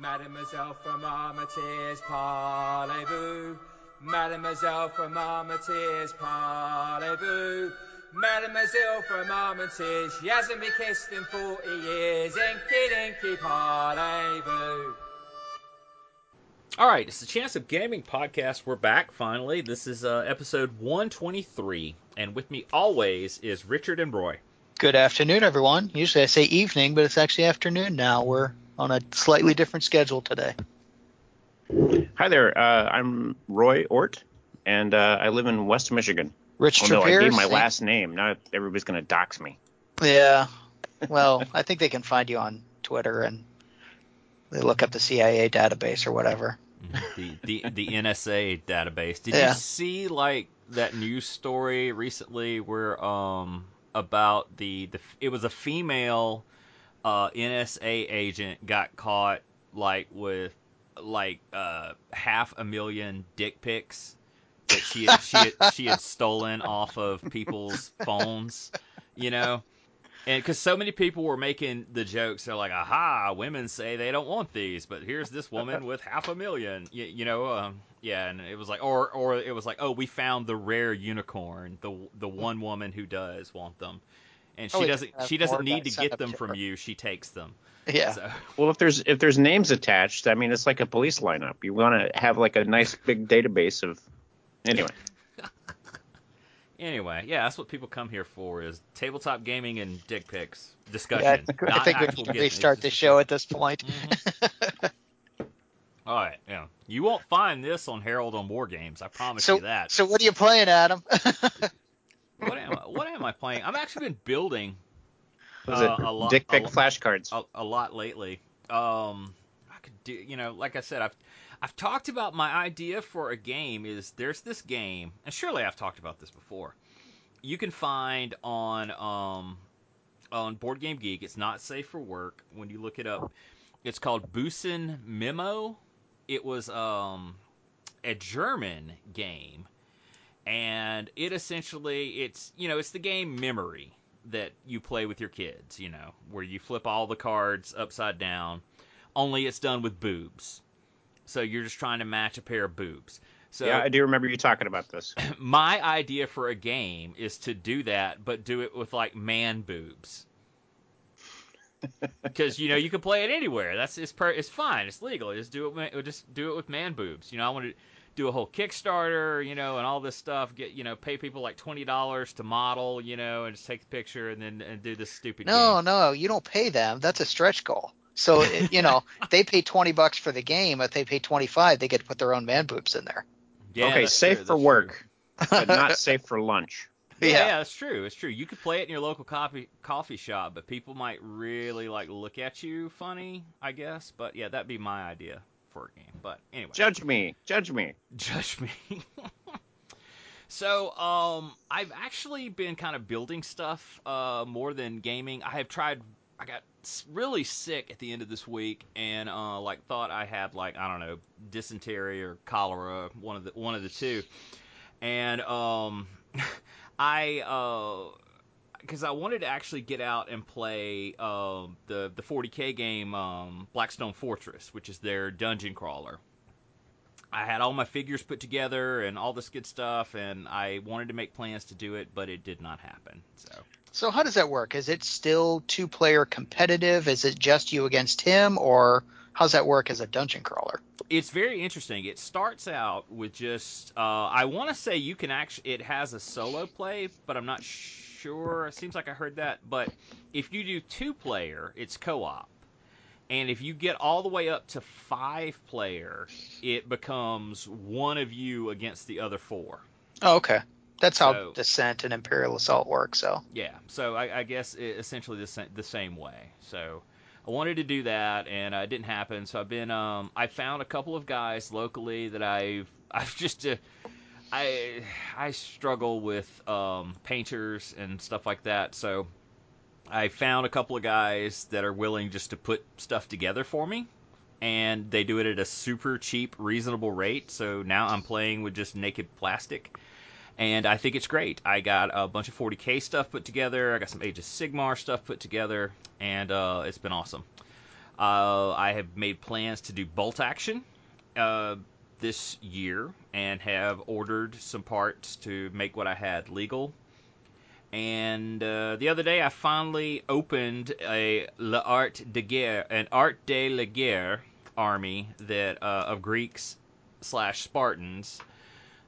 Mademoiselle from Armitage, parlez-vous? Mademoiselle from Armitage, parlez-vous? Mademoiselle from Armitage, she hasn't been kissed in 40 years. Inky dinky, parlez-vous? All right, it's the Chance of Gaming podcast. We're back finally. This is uh, episode 123, and with me always is Richard and Roy. Good afternoon, everyone. Usually I say evening, but it's actually afternoon now. We're on a slightly different schedule today. Hi there. Uh, I'm Roy Ort, and uh, I live in West Michigan. Rich Oh no, I gave my last name. Now everybody's gonna dox me. Yeah. Well, I think they can find you on Twitter and they look up the CIA database or whatever. the the the NSA database. Did Yeah. you see like that news story recently where um about the the it was a female uh NSA agent got caught like with like uh half a million dick pics that she had, she had, she had stolen off of people's phones, you know. And because so many people were making the jokes, they're like, "Aha! Women say they don't want these, but here's this woman with half a million. You, you know, um, yeah." And it was like, or or it was like, "Oh, we found the rare unicorn, the the one woman who does want them, and she doesn't she doesn't need to get them to from you. She takes them. Yeah. So, Well, if there's if there's names attached, I mean, it's like a police lineup. You want to have like a nice big database of. Anyway, anyway, yeah, that's what people come here for is tabletop gaming and dick pics Yeah, I discussion. think, I think we actual should getting. It's restart the show at this point. Mhm. All right, yeah. You won't find this on Herald on War Games. I promise So, you that. so what are you playing, Adam? what am I, what am I playing? I've actually been building was Uh, it a lot- dick pic flashcards? a, a lot lately. Um, I could do, you know, like I said, I've I've talked about my idea for a game. Is there's this game, and surely I've talked about this before. You can find on um on Board Game Geek. It's not safe for work. When you look it up, it's called Busen Memo. It was um a German game, and it essentially it's you know it's the game Memory that you play with your kids, you know, where you flip all the cards upside down, only it's done with boobs. So you're just trying to match a pair of boobs. So yeah, I do remember you talking about this. my idea for a game is to do that, but do it with like man boobs. Because you know you can play it anywhere. That's it's per, it's fine. It's legal. Just do it. Just do it with man boobs. You know I want to do a whole Kickstarter. You know and all this stuff. Get you know pay people like twenty dollars to model. You know and just take the picture and then and do this stupid. no, game. no, you don't pay them. That's a stretch goal. So you know, they pay twenty bucks for the game. If they pay twenty five, they get to put their own man boobs in there. Yeah, okay, safe true, for that's work, but not safe for lunch. Yeah, Yeah. yeah, that's true. It's true. You could play it in your local coffee coffee shop, but people might really like look at you funny, I guess. But yeah, that'd be my idea for a game. But anyway, Judge me, judge me. judge me. so, um, I've actually been kind of building stuff uh, more than gaming. I have tried. I got really sick at the end of this week, and uh, like thought I had like I don't know dysentery or cholera, one of the one of the two. And um, I uh, because I wanted to actually get out and play um, the the 40k game um, Blackstone Fortress, which is their dungeon crawler. I had all my figures put together and all this good stuff, and I wanted to make plans to do it, but it did not happen. So So how does that work? Is it still two player competitive? Is it just you against him, or how's that work as a dungeon crawler? it's very interesting. It starts out with just uh, I want to say you can actually it has a solo play, but I'm not sure. It seems like I heard that, but if you do two player, it's co-op. And if you get all the way up to five player, it becomes one of you against the other four. Oh, okay. That's how So- Descent and Imperial Assault work. So Yeah, so I, I guess it, essentially the same, the same way. So I wanted to do that, and uh, it didn't happen. So I've been um, I found a couple of guys locally that I've I've just uh, I I struggle with um, painters and stuff like that. So I found a couple of guys that are willing just to put stuff together for me. And they do it at a super cheap, reasonable rate. So now I'm playing with just naked plastic and I think it's great. I got a bunch of 40k stuff put together. I got some Age of Sigmar stuff put together, and uh, it's been awesome. Uh, I have made plans to do bolt action uh, this year and have ordered some parts to make what I had legal. And uh, the other day, I finally opened a l'art de guerre, an art de la guerre army that uh, of Greeks slash Spartans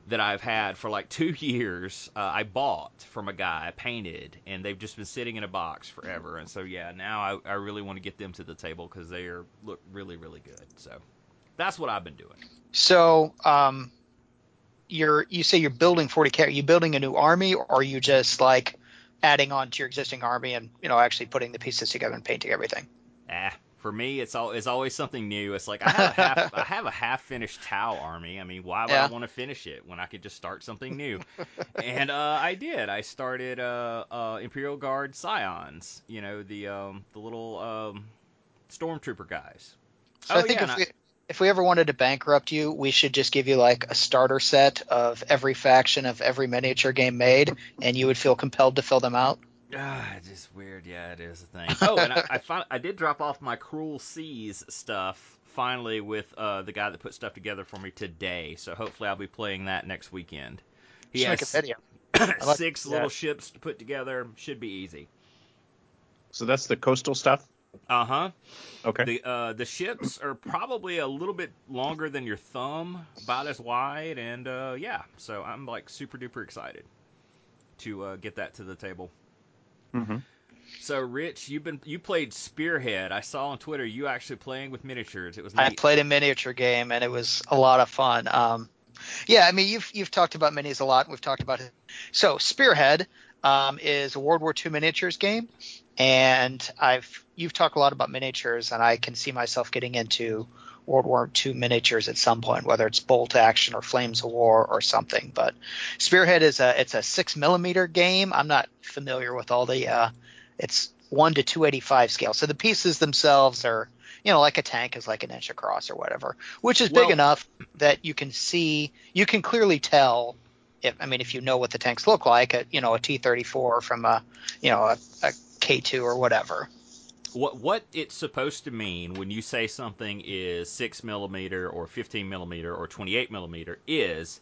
that I've had for like two years. Uh, I bought from a guy, painted, and they've just been sitting in a box forever. And so yeah, now I, I really want to get them to the table because they are look really really good. So that's what I've been doing. So, um, you're you say you're building 40k. Are you building a new army, or are you just like adding on to your existing army and you know actually putting the pieces together and painting everything? Ah, for me, it's all it's always something new. It's like I have a half I have a half finished Tau army. I mean, why would Yeah. I want to finish it when I could just start something new? and uh, I did. I started uh, uh, Imperial Guard Scions. You know the um, the little um, stormtrooper guys. So Oh, I think yeah, if if we ever wanted to bankrupt you, we should just give you like a starter set of every faction of every miniature game made, and you would feel compelled to fill them out. Ah, it's just weird. Yeah, it is a thing. Oh, and I I, fin- I did drop off my Cruel Seas stuff finally with uh, the guy that put stuff together for me today. So hopefully I'll be playing that next weekend. He Just make a has video. like six that. little ships to put together. Should be easy. So that's the coastal stuff. Uh huh. Okay. The uh, the ships are probably a little bit longer than your thumb, about as wide, and uh, yeah. So I'm like super duper excited to uh, get that to the table. Mm-hmm. So Rich, you've been you played Spearhead. I saw on Twitter you actually playing with miniatures. It was I played a miniature game and it was a lot of fun. Um, yeah, I mean you've you've talked about minis a lot. We've talked about it. So Spearhead um, is a World War II miniatures game, and I've you've talked a lot about miniatures, and I can see myself getting into World War II miniatures at some point, whether it's Bolt Action or Flames of War or something. But Spearhead is a it's a six millimeter game. I'm not familiar with all the uh, it's one to two eighty five scale. So the pieces themselves are you know like a tank is like an inch across or whatever, which is big enough that you can see you can clearly tell. If, I mean, if you know what the tanks look like, a, you know, a T-34 from a, you know, a, a K2 or whatever. What what it's supposed to mean when you say something is six millimeter or fifteen millimeter or twenty eight millimeter is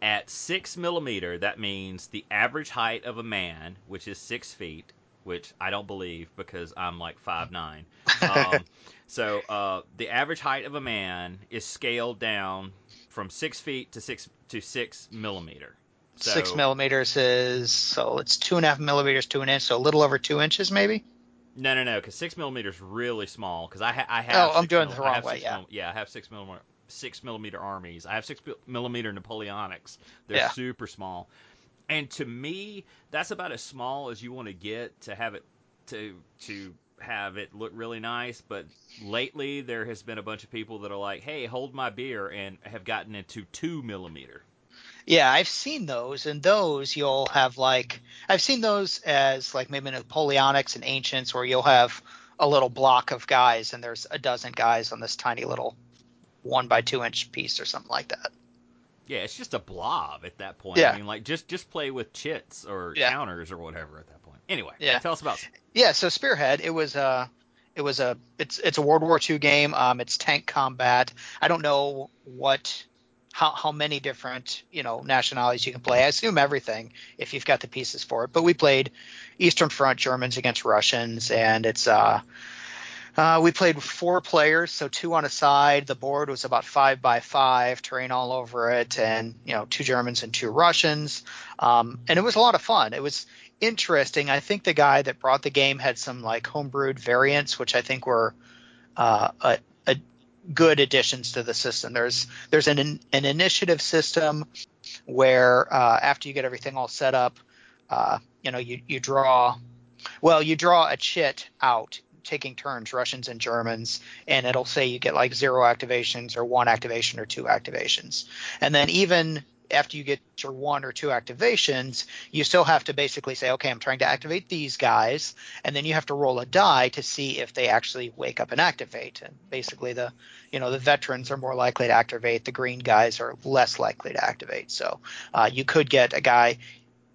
at six millimeter that means the average height of a man, which is six feet, which I don't believe because I'm like five nine. Um, so uh, the average height of a man is scaled down from six feet to six to six millimeter. So, Six millimeters is so it's two and a half millimeters to an inch, so a little over two inches maybe. No, no, no, because six millimeter is really small. Because I, ha- I have. Oh, I'm six doing mil- the wrong way, yeah. mil- yeah, I have six millimeter six millimeter armies. I have six millimeter Napoleonics. They're Yeah. super small, and to me, that's about as small as you want to get to have it to to have it look really nice. But lately, there has been a bunch of people that are like, "Hey, hold my beer," and have gotten into two millimeter. Yeah, I've seen those, and those you'll have like I've seen those as like maybe Napoleonics and Ancients, where you'll have a little block of guys, and there's a dozen guys on this tiny little one by two inch piece or something like that. Yeah, it's just a blob at that point. Yeah. I mean, like just just play with chits or Yeah. counters or whatever at that point. Anyway, Yeah. tell us about Yeah, so Spearhead, it was a, it was a, it's it's a World War II game. Um, it's tank combat. I don't know what, how how many different you know nationalities you can play. I assume everything if you've got the pieces for it. But we played Eastern Front Germans against Russians, and it's uh. Uh, we played four players, so two on a side. The board was about five by five, terrain all over it, and you know, two Germans and two Russians. Um, and it was a lot of fun. It was interesting. I think the guy that brought the game had some like homebrewed variants, which I think were uh, a, a good additions to the system. There's there's an an initiative system where uh, after you get everything all set up, uh, you know you you draw, well you draw a chit out taking turns Russians and Germans and it'll say you get like zero activations or one activation or two activations and then even after you get your one or two activations, you still have to basically say, okay, I'm trying to activate these guys, and then you have to roll a die to see if they actually wake up and activate. And basically, the you know the veterans are more likely to activate, the green guys are less likely to activate. So uh, you could get a guy.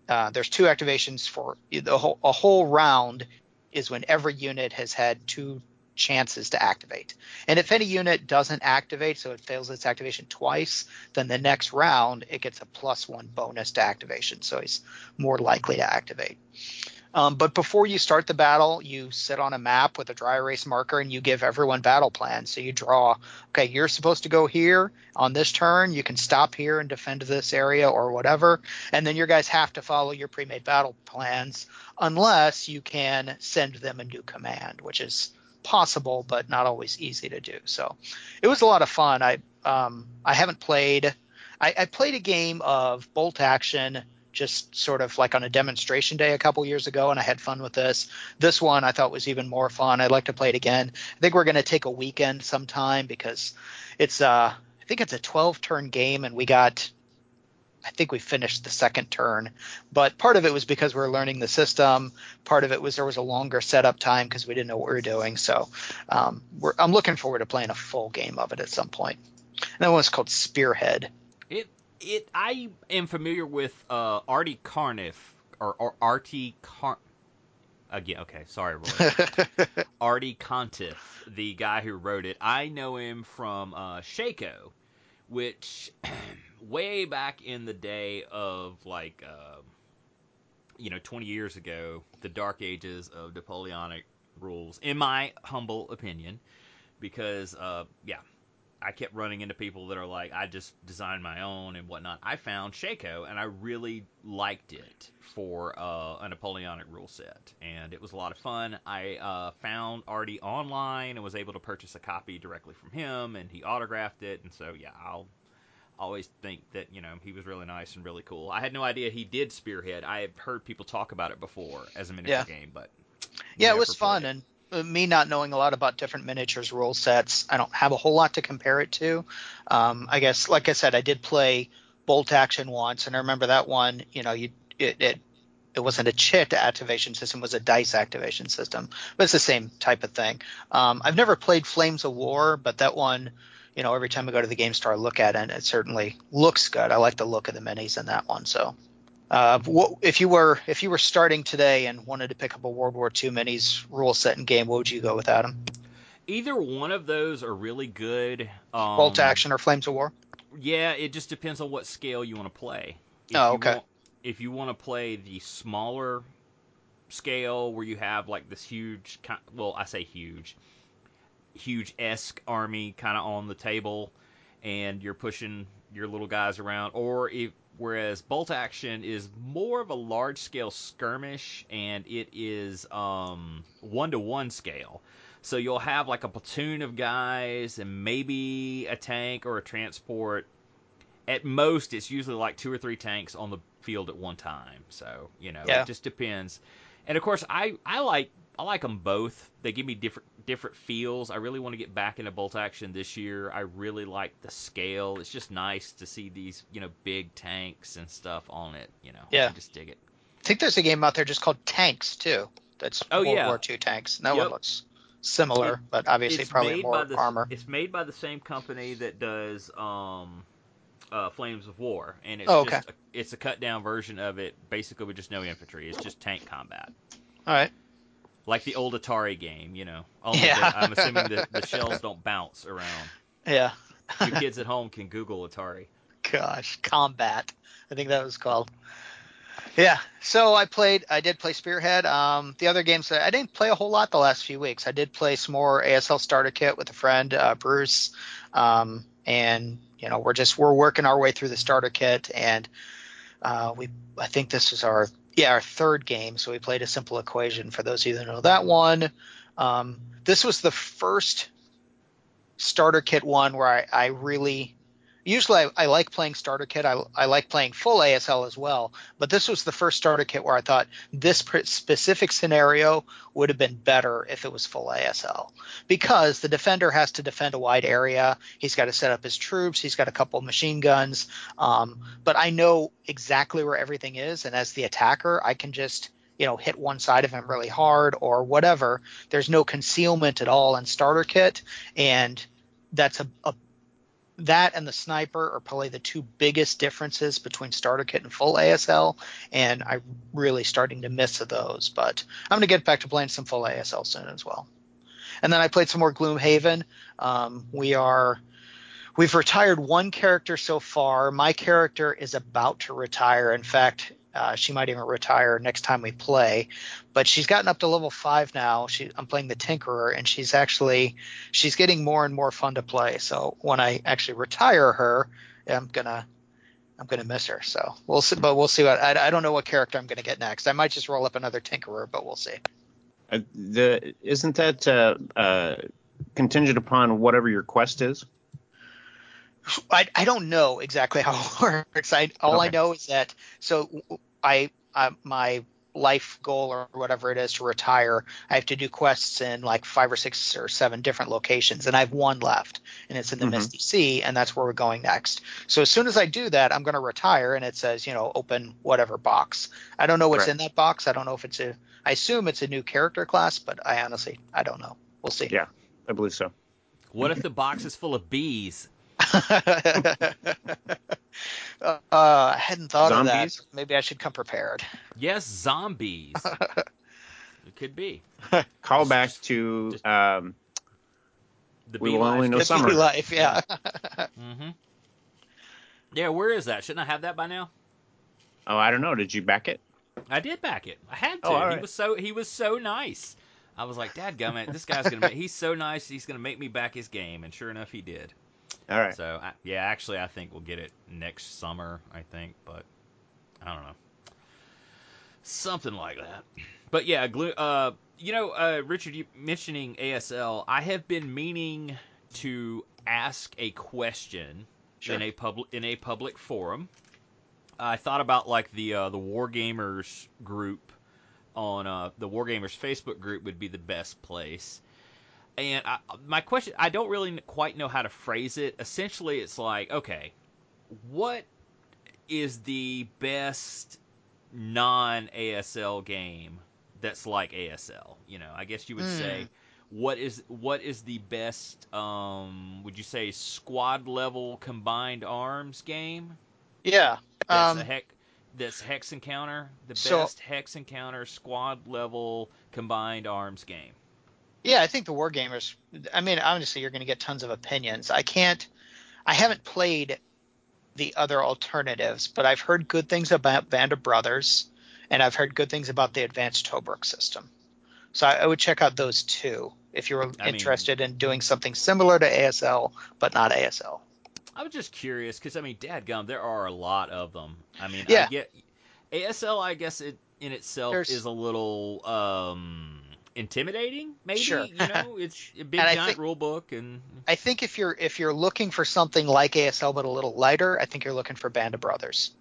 Uh, there's two activations for the whole a whole round is when every unit has had two chances to activate. And if any unit doesn't activate, so it fails its activation twice, then the next round it gets a plus one bonus to activation, so it's more likely to activate. Um, but before you start the battle, you sit on a map with a dry erase marker and you give everyone battle plans. So you draw, okay, you're supposed to go here on this turn. You can stop here and defend this area or whatever. And then your guys have to follow your pre made battle plans unless you can send them a new command, which is possible but not always easy to do. So it was a lot of fun. I um, I haven't played. I, I played a game of bolt action just sort of like on a demonstration day a couple years ago, and I had fun with this. This one I thought was even more fun. I'd like to play it again. I think we're going to take a weekend sometime because it's uh I think it's a 12 turn game, and we got I think we finished the second turn, but part of it was because we were learning the system. Part of it was there was a longer setup time because we didn't know what we were doing. So um, we're, I'm looking forward to playing a full game of it at some point. And that one's called Spearhead. It it I am familiar with uh, Artie Carniff or, or Artie Car. Again, okay, sorry, Roy. Arty Conliffe, the guy who wrote it. I know him from uh, Shako, which way back in the day of like, uh, you know, 20 years ago, the dark ages of Napoleonic rules, in my humble opinion, because uh, yeah, I kept running into people that are like, I just designed my own and whatnot. I found Shako and I really liked it for uh, a Napoleonic rule set, and it was a lot of fun. I uh, found Artie online and was able to purchase a copy directly from him, and he autographed it. And so, yeah, I'll always think that you know he was really nice and really cool. I had no idea he did Spearhead. I have heard people talk about it before as a miniature Yeah. game, but Yeah, it was fun, it. and me not knowing a lot about different miniatures rule sets, I don't have a whole lot to compare it to. Um, I guess, like I said, I did play Bolt Action once, and I remember that one. You know, you it it, it wasn't a chit activation system; it was a dice activation system, but it's the same type of thing. Um, I've never played Flames of War, but that one. You know, every time I go to the game store, I look at it, and it certainly looks good. I like the look of the minis in that one. So, uh, what, if you were if you were starting today and wanted to pick up a World War II minis rule set and game, what would you go with, Adam? Either one of those are really good. Um, Bolt Action or Flames of War? Yeah, it just depends on what scale you want to play. If Oh, you okay. Want, if you want to play the smaller scale where you have like this huge, well, I say huge, huge esque army kind of on the table, and you're pushing your little guys around, or if whereas bolt action is more of a large scale skirmish and it is um one to one scale. So you'll have like a platoon of guys and maybe a tank or a transport. At most, it's usually like two or three tanks on the field at one time. So you know, Yeah. it just depends. And of course, I I like I like them both. They give me different different feels. I really want to get back into bolt action this year. I really like the scale. It's just nice to see these you know big tanks and stuff on it. You know, Yeah. I just dig it. I think there's a game out there just called Tanks too. That's Oh, World yeah. War II tanks. And that Yep. one looks similar, but obviously it's probably made more by the, armor. It's made by the same company that does um, uh, Flames of War, and it's Oh, okay. just a, it's a cut down version of it, basically with just no infantry. It's just tank combat, All right. Like the old Atari game, you know. Yeah. that I'm assuming that the shells don't bounce around. Yeah. You kids at home can Google Atari. Gosh, Combat. I think that was called. Yeah. So I played. I did play Spearhead. Um, the other games I didn't play a whole lot the last few weeks. I did play some more ASL Starter Kit with a friend, uh, Bruce, um, and you know we're just we're working our way through the Starter Kit, and uh, we I think this is our yeah our third game. So we played a simple equation. For those of you that know that one, um, this was the first starter kit one where I, I really usually I, I like playing starter kit. I, I like playing full asl as well but this was the first starter kit where i thought this specific scenario would have been better if it was full asl because the defender has to defend a wide area. He's got to set up his troops. He's got a couple of machine guns. Um, but i know exactly where everything is and as the attacker i can just you know hit one side of him really hard or whatever. There's no concealment at all in starter kit and that's a, a that and the sniper are probably the two biggest differences between starter kit and full ASL, and I'm really starting to miss those. But I'm going to get back to playing some full ASL soon as well. and then I played some more Gloomhaven. Um, we are we've retired one character so far. My character is about to retire. In fact, uh, she might even retire next time we play. But she's gotten up to level five now. She, I'm playing the Tinkerer, and she's actually she's getting more and more fun to play. So when I actually retire her, I'm gonna I'm gonna miss her. So we'll see. But we'll see what I, I don't know what character I'm gonna get next. I might just roll up another Tinkerer, but we'll see. Uh, the isn't that uh, uh, contingent upon whatever your quest is? I, I don't know exactly how it works. I all I know is that so I, I my life goal or whatever it is to retire, I have to do quests in like five or six or seven different locations, and I have one left, and it's in the Mhm. Misty Sea, and that's where we're going next. So as soon as I do that, I'm going to retire, and it says you know open whatever box. I don't know what's Right. in that box. I don't know if it's a. I assume it's a new character class, but I honestly I don't know. We'll see. Yeah. I believe so. What if the box is full of bees? Uh, I hadn't thought Zombies? of that. Maybe I should come prepared. Yes, zombies. it could be. Call back to um, The We will only know It's summer. Life, yeah. Mm-hmm. Yeah, where is that? Shouldn't I have that by now? oh I don't know. Did you back it? I did back it. I had to. Oh, all He was so he was so nice. I was like, Dad gummit, this guy's gonna make, he's so nice, he's gonna make me back his game, and sure enough, he did. All right. So I, yeah, actually, I think we'll get it next summer. I think, but I don't know, something like that. But yeah, glue. Uh, you know, uh, Richard, you mentioning ASL, I have been meaning to ask a question Sure. in a public in a public forum. I thought about like the uh, the Wargamers group on uh, the Wargamers Facebook group would be the best place. And I, my question, I don't really quite know how to phrase it. Essentially, it's like, okay, what is the best non ASL game that's like ASL? You know, I guess you would Hmm. say, what is what is the best? Um, would you say squad level combined arms game? Yeah. That's Um, a heck. That's hex and counter, the so- best hex and counter squad level combined arms game. Yeah, I think the Wargamers. I mean, honestly, you're going to get tons of opinions. I can't. I haven't played the other alternatives, but I've heard good things about Band of Brothers, and I've heard good things about the Advanced Tobruk system. So I, I would check out those two if you were I mean- interested in doing something similar to ASL, but not ASL. I was just curious because I mean, dadgum, there are a lot of them. I mean, Yeah. I get ASL. I guess it in itself There's- is a little um, intimidating. Maybe Sure. you know, it's a big giant think- rule book, and I think if you're if you're looking for something like ASL but a little lighter, I think you're looking for Band of Brothers.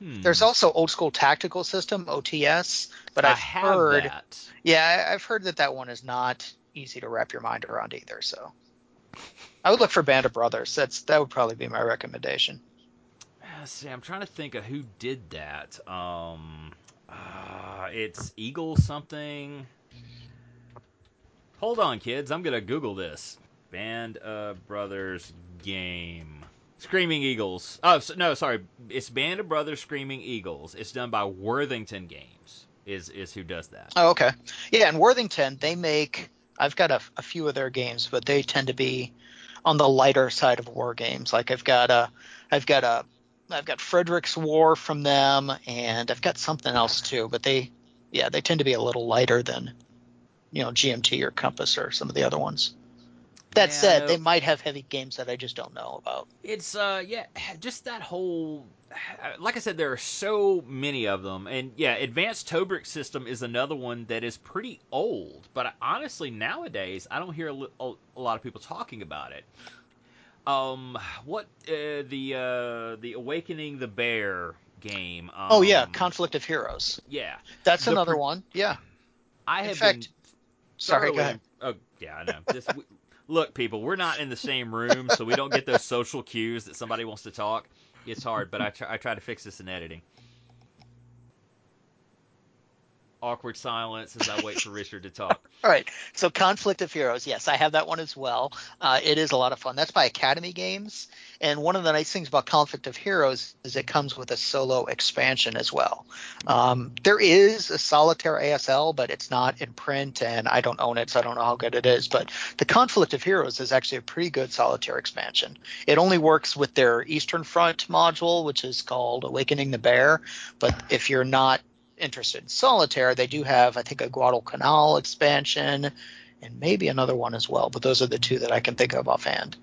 hmm, There's also old school tactical system OTS, but I I've have heard that. yeah I've heard that that one is not easy to wrap your mind around either. So I would look for Band of Brothers. That's that would probably be my recommendation. See, I'm trying to think of who did that. Um, uh, it's Eagle something. Hold on, kids. I'm gonna Google this. Band of Brothers game. Screaming Eagles. Oh so, no, sorry. It's Band of Brothers Screaming Eagles. It's done by Worthington Games. Is is who does that? Oh, okay. Yeah, in Worthington they make. I've got a, a few of their games, but they tend to be on the lighter side of war games. Like I've got a, I've got a, I've got Frederick's War from them, and I've got something else too. But they, yeah, they tend to be a little lighter than, you know, GMT or Compass or some of the other ones. That Yeah, said, they might have heavy games that I just don't know about. It's uh yeah, just that whole like I said there are so many of them and yeah, advanced Tobruk system is another one that is pretty old, but honestly nowadays I don't hear a, lot of people talking about it. Um what uh, the uh the Awakening the Bear game um, oh yeah, Conflict of Heroes. yeah. That's the another pro- one. Yeah. I In have fact- been Sorry, go ahead. Oh yeah, I know. This, we, look, people, we're not in the same room, so we don't get those social cues that somebody wants to talk. It's hard, but I try, I try to fix this in editing. Awkward silence as I wait for Richard to talk. All right. So Conflict of Heroes, yes, I have that one as well. Uh, it is a lot of fun. That's by Academy Games, and one of the nice things about Conflict of Heroes is it comes with a solo expansion as well. Um, there is a solitaire ASL, but it's not in print, and I don't own it, so I don't know how good it is. But the Conflict of Heroes is actually a pretty good solitaire expansion. It only works with their Eastern Front module, which is called Awakening the Bear. But if you're not interested in solitaire, they do have, I think, a Guadalcanal expansion and maybe another one as well. But those are the two that I can think of offhand.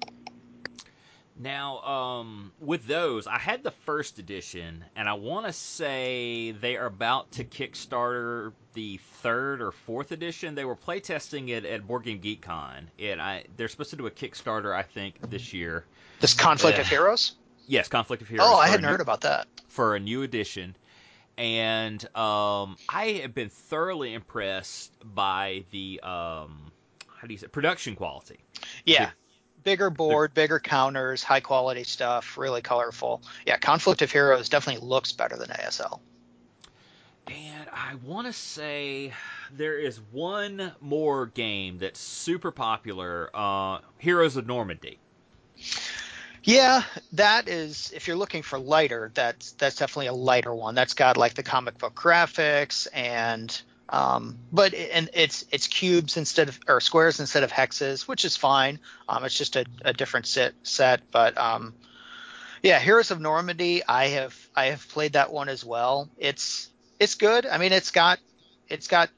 Now, um, with those, I had the first edition, and I want to say they are about to Kickstarter the third or fourth edition. They were playtesting it at Board Game Geek Con. It, I, they're supposed to do a Kickstarter, I think, this year. This Conflict Yeah. of Heroes? Yes, Conflict of Heroes. Oh, I hadn't new- heard about that. for a new edition. And um, I have been thoroughly impressed by the um, how do you say production quality. Yeah. Bigger board, bigger counters, high quality stuff, really colorful. Yeah, Conflict of Heroes definitely looks better than ASL. And I want to say there is one more game that's super popular, uh, Heroes of Normandy. Yeah, that is if you're looking for lighter, that's that's definitely a lighter one. That's got like the comic book graphics and um but and it's it's cubes instead of or squares instead of hexes, which is fine. Um it's just a, a different set set, but um yeah, Heroes of Normandy, I have I have played that one as well. It's it's good. I mean, it's got it's got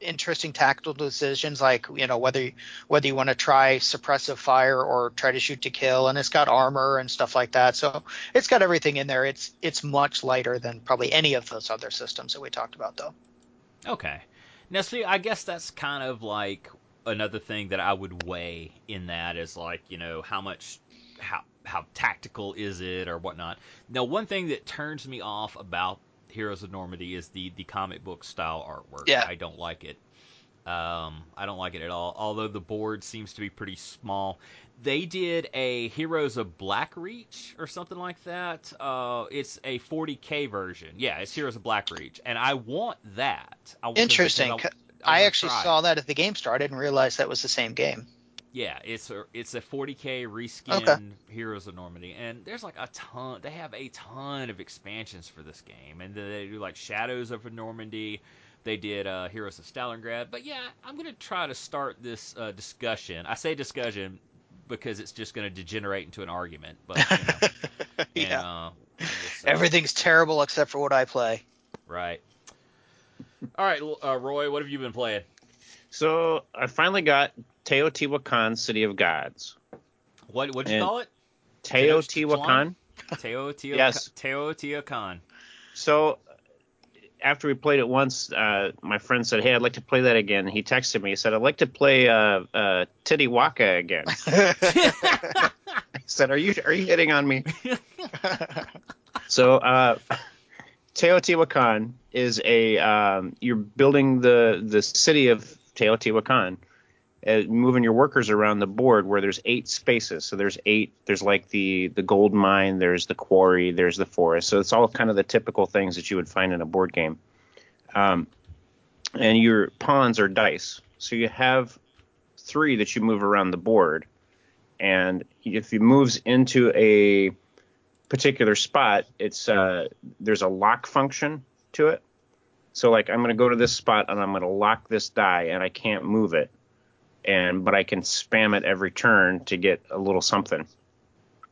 interesting tactical decisions like you know whether whether you want to try suppressive fire or try to shoot to kill and it's got armor and stuff like that so it's got everything in there it's it's much lighter than probably any of those other systems that we talked about though Okay. Now, see, I guess that's kind of like another thing that I would weigh in that is like, you know, how much, how how tactical is it or whatnot. Now, one thing that turns me off about Heroes of Normandy is the the comic book style artwork. Yeah. I don't like it. Um, I don't like it at all. Although the board seems to be pretty small. They did a Heroes of Blackreach or something like that. Uh, it's a 40k version. Yeah, it's Heroes of Blackreach, and I want that. I, interesting because I, wanna actually saw that at the game store i didn't realize that was the same game Yeah, it's a it's a 40k reskin Okay. Heroes of Normandy, and there's like a ton. They have a ton of expansions for this game, and they do like Shadows of Normandy. They did uh, Heroes of Stalingrad, but yeah, I'm gonna try to start this uh, discussion. I say discussion because it's just gonna degenerate into an argument, but you know, and, yeah uh, everything's terrible except for what i play right. All right, uh, Roy, what have you been playing? So I finally got Teotihuacan City of Gods. What what'd you And- call it? Teotihuacan. Teotihuacan. Yes. Teotihuacan. So after we played it once, uh, my friend said, "Hey, I'd like to play that again." He texted me. He said, "I'd like to play uh, uh, Titiwaka again." I said, "Are you are you hitting on me?" So uh, Teotihuacan is a um, you're building the the city of Teotihuacan, uh, moving your workers around the board where there's eight spaces. So there's eight. There's like the the gold mine. There's the quarry. There's the forest. So it's all kind of the typical things that you would find in a board game. Um, and your pawns are dice. So you have three that you move around the board, and if he moves into a particular spot, it's uh, there's a lock function to it. So like I'm going to go to this spot and I'm going to lock this die and I can't move it, and but I can spam it every turn to get a little something.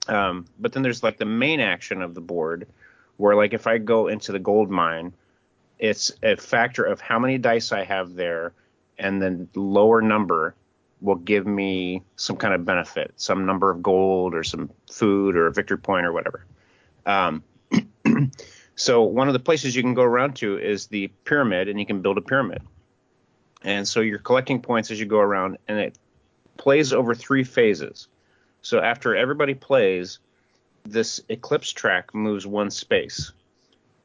Um, but then there's like the main action of the board, where like if I go into the gold mine, it's a factor of how many dice I have there, and then lower number will give me some kind of benefit, some number of gold or some food or a victory point or whatever. Um, so one of the places you can go around to is the pyramid, and you can build a pyramid. And so you're collecting points as you go around, and it plays over three phases. So after everybody plays, this eclipse track moves one space.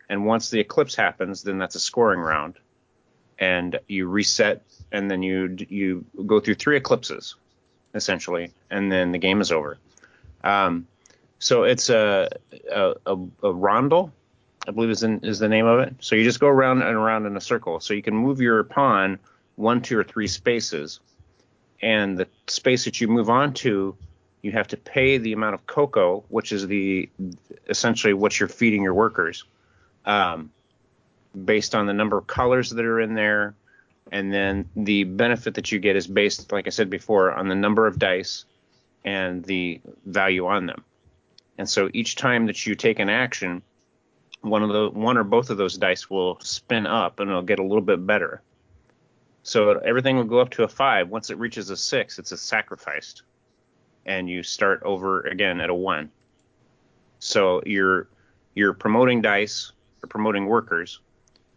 And once the eclipse happens, then that's a scoring round. And you reset, and then you you go through three eclipses, essentially, and then the game is over. Um, so it's a a, a, a rondel, I believe is in, is the name of it. So you just go around and around in a circle. So you can move your pawn one, two, or three spaces, and the space that you move on to, you have to pay the amount of cocoa, which is the essentially what you're feeding your workers, um, based on the number of colors that are in there, and then the benefit that you get is based, like I said before, on the number of dice and the value on them. And so each time that you take an action, one of the one or both of those dice will spin up and it'll get a little bit better. So everything will go up to a five. Once it reaches a six, it's a sacrificed, and you start over again at a one. So you're you're promoting dice you're promoting workers,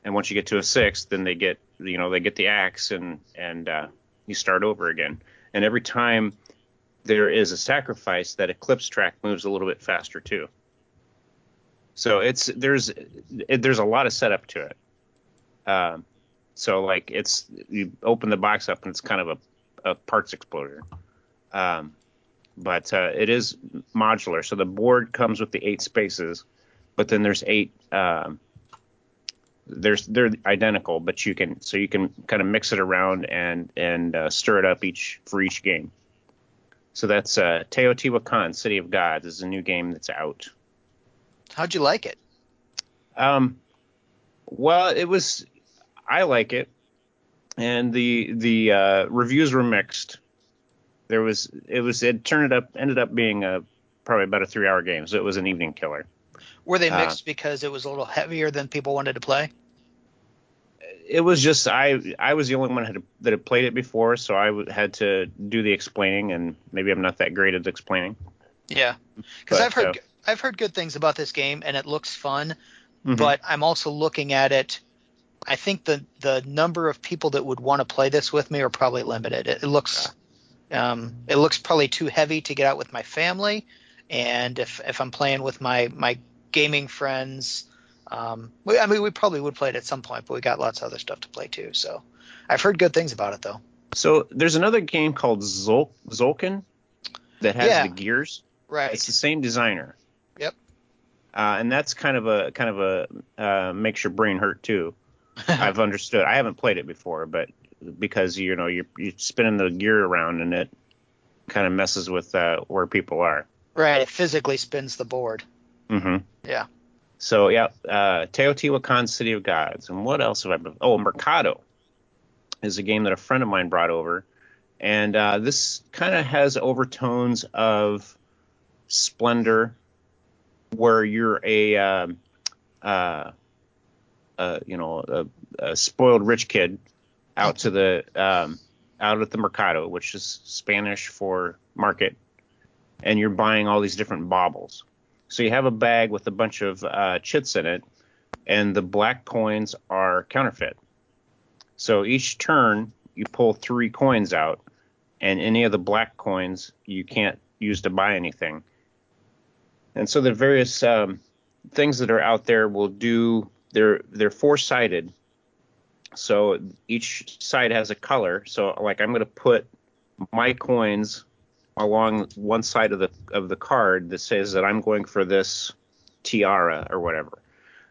and once you get to a six, then they get you know they get the axe and and uh, you start over again. And every time there is a sacrifice, that eclipse track moves a little bit faster too. So it's there's it, there's a lot of setup to it. Um, so like it's you open the box up and it's kind of a, a parts explosion. Um, but uh, it is modular. So the board comes with the eight spaces, but then there's eight. Um, there's they're identical, but you can so you can kind of mix it around and and uh, stir it up each for each game. So that's uh, Teotihuacan, City of Gods, is a new game that's out. How'd you like it? Um, well, it was. I like it, and the the uh, reviews were mixed. There was it was it turned it up ended up being a probably about a three hour game, so it was an evening killer. Were they Uh, mixed because it was a little heavier than people wanted to play? It was just I I was the only one had, that had played it before, so I w- had to do the explaining, and maybe I'm not that great at explaining. Yeah, because I've heard uh, I've heard good things about this game and it looks fun, Mhm. but I'm also looking at it. I think the the number of people that would want to play this with me are probably limited. It, it looks um, it looks probably too heavy to get out with my family, and if if I'm playing with my my gaming friends, um, we, I mean we probably would play it at some point, but we got lots of other stuff to play too. So I've heard good things about it though. So there's another game called Zol- Tzolk'in that has Yeah. the gears. Right. It's the same designer. Yep. Uh, and that's kind of a kind of a uh, makes your brain hurt too. I've understood. I haven't played it before, but because you know you're you're spinning the gear around and it kind of messes with uh, where people are. right. It physically spins the board. Mm hmm Yeah. So yeah, uh, Teotihuacan City of Gods, and what else have I been? Oh, Mercado is a game that a friend of mine brought over, and uh, this kind of has overtones of Splendor, where you're a um, uh, you know a, a spoiled rich kid out to the um, out at the Mercado, which is Spanish for market, and you're buying all these different baubles. So you have a bag with a bunch of uh, chits in it, and the black coins are counterfeit. So each turn you pull three coins out, and any of the black coins you can't use to buy anything. And so the various um, things that are out there will do they're they're four sided. So each side has a color. So like I'm going to put my coins along one side of the of the card that says that I'm going for this tiara or whatever.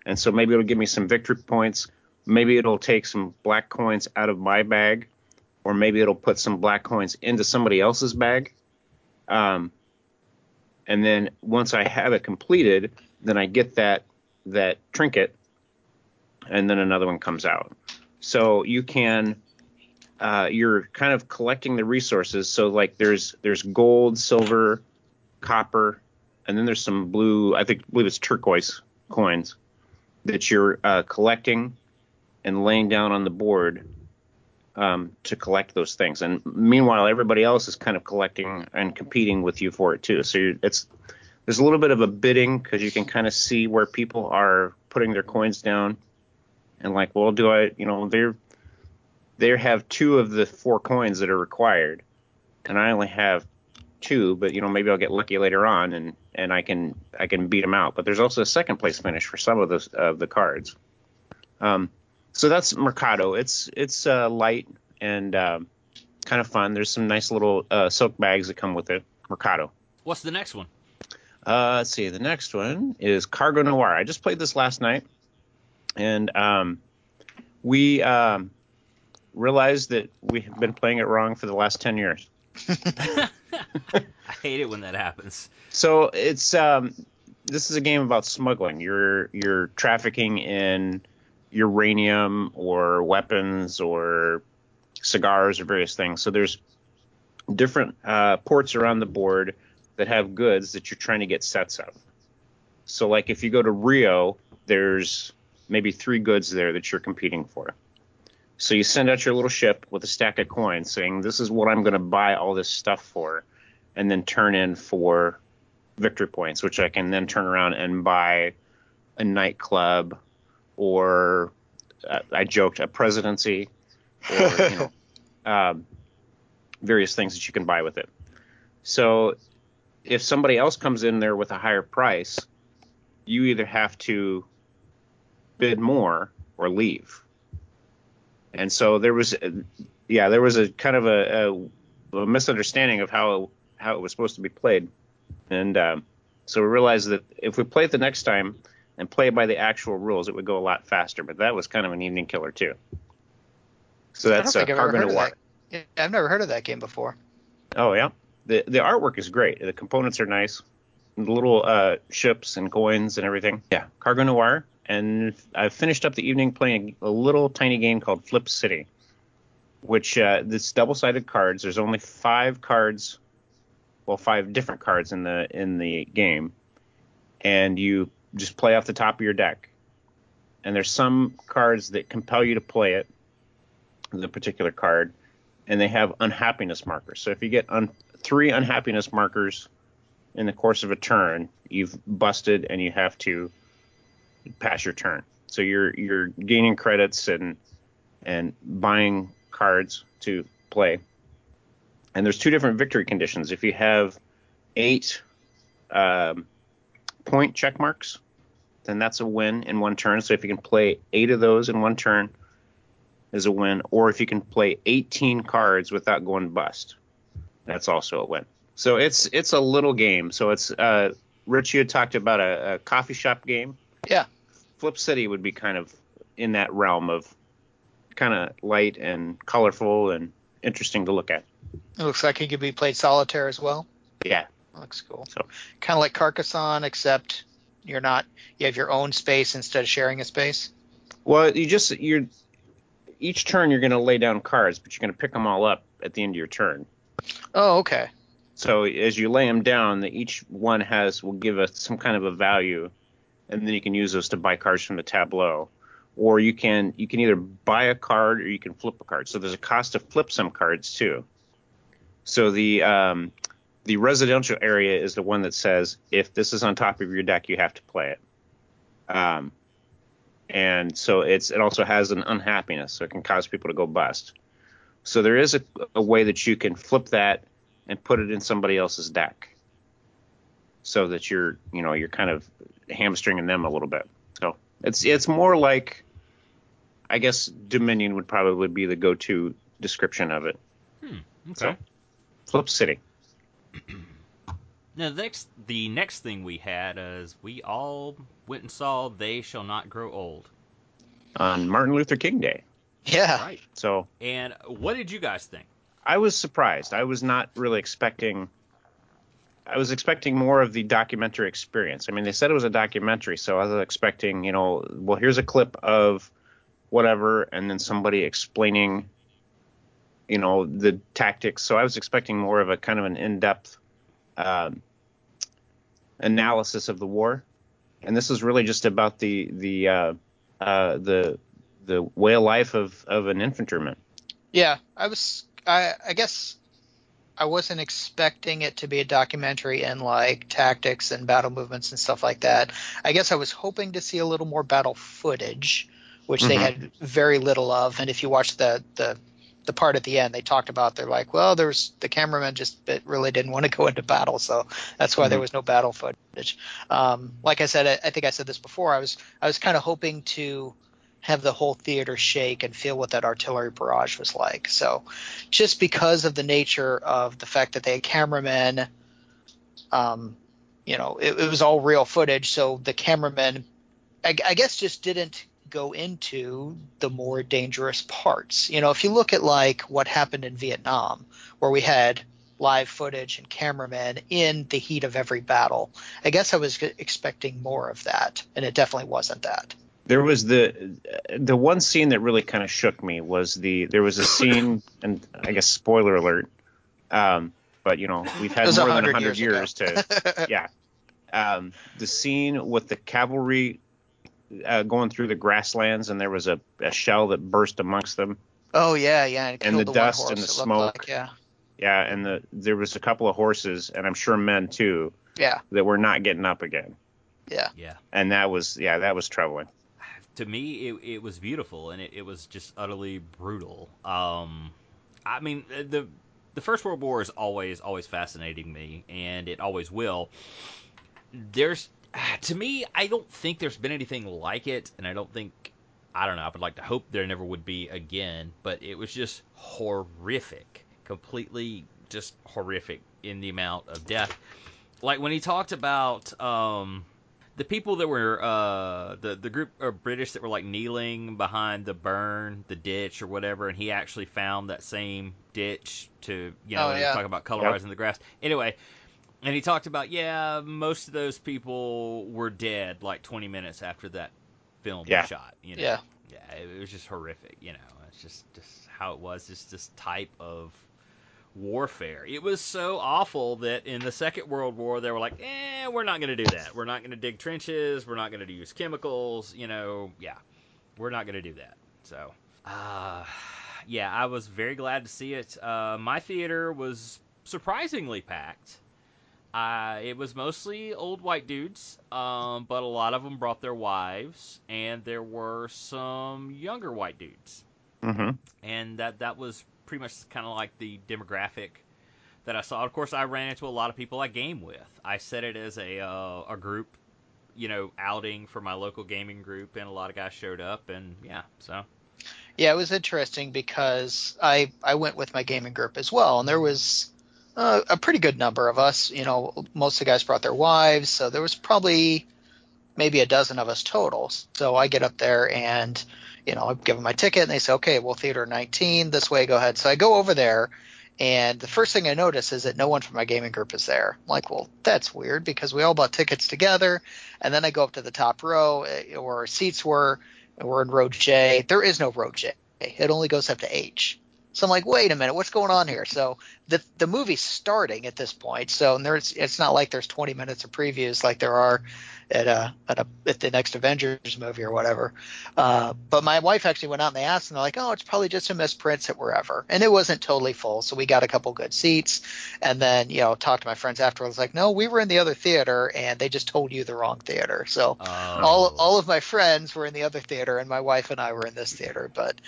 And so maybe it'll give me some victory points. Maybe it'll take some black coins out of my bag, or maybe it'll put some black coins into somebody else's bag. Um, and then once I have it completed, then I get that that trinket, and then another one comes out. So you can uh, you're kind of collecting the resources. So like there's there's gold, silver, copper, and then there's some blue. I think I believe it's turquoise coins that you're uh, collecting and laying down on the board um, to collect those things. And meanwhile, everybody else is kind of collecting and competing with you for it too. So it's there's a little bit of a bidding because you can kind of see where people are putting their coins down and like, well, do I, you know, they're they have two of the four coins that are required, and I only have two. But you know, maybe I'll get lucky later on, and and I can I can beat them out. But there's also a second place finish for some of those of the cards. Um, so that's Mercado. It's it's uh, light and um, kind of fun. There's some nice little uh, silk bags that come with it. Mercado. What's the next one? Uh, let's see. The next one is Cargo Noir. I just played this last night, and um, we um, realized that we have been playing it wrong for the last ten years. I hate it when that happens. So it's um, this is a game about smuggling. You're you're trafficking in uranium or weapons or cigars or various things. So there's different uh, ports around the board that have goods that you're trying to get sets of. So like if you go to Rio, there's maybe three goods there that you're competing for. So you send out your little ship with a stack of coins saying, This is what I'm going to buy all this stuff for, and then turn in for victory points, which I can then turn around and buy a nightclub or uh, I joked a presidency or you know um, various things that you can buy with it. So if somebody else comes in there with a higher price, you either have to bid more or leave. And so there was, yeah, there was a kind of a, a, a misunderstanding of how how it was supposed to be played, and um, so we realized that if we play it the next time and play by the actual rules, it would go a lot faster. But that was kind of an evening killer too. So that's uh, don't think I've ever Cargo heard of Noir. Yeah, I've never heard of that game before. Oh yeah, the the artwork is great. The components are nice. The little uh, ships and coins and everything. Yeah, Cargo Noir. And I've finished up the evening playing a, a little tiny game called Flip City, which uh, this double-sided cards. There's only five cards, well, five different cards in the in the game, and you just play off the top of your deck. And there's some cards that compel you to play it, the particular card, and they have unhappiness markers. So if you get un- three unhappiness markers in the course of a turn, you've busted and you have to pass your turn. So you're you're gaining credits and and buying cards to play. And there's two different victory conditions. If you have eight um, point check marks, then that's a win in one turn. So if you can play eight of those in one turn, is a win. Or if you can play 18 cards without going bust, that's also a win. So it's it's a little game. So it's uh, Rich, you had talked about a, a coffee shop game. Yeah. Flip City would be kind of in that realm of kind of light and colorful and interesting to look at. It looks like it could be played solitaire as well. Yeah. Looks cool. So- kind of like Carcassonne, except you're not. You have your own space instead of sharing a space. Well, you just you're each turn you're going to lay down cards, but you're going to pick them all up at the end of your turn. Oh, okay. So as you lay them down, each one has will give us some kind of a value, and then you can use those to buy cards from the tableau, or you can you can either buy a card or you can flip a card. So there's a cost to flip some cards too. So the um, the residential area is the one that says if this is on top of your deck, you have to play it. Um, and so it's it also has an unhappiness, so it can cause people to go bust. So there is a, a way that you can flip that and put it in somebody else's deck, so that you're you know you're kind of hamstringing them a little bit. So it's it's more like, I guess Dominion would probably be the go-to description of it. Hmm, Okay. So Flip City. Now, the next the next thing we had is we all went and saw They Shall Not Grow Old. on Martin Luther King Day. Yeah. Right. So And what did you guys think? I was surprised. I was not really expecting. I was expecting more of the documentary experience. I mean, they said it was a documentary, so I was expecting, you know, well, here's a clip of whatever, and then somebody explaining, you know, the tactics. So I was expecting more of a kind of an in-depth um, analysis of the war, and this is really just about the the uh, uh, the the way of life of of an infantryman. Yeah. I was. I. I guess. I wasn't expecting it to be a documentary in like tactics and battle movements and stuff like that. I guess I was hoping to see a little more battle footage, which they Mhm. had very little of. And if you watch the the the part at the end, they talked about they're like, well, there's the cameraman just bit- really didn't want to go into battle, so that's why there Mhm. was no battle footage. Um, like I said, I, I think I said this before. I was I was kind of hoping to have the whole theater shake and feel what that artillery barrage was like. So just because of the nature of the fact that they had cameramen, um, you know, it, it was all real footage. So the cameramen, I, I guess, just didn't go into the more dangerous parts. You know, if you look at like what happened in Vietnam, where we had live footage and cameramen in the heat of every battle, I guess I was expecting more of that, and it definitely wasn't that. There was the the one scene that really kind of shook me was the there was a scene and I guess spoiler alert, um, but you know we've had more than hundred years, years to yeah. Um, the scene with the cavalry uh, going through the grasslands and there was a, a shell that burst amongst them. Oh yeah, yeah, and, and the, the dust and the smoke. Like, yeah, yeah, and the there was a couple of horses and I'm sure men too. Yeah, that were not getting up again. Yeah, yeah, and that was yeah that was troubling. To me, it, it was beautiful and it, it was just utterly brutal. Um, I mean the the First World War is always always fascinating me, and it always will. There's to me, I don't think there's been anything like it, and I don't think I don't know. I would like to hope there never would be again, but it was just horrific, completely just horrific in the amount of death. Like when he talked about um, the people that were uh, the the group of British that were like kneeling behind the burn, the ditch or whatever, and he actually found that same ditch to you know oh, yeah. talk about colorizing yep. the grass. Anyway, and he talked about yeah, most of those people were dead like 20 minutes after that film yeah. was shot. You know? Yeah, yeah, it was just horrific. You know, it's just just how it was. Just this type of warfare. It was so awful that in the Second World War they were like, eh, we're not going to do that. We're not going to dig trenches. We're not going to use chemicals. You know, yeah, we're not going to do that. So, uh, yeah, I was very glad to see it. Uh, my theater was surprisingly packed. Uh, it was mostly old white dudes, um, but a lot of them brought their wives, and there were some younger white dudes. Mm-hmm. And that that was pretty much kind of like the demographic that I saw. Of course, I ran into a lot of people I game with. I set it as a uh, a group, you know, outing for my local gaming group, and a lot of guys showed up, and yeah, so. Yeah, it was interesting because I I went with my gaming group as well, and there was uh, a pretty good number of us. You know, most of the guys brought their wives, so there was probably maybe a dozen of us total. So I get up there and you know, I give them my ticket and they say, okay, well, theater 19, this way, go ahead. So I go over there and the first thing I notice is that no one from my gaming group is there. I'm like, well, that's weird because we all bought tickets together. And then I go up to the top row eh, where our seats were. And we're in row J. There is no row J. It only goes up to H. So I'm like, wait a minute, what's going on here? So the the movie's starting at this point. So there's it's not like there's 20 minutes of previews like there are at a, at, a, at the next Avengers movie or whatever. Uh, but my wife actually went out and they asked, and they're like, oh, it's probably just a misprint at wherever. And it wasn't totally full, so we got a couple good seats. And then you know talked to my friends afterwards, like, no, we were in the other theater, and they just told you the wrong theater. So oh. all all of my friends were in the other theater, and my wife and I were in this theater, but.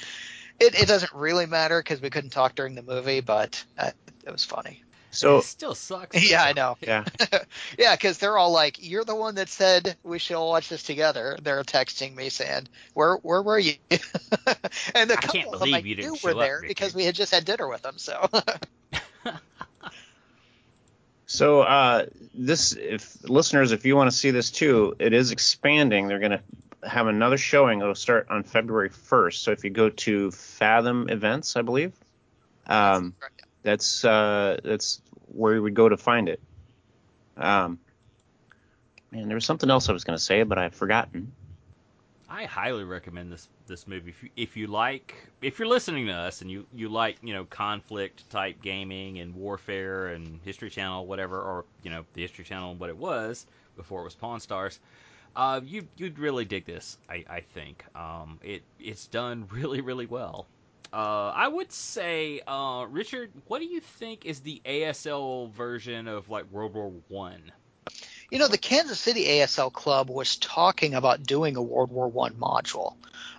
It, it doesn't really matter because we couldn't talk during the movie, but uh, it was funny. So it still sucks. Yeah, I know. Yeah, yeah, because they're all like, "You're the one that said we should all watch this together." They're texting me saying, "Where where were you?" and the I couple can't of believe them I you didn't knew were there Richard. because we had just had dinner with them. So so uh, this, if listeners, if you want to see this too, it is expanding. They're going to have another showing. It'll start on February 1st. So if you go to Fathom Events, I believe, um, that's uh, that's where you would go to find it. Um, there was something else I was going to say, but I've forgotten. I highly recommend this this movie if you, if you like if you're listening to us and you you like you know conflict type gaming and warfare and History Channel whatever or you know the History Channel what it was before it was Pawn Stars. Uh, you you'd really dig this, I, I think. Um, it it's done really really well. Uh, I would say, uh, Richard, what do you think is the ASL version of like World War One? you know the Kansas City ASL club was talking about doing a World War One module.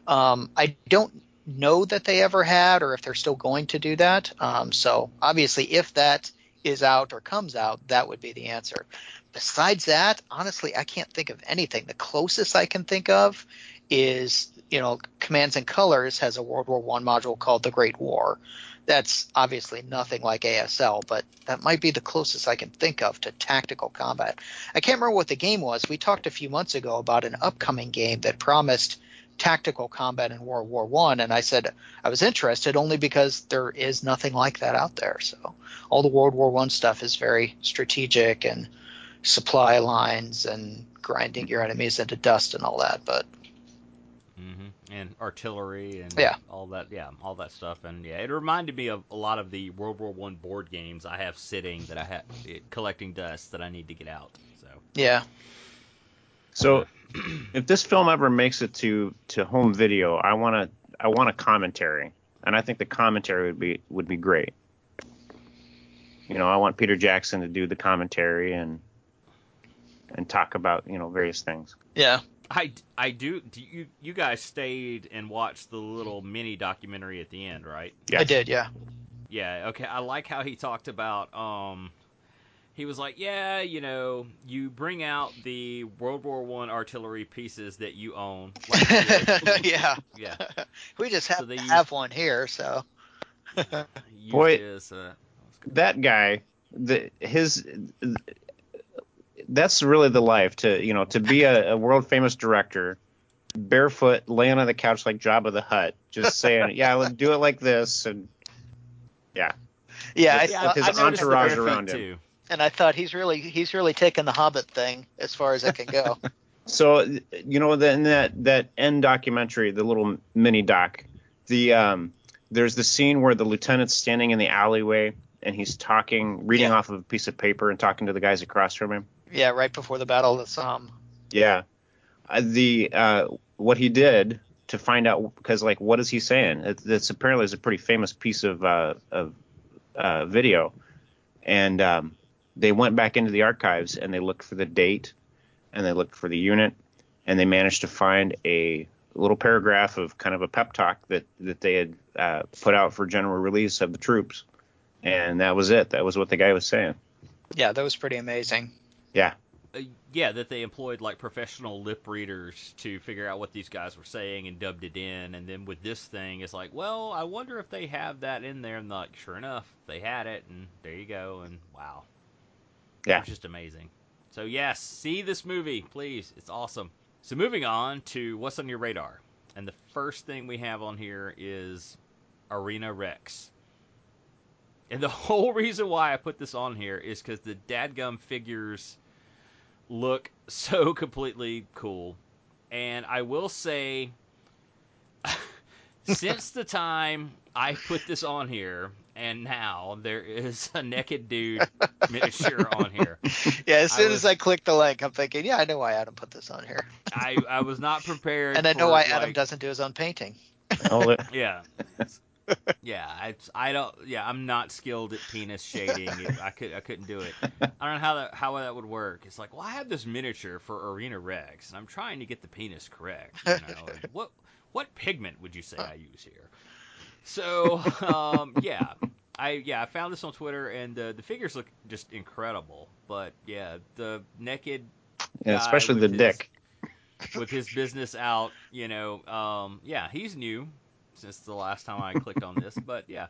Um, I don't know that they ever had or if they're still going to do that. Um, so obviously, if that is out or comes out, that would be the answer. Besides that, honestly, I can't think of anything. The closest I can think of is, you know, Commands and Colors has a World War One module called The Great War. That's obviously nothing like ASL, but that might be the closest I can think of to tactical combat. I can't remember what the game was. We talked a few months ago about an upcoming game that promised tactical combat in World War One, and I said I was interested only because there is nothing like that out there. So all the World War One stuff is very strategic and supply lines and grinding your enemies into dust and all that. But hmm And artillery and Yeah. all that, yeah, all that stuff, and yeah, it reminded me of a lot of the World War One board games I have sitting that I have collecting dust that I need to get out. So yeah, So, if this film ever makes it to to home video, I want to I want a commentary, and I think the commentary would be would be great. You know, I want Peter Jackson to do the commentary and and talk about you know various things. yeah, I, I do. Do you you guys stayed and watched the little mini documentary at the end, right? Yeah. I did. Yeah, Yeah, okay. I like how he talked about um he was like, "Yeah, you know, you bring out the World War 1 artillery pieces that you own." Like, yeah. yeah. We just have So to use- have one here, so Use Boy. this, uh, That guy, the his that's really the life to you know to be a, a world famous director, barefoot, laying on the couch like Jabba the Hutt, just saying, "Yeah, let's do it like this," and yeah. Yeah, With thought, his I entourage around him. too. and I thought he's really he's really taken the Hobbit thing as far as it can go. So you know, then that that end documentary, the little mini doc, the um, there's the scene where the lieutenant's standing in the alleyway and he's talking, reading Yeah. off of a piece of paper and talking to the guys across from him. Yeah, right before the Battle of the Somme. Yeah, uh, the uh, what he did to find out because like what is he saying? It, it's apparently is a pretty famous piece of uh, of uh, video, and um, they went back into the archives and they looked for the date, and they looked for the unit, and they managed to find a little paragraph of kind of a pep talk that that they had uh, put out for general release of the troops, and that was it. That was what the guy was saying. Yeah, that was pretty amazing. Yeah, Uh, yeah, that they employed like professional lip readers to figure out what these guys were saying and dubbed it in. And then with this thing, it's like, well, I wonder if they have that in there. And like, sure enough, they had it, and there you go. And wow, Yeah. it's just amazing. So yes, see this movie, please. It's awesome. So moving on to what's on your radar, and the first thing we have on here is Arena Rex. And the whole reason why I put this on here is because the dadgum figures look so completely cool. And I will say, since the time I put this on here, and now there is a naked dude miniature on here. Yeah, as I soon was- as I click the link, I'm thinking, yeah, I know why Adam put this on here, I, I was not prepared. and I know for, why Adam doesn't do his own painting. Oh, Yeah. Yeah, I, I don't. Yeah, I'm not skilled at penis shading. I could I couldn't do it. I don't know how that how that would work. It's like, well, I have this miniature for Arena Rex, and I'm trying to get the penis correct. You know, And what what pigment would you say I use here? So, um, yeah, I yeah I found this on Twitter, and uh, the figures look just incredible. But yeah, the naked yeah, especially the his- dick. with his business out, you know, um, yeah, he's new since the last time I clicked on this, but yeah,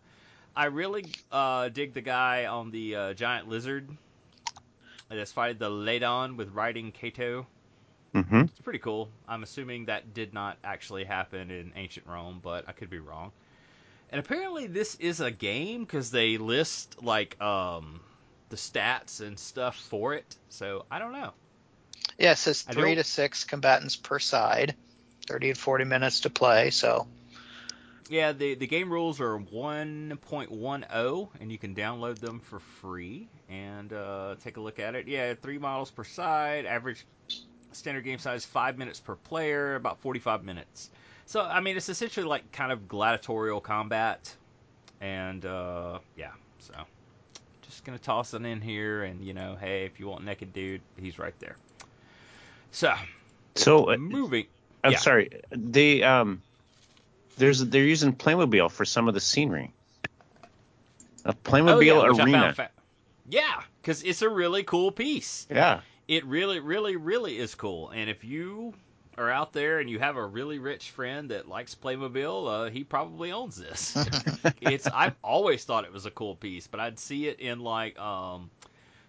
I really uh, dig the guy on the uh, giant lizard that's fighting the Ladon with riding Kato. hmm It's pretty cool. I'm assuming that did not actually happen in ancient Rome, but I could be wrong. And apparently, this is a game because they list like um, the stats and stuff for it. So I don't know. Yeah, it says three to six combatants per side, 30 to 40 minutes to play. So Yeah, the the game rules are 1.10, and you can download them for free and uh, take a look at it. Yeah, three models per side, average standard game size five minutes per player, about 45 minutes. So I mean, it's essentially like kind of gladiatorial combat, and uh, yeah, so just gonna toss it in here, and you know, hey, if you want naked dude, he's right there. So So uh, moving. I'm Yeah. sorry. The um, there's they're using Playmobil for some of the scenery. A Playmobil Oh, yeah, arena. fa- yeah, because it's a really cool piece. yeah. It really, really, really is cool. And if you are out there and you have a really rich friend that likes Playmobil, uh, he probably owns this. it's I've always thought it was a cool piece, but I'd see it in like um,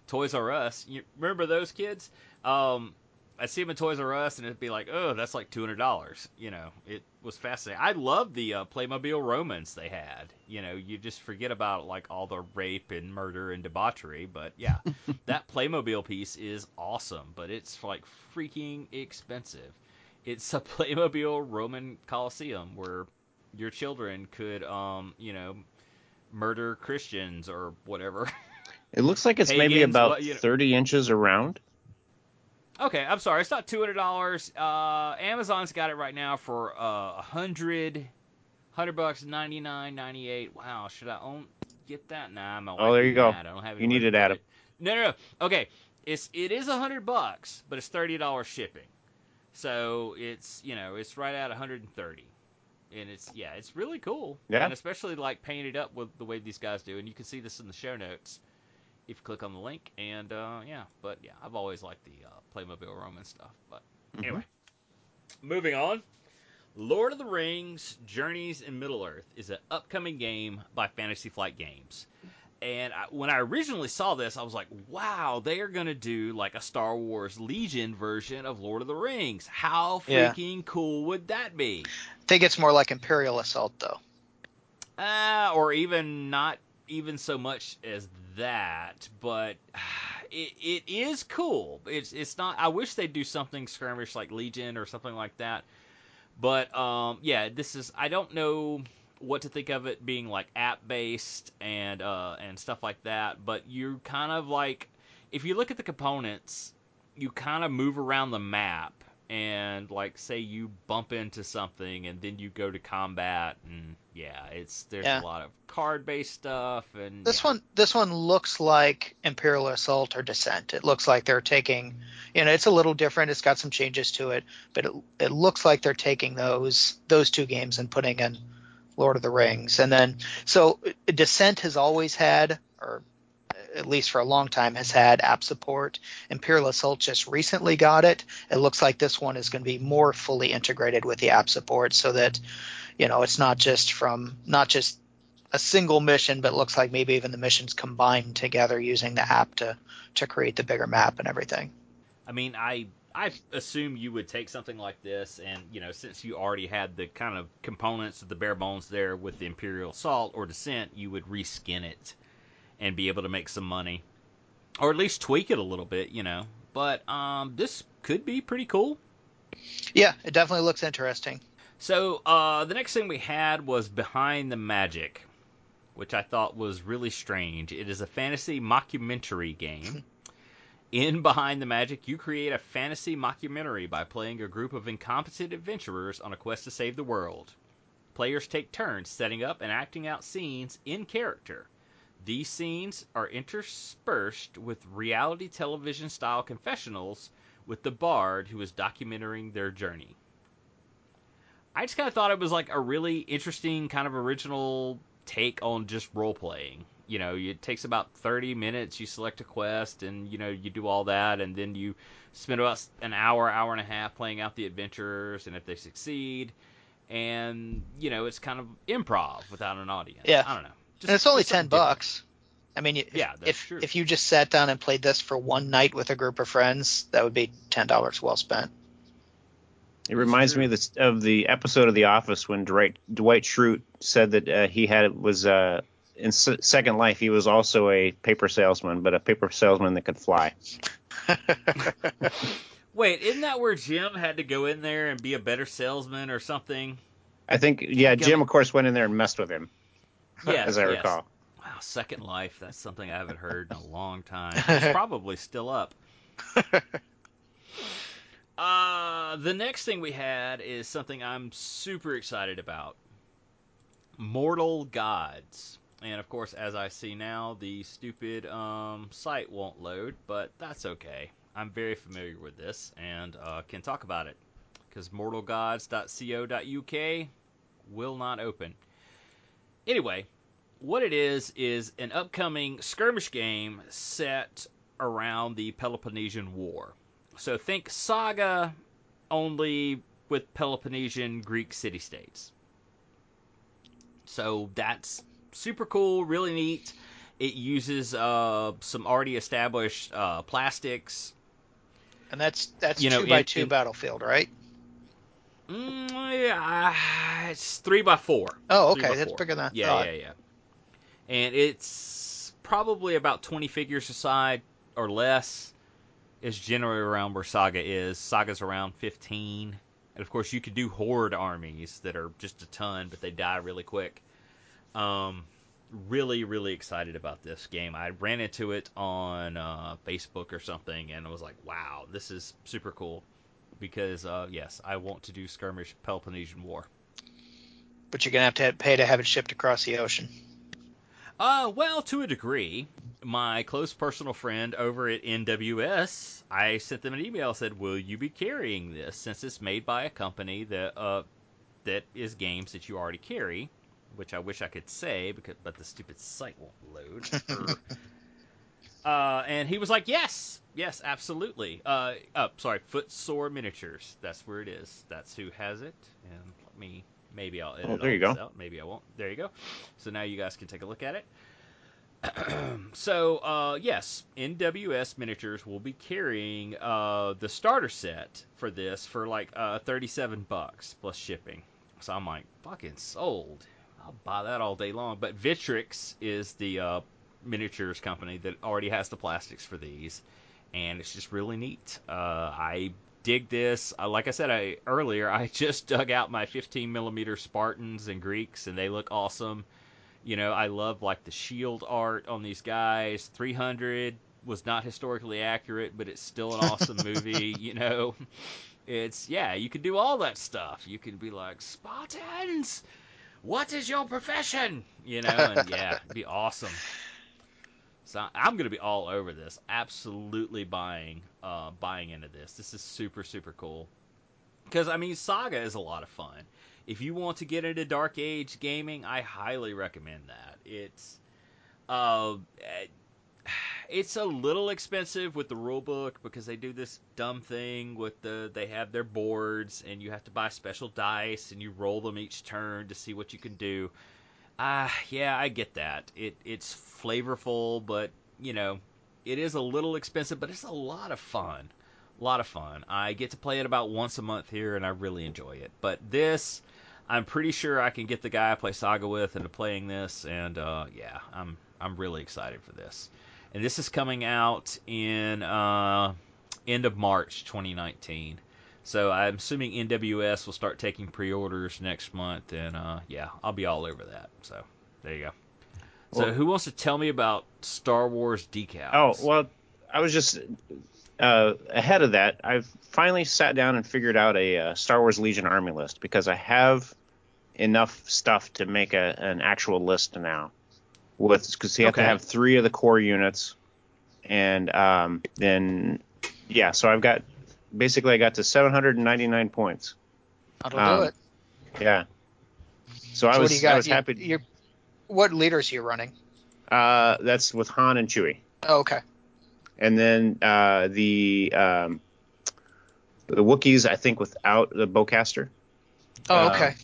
Toys R Us. You remember those kids? Um, I'd see them in Toys R Us and it'd be like, oh, that's like two hundred dollars. You know, it was fascinating. I loved the uh, Playmobil Romans they had. You know, you just forget about like all the rape and murder and debauchery, but yeah, that Playmobil piece is awesome, but it's like freaking expensive. It's a Playmobil Roman Coliseum where your children could, um, you know, murder Christians or whatever. It looks like it's maybe about you know- 30 inches around. Okay, I'm sorry. It's not two hundred dollars. Uh, Amazon's got it right now for uh, a hundred, hundred bucks, ninety nine, ninety eight. Wow, should I own get that? Nah, my wife Oh, there you go. I don't have You need it, Adam. No, no, no. Okay, it's it is a hundred bucks, but it's thirty dollars shipping. So it's you know it's right at 130, and it's yeah it's really cool. Yeah. and especially like painted up with the way these guys do, and you can see this in the show notes if you click on the link. And uh, yeah, but yeah, I've always liked the uh, Playmobil Roman stuff. But anyway, moving on. Lord of the Rings: Journeys in Middle Earth is an upcoming game by Fantasy Flight Games. And I, when I originally saw this, I was like, "Wow, they are gonna do like a Star Wars Legion version of Lord of the Rings. How Yeah. freaking cool would that be?" I think it's more like Imperial Assault, though. Uh, or even not even so much as that, but it, it is cool. It's it's not. I wish they'd do something skirmish like Legion or something like that. But um, yeah, this is. I don't know what to think of it being like app based and uh and stuff like that. But you're kind of like, if you look at the components, you kind of move around the map and like say you bump into something and then you go to combat and yeah it's there's Yeah. a lot of card based stuff and This yeah. one, this one looks like Imperial Assault or Descent. It looks like they're taking, you know, it's a little different. It's got some changes to it, but it, it looks like they're taking those those two games and putting in Lord of the Rings. And then, so Descent has always had, or at least for a long time, has had app support. Imperial Assault just recently got it. It looks like this one is going to be more fully integrated with the app support, so that you know it's not just from not just a single mission, but looks like maybe even the missions combined together using the app to to create the bigger map and everything. I mean, I I assume you would take something like this, and you know, since you already had the kind of components of the bare bones there with the Imperial Assault or Descent, you would reskin it and be able to make some money, or at least tweak it a little bit, you know. But um, this could be pretty cool. Yeah, it definitely looks interesting. So uh, the next thing we had was Behind the Magic, which I thought was really strange. It is a fantasy mockumentary game. In Behind the Magic, you create a fantasy mockumentary by playing a group of incompetent adventurers on a quest to save the world. Players take turns setting up and acting out scenes in character. These scenes are interspersed with reality television style confessionals with the bard who is documenting their journey. I just kind of thought it was like a really interesting kind of original take on just role playing. You know, it takes about 30 minutes. You select a quest, and you know you do all that, and then you spend about an hour, hour and a half playing out the adventures, and if they succeed, and you know it's kind of improv without an audience. Yeah. I don't know. Just, and it's only just ten something different. bucks. I mean, if, Yeah, if true. if you just sat down and played this for one night with a group of friends, that would be ten dollars well spent. It reminds me of the, of the episode of The Office when Dwight, Dwight Schrute said that uh, he had was uh, in S- Second Life he was also a paper salesman, but a paper salesman that could fly. Wait, isn't that where Jim had to go in there and be a better salesman or something? I think yeah, Jim of course went in there and messed with him, Yes, as I yes. recall. Wow, Second Life. That's something I haven't heard in a long time. It's probably still up. Uh, the next thing we had is something I'm super excited about Mortal Gods. And of course, as I see now, the stupid um, site won't load, but that's okay. I'm very familiar with this and uh, can talk about it because mortalgods.co.uk will not open. Anyway, what it is is an upcoming skirmish game set around the Peloponnesian War. So think Saga only with Peloponnesian Greek city states. So that's super cool, really neat. It uses uh, some already established uh, plastics. And that's that's You know, two by in- two in- battlefield, right? Mm, yeah, it's three by four. Oh, okay, that's four. bigger than I yeah, thought. yeah, yeah. And it's probably about twenty figures aside or less. Is generally around where Saga is. Saga's around fifteen, and of course you could do horde armies that are just a ton, but they die really quick. Um, really, really excited about this game. I ran into it on uh, Facebook or something, and I was like, "Wow, this is super cool." Because uh, yes, I want to do skirmish Peloponnesian War. But you're gonna have to pay to have it shipped across the ocean. Uh, well, to a degree. My close personal friend over at NWS, I sent them an email said, "Will you be carrying this since it's made by a company that uh that is games that you already carry?" Which I wish I could say, because but the stupid site won't load. uh, and he was like, "Yes, yes, absolutely." Uh, oh, sorry, Footsore Miniatures. That's where it is. That's who has it. And let me maybe I'll edit Oh, there all you this go. out. Maybe I won't. There you go. So now you guys can take a look at it. so uh, yes, NWS Miniatures will be carrying uh, the starter set for this for like uh, 37 bucks plus shipping. So I'm like, fucking sold. I'll buy that all day long. But Vitrix is the uh, miniatures company that already has the plastics for these, and it's just really neat. Uh, I dig this. Uh, like I said I, earlier, I just dug out my 15 millimeter Spartans and Greeks, and they look awesome. You know, I love like the shield art on these guys. 300 was not historically accurate, but it's still an awesome movie. You know, it's yeah, you can do all that stuff. You can be like Spartans. What is your profession? You know, and yeah, it'd be awesome. So I'm gonna be all over this. Absolutely buying, uh, buying into this. This is super super cool. Because I mean, Saga is a lot of fun. If you want to get into Dark Age gaming, I highly recommend that. It's, uh, eh, it's a little expensive with the rule book because they do this dumb thing with the they have their boards and you have to buy special dice and you roll them each turn to see what you can do. Ah, yeah, I get that. It it's flavorful, but you know, it is a little expensive, but it's a lot of fun. A lot of fun. I get to play it about once a month here, and I really enjoy it. But this, I'm pretty sure I can get the guy I play Saga with into playing this, and uh, yeah, I'm I'm really excited for this. And this is coming out in uh, end of March 2019. So I'm assuming NWS will start taking pre-orders next month, and uh, yeah, I'll be all over that. So there you go. So Well- who wants to tell me about Star Wars decals? Oh well, I was just uh, ahead of that. I've finally sat down and figured out a uh, Star Wars Legion army list because I have enough stuff to make a, an actual list now. With because you have Okay. to have three of the core units, and um, then yeah, so I've got basically I got to 799 points. That'll Um, do it. Yeah. So I So what was do you got? I was You- happy. you're- what leaders are you running? Uh, that's with Han and Chewie. Oh, okay. and then uh, the um, the Wookiees, I think, without the bowcaster. Oh, Um, okay.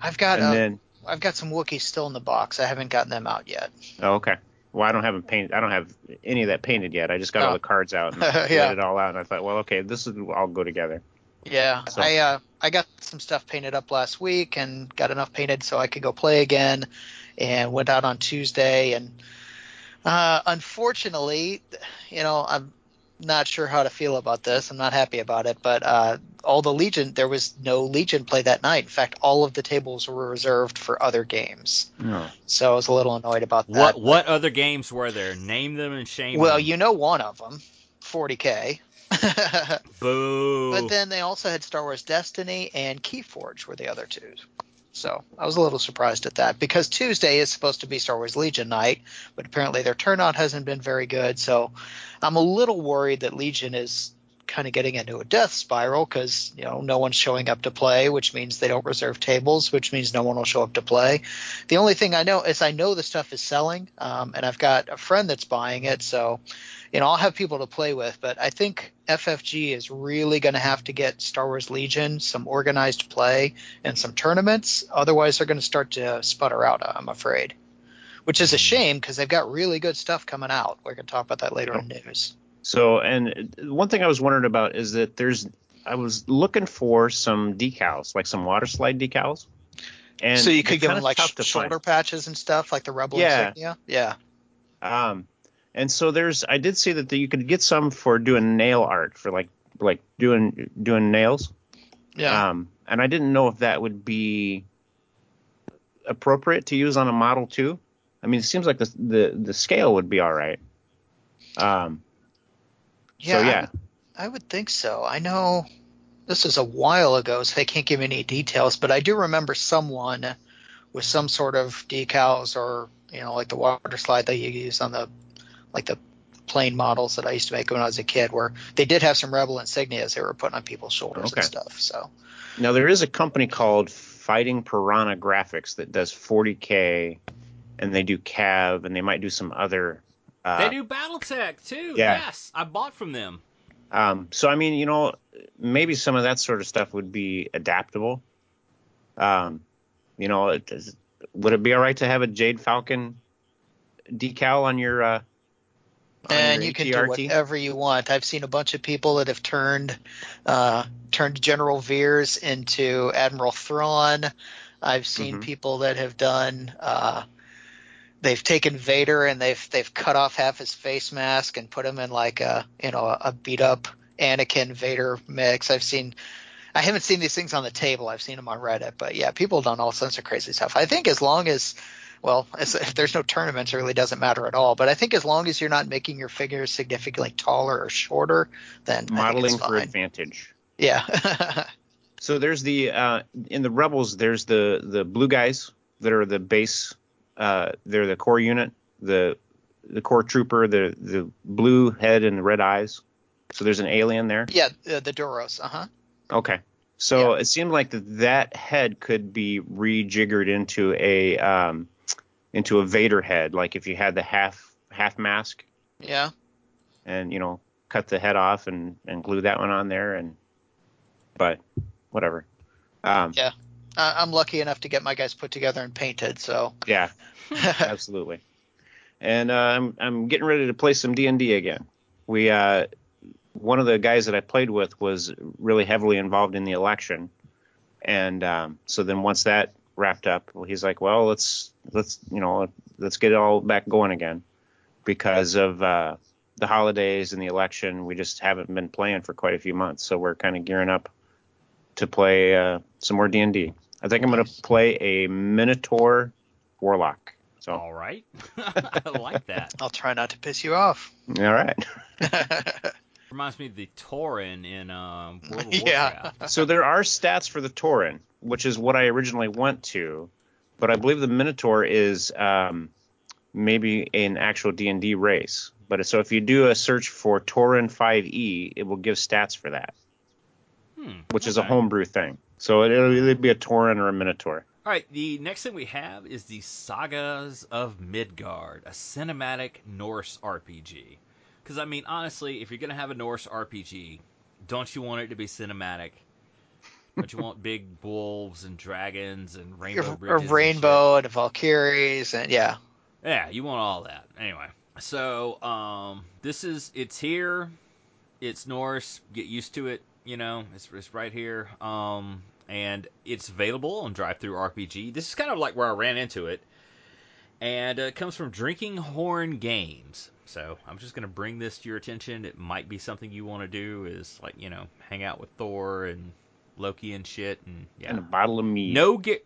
I've got and uh, then I've got some Wookiees still in the box. I haven't gotten them out yet. oh, okay. Well, I don't have them painted. I don't have any of that painted yet. I just got all Oh. the cards out and Yeah. laid it all out, and I thought, well, okay, this is all go together. Yeah, So- I uh, I got some stuff painted up last week and got enough painted so I could go play again, and went out on Tuesday and uh, unfortunately, you know I'm not sure how to feel about this. I'm not happy about it, but uh, all the Legion there was no Legion play that night. In fact, all of the tables were reserved for other games, No. so I was a little annoyed about that. What what other games were there? Name them and shame them Well, them. you know one of them, 40k. Boo. But then they also had Star Wars Destiny and Keyforge were the other two. So I was a little surprised at that because Tuesday is supposed to be Star Wars Legion night, but apparently their turnout hasn't been very good. So I'm a little worried that Legion is kind of getting into a death spiral because you know no one's showing up to play, which means they don't reserve tables, which means no one will show up to play. The only thing I know is I know the stuff is selling, um, and I've got a friend that's buying it, so you know, I'll have people to play with, but I think FFG is really going to have to get Star Wars Legion some organized play and some tournaments. Otherwise, they're going to start to sputter out. I'm afraid, which is a shame because they've got really good stuff coming out. We're going to talk about that later in news. So, and one thing I was wondering about is that there's, I was looking for some decals, like some water slide decals. And so you could give them like tough sh- to shoulder find. patches and stuff, like the Rebel Yeah. insignia. Yeah. Um, and so there's, I did see that you could get some for doing nail art for like, like doing doing nails. Yeah. Um, and I didn't know if that would be appropriate to use on a Model 2. I mean, it seems like the the, the scale would be all right. Um, yeah. so I yeah, would- I would think so. I know this is a while ago, so I can't give any details, but I do remember someone with some sort of decals or you know, like the water slide that you use on the like the plane models that I used to make when I was a kid, where they did have some rebel insignias they were putting on people's shoulders Okay. and stuff. So now there is a company called Fighting Piranha Graphics that does 40k, and they do Cav, and they might do some other. Uh, They do BattleTech too. yeah. Yes, I bought from them. Um, so I mean, you know, maybe some of that sort of stuff would be adaptable. Um, you know, it, does- would it be all right to have a Jade Falcon decal on your? Uh, on and you can do whatever you want. I've seen a bunch of people that have turned uh, turned General Veers into Admiral Thrawn. I've seen Mhm. people that have done. Uh, they've taken Vader and they've they've cut off half his face mask and put him in like a you know a beat up Anakin Vader mix. I've seen. I haven't seen these things on the table. I've seen them on Reddit, but yeah, people have done all sorts of crazy stuff. I think as long as well, as, if there's no tournaments, it really doesn't matter at all. But I think as long as you're not making your figures significantly taller or shorter, then modeling for advantage. Yeah, So there's the uh, in the rebels. There's the the blue guys that are the base. Uh, they're the core unit. The the core trooper. The the blue head and the red eyes. So there's an alien there. yeah, uh, the Duros. Uh huh. Okay. So it seemed like that that head could be rejiggered into a um, into a Vader head, like if you had the half half mask Yeah. and you know cut the head off and and glue that one on there and but whatever. Um, Yeah. I'm lucky enough to get my guys put together and painted, so yeah, absolutely. And uh, I'm I'm getting ready to play some D and D again. We uh, one of the guys that I played with was really heavily involved in the election, and um, so then once that wrapped up, well, he's like, well, let's let's you know let's get it all back going again because of uh, the holidays and the election. We just haven't been playing for quite a few months, so we're kind of gearing up to play uh, some more D and D. I think I'm going to play a Minotaur Warlock. So All right, I like that. I'll try not to piss you off. all right. Reminds me of the Tauren in um, World of Yeah. Warcraft. so there are stats for the Tauren, which is what I originally went to, but I believe the Minotaur is um, maybe an actual D and D race. But so if you do a search for Tauren 5e, it will give stats for that, Hmm, which is a homebrew thing. So it, it'll either be a Tauren or a Minotaur. All right, the next thing we have is the Sagas of Midgard, a cinematic Norse RPG. Because I mean, honestly, if you're gonna have a Norse RPG, don't you want it to be cinematic? Don't you want big wolves and dragons and rainbow or bridges? and rainbow and, Valkyries and yeah. Yeah, you want all that. Anyway, so um, this is it's here. It's Norse. Get used to it. You know, it's it's right here. Um, and it's available on DriveThruRPG. This is kind of like where I ran into it, and uh, it comes from Drinking Horn Games. So I'm just gonna bring this to your attention. It might be something you want to do. Is like you know, hang out with Thor and Loki and shit, and yeah, And a bottle of mead. no get,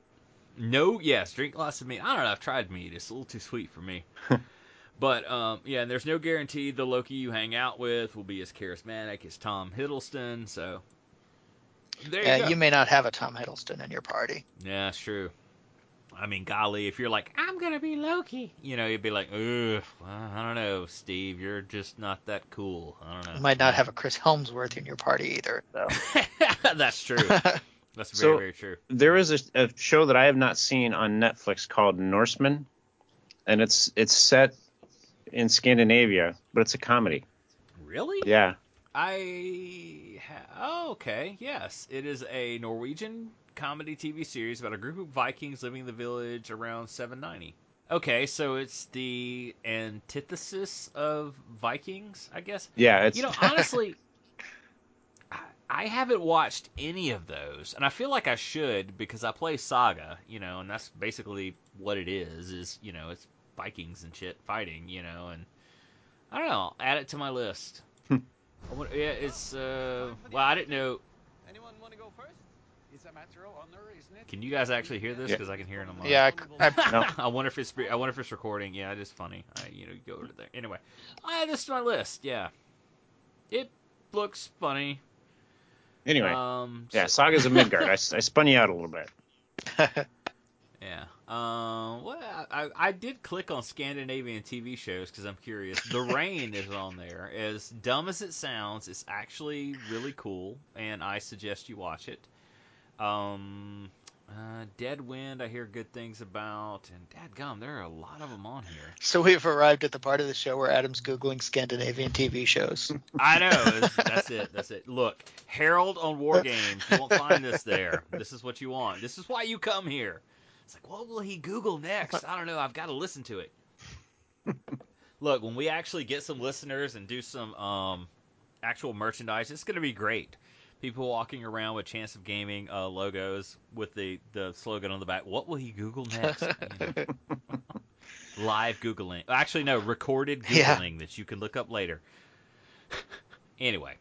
no yes, drink lots of meat. I don't know. I've tried meat. It's a little too sweet for me. but um, yeah, and there's no guarantee the Loki you hang out with will be as charismatic as Tom Hiddleston. So there you Yeah, go. you may not have a Tom Hiddleston in your party. Yeah, it's true. I mean, golly, if you're like, I'm gonna be Loki, you know, you'd be like, ugh, well, I don't know, Steve, you're just not that cool. I don't know. You might not have a Chris Hemsworth in your party either. So. That's true. That's very, So- very true. there is a, a show that I have not seen on Netflix called Norseman, and it's it's set in Scandinavia, but it's a comedy. Really? Yeah. I ha- oh, okay. Yes, it is a Norwegian comedy TV series about a group of Vikings living in the village around 790. Okay, so it's the antithesis of Vikings, I guess. Yeah. It's You know, honestly, I- haven't watched any of those, and I feel like I should because I play Saga, you know, and that's basically what it is. Is you know, it's Vikings and shit fighting, you know, and I don't know. Add it to my list. I wonder- yeah, it's uh. Well, I didn't know. Anyone want to go first? It's a matter of honor, isn't it? Can you guys actually hear this? Yeah. Because I can hear it on my. Yeah, I, I, No. I wonder if it's I wonder if it's recording. Yeah, it is funny. I, you know, you go over there. Anyway, I add this to my list. Yeah, it looks funny. anyway. Um, yeah. so- Sagas of Midgard. I spun you out a little bit. Yeah. Um. Well, I, I did click on Scandinavian TV shows because I'm curious. The Rain is on there. As dumb as it sounds, it's actually really cool, and I suggest you watch it. Um. Uh, Dead Wind, I hear good things about, and dadgum, there are a lot of them on here. so we've arrived at the part of the show where Adam's googling Scandinavian TV shows. I know. That's it. That's it. Look, Harold on War Games. You won't find this there. This is what you want. This is why you come here. It's like, what will he Google next? I don't know. I've got to listen to it. Look, when we actually get some listeners and do some um, actual merchandise, it's going to be great. People walking around with Chance of Gaming uh, logos with the, the slogan on the back. What will he Google next? You know, live Googling. Actually, no, recorded Yeah. Googling that you can look up later. anyway,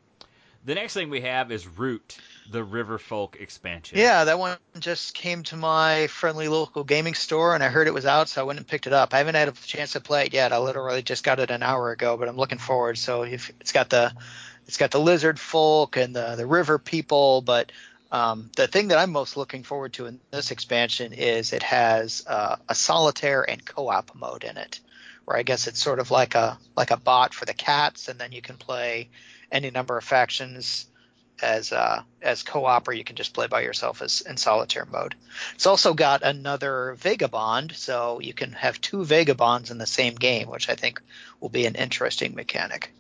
the next thing we have is Root, the Riverfolk expansion. Yeah, that one just came to my friendly local gaming store, and I heard it was out, so I went and picked it up. I haven't had a chance to play it yet. I literally just got it an hour ago, but I'm looking forward. So if it's got the it's got the lizard folk and the the river people, but um, the thing that I'm most looking forward to in this expansion is it has uh, a solitaire and co-op mode in it, where I guess it's sort of like a like a bot for the cats, and then you can play any number of factions as uh, as co-op, or you can just play by yourself as in solitaire mode. It's also got another vagabond, so you can have two vagabonds in the same game, which I think will be an interesting mechanic.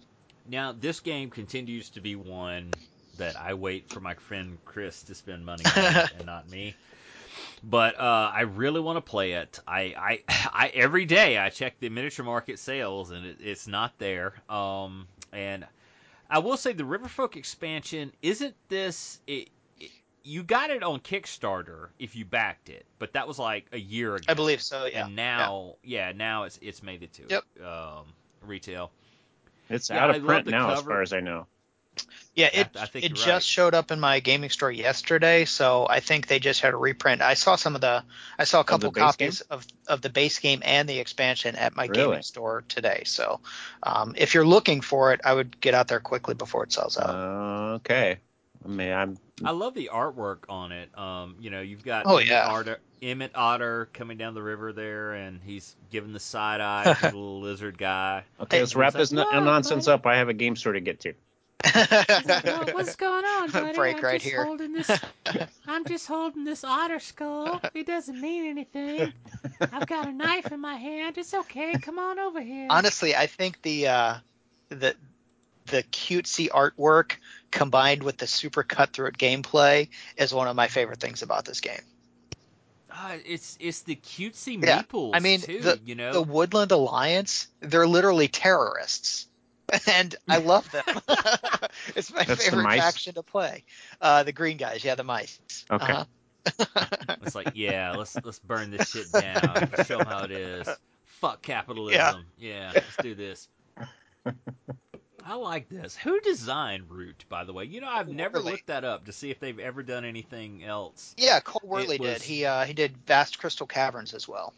Now, this game continues to be one that I wait for my friend Chris to spend money on and not me. But uh, I really want to play it. I, I, I every day I check the miniature market sales and it, it's not there. Um, and I will say the Riverfolk expansion isn't this. It, it, you got it on Kickstarter if you backed it, but that was like a year ago. I believe so. Yeah. and now, yeah. now it's it's made it to Yep. um, retail. It's Yeah, out of love print the now, as far as I know. Yeah, it I think it you're just right. showed up in my gaming store yesterday, so I think they just had a reprint. I saw some of the I saw a couple base copies of of the base game and the expansion at my gaming store today. So, um, if you're looking for it, I would get out there quickly before it sells out. Uh, okay. I mean, I'm I love the artwork on it. Um, you know, you've got Oh, Emmett, yeah. Otter, Emmett Otter coming down the river there, and he's giving the side eye to the little lizard guy. okay. Let's wrap this What, no- nonsense buddy? up. I have a game store to get to. Well, what's going on, buddy? Break I'm right just here. Holding this, I'm just holding this otter skull. It doesn't mean anything. I've got a knife in my hand. It's okay. Come on over here. Honestly, I think the uh, the the cutesy artwork combined with the super cutthroat gameplay is one of my favorite things about this game. Uh, it's it's the cutesy Yeah, meeples I mean, too. the- you know, The Woodland Alliance, they're literally terrorists. And I love them. it's my That's favorite mice? faction to play. Uh, the green guys, yeah, the mice. Okay. Uh-huh. it's like yeah, let's let's burn this shit down. Show them how it is. Fuck capitalism. Yeah, let's do this. I like this. Who designed Root, by the way? You know, I've never Wehrle. looked that up to see if they've ever done anything else. Yeah, Cole Wehrle was- did. He uh, he did Vast Crystal Caverns as well.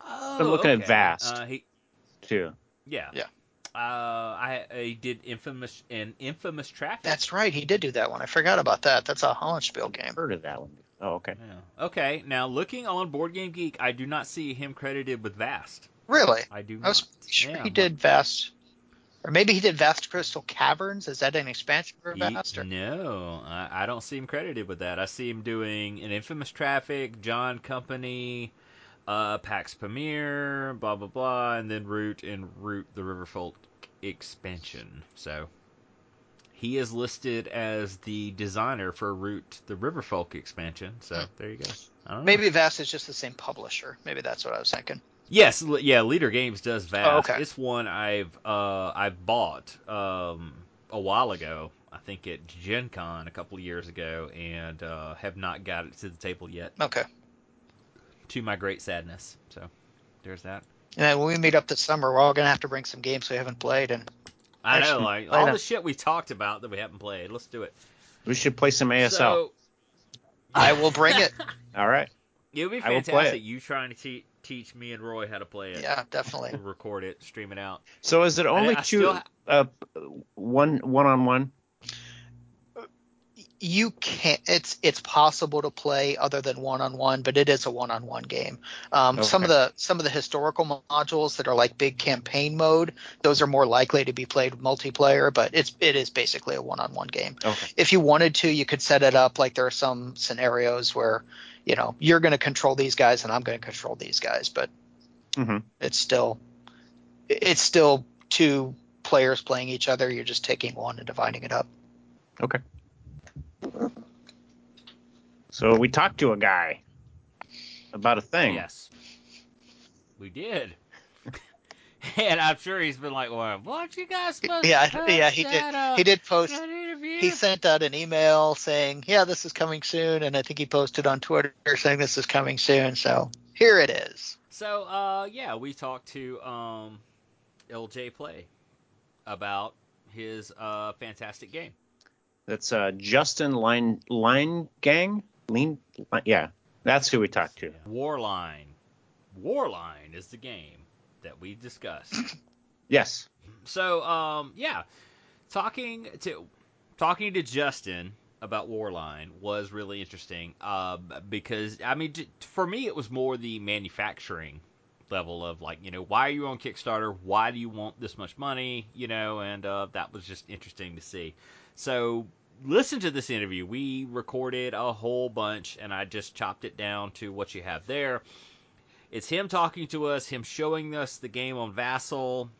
Oh, I'm looking at. Vast. Uh, he, Too. yeah. Yeah. Uh, I, I did infamous and infamous traffic. That's right, he did do that one. I forgot about that. That's a Hollandspiele game. Heard of that one? Oh, okay. Yeah. Okay. Now looking on Board Game Geek, I do not see him credited with Vast. Really? I do. I was not. sure Yeah, he did Vast. Or maybe he did Vast Crystal Caverns. Is that an expansion for Vast? Or? No, I, I don't see him credited with that. I see him doing an infamous traffic, John Company, uh, Pax Pamir, blah blah blah, and then Root and Root the Riverfolk expansion. So he is listed as the designer for Root the Riverfolk expansion. So there you go. I don't know. Maybe Vast is just the same publisher. Maybe that's what I was thinking. Yes, yeah. Leder Games does Vast. Oh, okay. It's one I've uh, I've bought um, a while ago. I think at Gen Con a couple of years ago, and uh, have not got it to the table yet. Okay. To my great sadness. So there's that. And when we meet up this summer, we're all gonna have to bring some games we haven't played, and I know, like all them. the shit we talked about that we haven't played. Let's do it. We should play some ASL. So, I will bring it. All right. it would be will play fantastic. it. You trying to te- teach me and Roy how to play it. Yeah, definitely. We'll record it, stream it out. So is it only I two still ha- uh one one on one? You can't. It's it's possible to play other than one on one, but it is a one on one game. Um, Some of the some of the historical modules that are like big campaign mode, those are more likely to be played multiplayer, but it's it is basically a one on one game. Okay. If you wanted to, you could set it up like there are some scenarios where you know you're going to control these guys and I'm going to control these guys, but hmm it's still it's still two players playing each other. You're just taking one and dividing it up. Okay. So we talked to a guy about a thing. Yes, we did. and I'm sure he's been like, "Well, what you guys supposed Yeah, to post yeah, he did. that, uh, He did post. He sent out an email saying, "Yeah, this is coming soon," and I think he posted on Twitter saying this is coming soon. So here it is. So, uh, yeah, we talked to um, LJ Play about his uh, fantastic game. That's uh, Justin Line Line Gang. Lean. Yeah, that's who we talked to. Warline. Warline is the game that we discussed. Yes. so, um, yeah, talking to talking to Justin about Warline was really interesting um, because I mean, for me, it was more the manufacturing level of like, you know, why are you on Kickstarter? Why do you want this much money? You know, and uh, that was just interesting to see. So, listen to this interview. We recorded a whole bunch, and I just chopped it down to what you have there. It's him talking to us, him showing us the game on Vassal,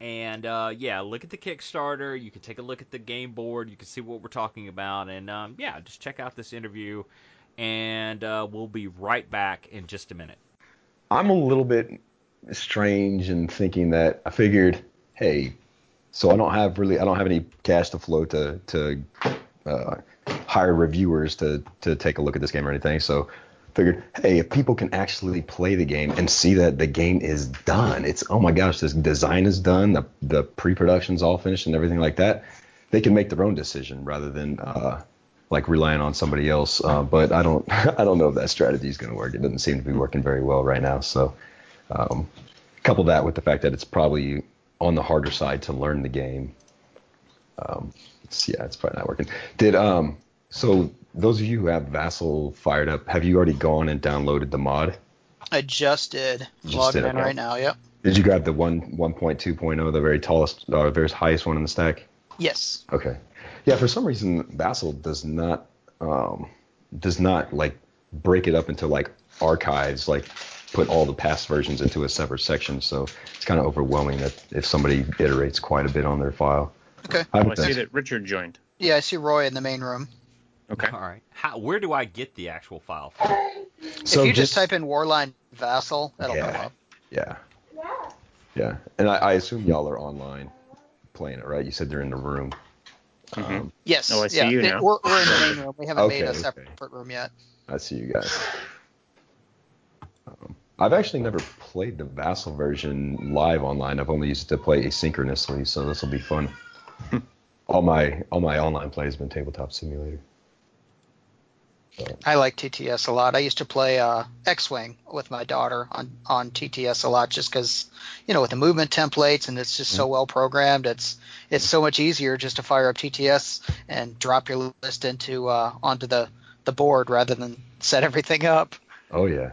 and uh, yeah, look at the Kickstarter. You can take a look at the game board. You can see what we're talking about, and um, yeah, just check out this interview. And uh, we'll be right back in just a minute. I'm a little bit strange in thinking that I figured, hey, so I don't have really, I don't have any cash to flow to to uh, hire reviewers to to take a look at this game or anything. So figured, hey, if people can actually play the game and see that the game is done, it's oh my gosh, this design is done, the the pre-production's all finished and everything like that, they can make their own decision rather than uh, like relying on somebody else. Uh, but I don't I don't know if that strategy is going to work. It doesn't seem to be working very well right now. So um, couple that with the fact that it's probably on the harder side to learn the game. Um, yeah, it's probably not working. Did um so those of you who have Vassal fired up, have you already gone and downloaded the mod? I just did. Just Logging did, in okay. right now. Yep. Did you grab the one 1.2.0, the very tallest, uh, very highest one in the stack? Yes. Okay. Yeah, for some reason Vassal does not um, does not like break it up into like archives, like put all the past versions into a separate section. So it's kind of overwhelming that if somebody iterates quite a bit on their file. Okay. I Oh, I see that Richard joined. Yeah, I see Roy in the main room. Okay. All right. How, where do I get the actual file? so if you just, type in Warline Vassal, that'll Yeah. come up. Yeah. Yeah. And I, I assume y'all are online playing it, right? You said they're in the room. Mhm. Um, Yes. Oh, I see yeah, you now. We're, we're in the main room. We haven't made Okay, a okay. separate room yet. I see you guys. Um, I've actually never played the Vassal version live online. I've only used it to play asynchronously, so this will be fun. all my all my online play has been Tabletop Simulator. I like TTS a lot. I used to play uh, X-wing with my daughter on on TTS a lot, just because you know with the movement templates and it's just so well programmed. It's it's so much easier just to fire up TTS and drop your list into uh, onto the the board rather than set everything up. Oh yeah,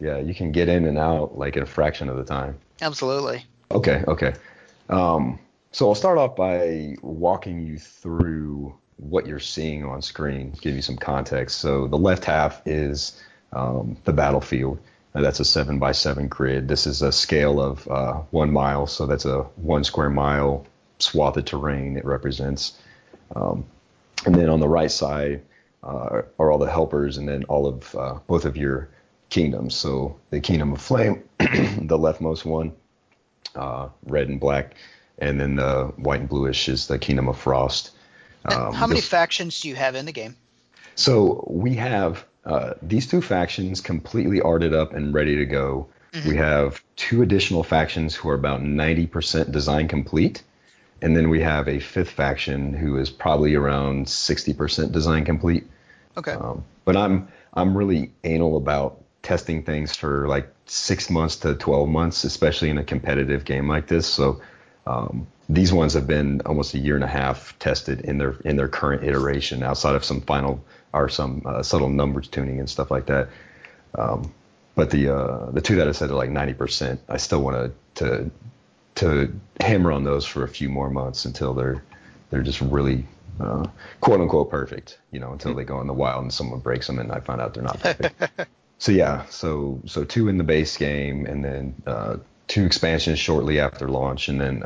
yeah. You can get in and out like in a fraction of the time. Absolutely. Okay, okay. Um, so I'll start off by walking you through what you're seeing on screen, give you some context. So the left half is um, the battlefield. Uh, that's a seven by seven grid. This is a scale of uh, one mile, so that's a one square mile swath of terrain it represents. Um, and then on the right side uh, are all the helpers, and then all of uh, both of your kingdoms. So the kingdom of flame, the leftmost one, uh, red and black, and then the white and bluish is the kingdom of frost. Um, how many factions do you have in the game? so we have uh, these two factions completely arted up and ready to go. We have two additional factions who are about 90% design complete. And then we have a fifth faction who is probably around 60% design complete. Okay. Um, but I'm I'm really anal about testing things for like six months to 12 months, especially in a competitive game like this. So um, these ones have been almost a year and a half tested in their in their current iteration, outside of some final or some uh, subtle numbers tuning and stuff like that. Um, but the uh, the two that I said are like 90%. I still want to to to hammer on those for a few more months until they're they're just really uh, quote unquote perfect. You know, until they go in the wild and someone breaks them and I find out they're not perfect. so yeah, so so two in the base game and then uh, two expansions shortly after launch and then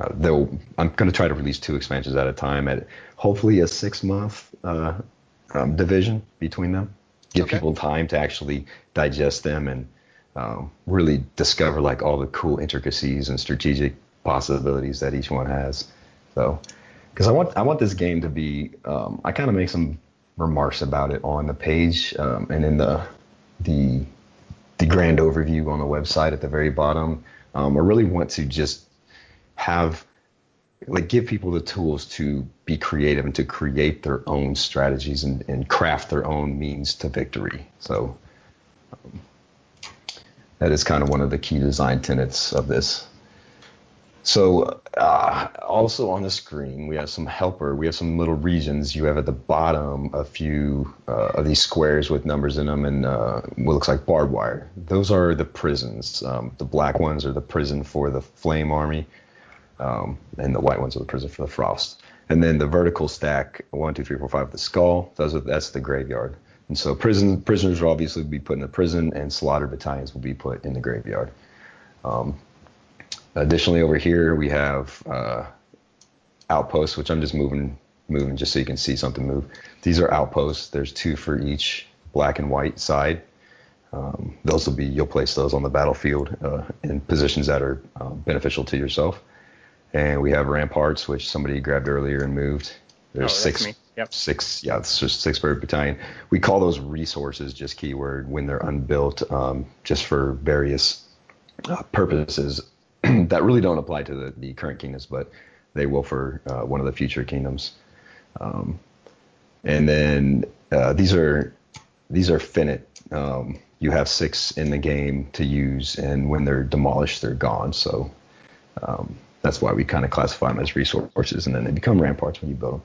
uh, they'll I'm going to try to release two expansions at a time at hopefully a six month uh, um, division between them. Give Okay. people time to actually digest them and um, really discover like all the cool intricacies and strategic possibilities that each one has. So, because I want I want this game to be, um, I kind of make some remarks about it on the page um, and in the the the grand overview on the website at the very bottom. Um, I really want to just have like give people the tools to be creative and to create their own strategies and, and craft their own means to victory. So um, that is kind of one of the key design tenets of this. So uh, also on the screen we have some helper. We have some little regions. You have at the bottom a few uh, of these squares with numbers in them and uh, what looks like barbed wire. Those are the prisons. Um, the black ones are the prison for the Flame Army um, and the white ones are the prison for the frost. And then the vertical stack, one, two, three, four, five, the skull. Those are that's the graveyard. And so prison prisoners will obviously be put in the prison, and slaughtered battalions will be put in the graveyard. Um, additionally, over here we have uh, outposts, which I'm just moving moving just so you can see something move. These are outposts. There's two for each black and white side. Um, those will be you'll place those on the battlefield uh, in positions that are uh, beneficial to yourself and we have ramparts, which somebody grabbed earlier and moved. There's Oh, six. Yep. six, yeah, it's just six bird battalion. We call those resources, just keyword, when they're unbuilt, um, just for various uh, purposes that really don't apply to the, the current kingdoms, but they will for uh, one of the future kingdoms. Um, and then uh, these are these are finite. Um, you have six in the game to use, and when they're demolished, they're gone. So um, that's why we kind of classify them as resources, and then they become ramparts when you build them.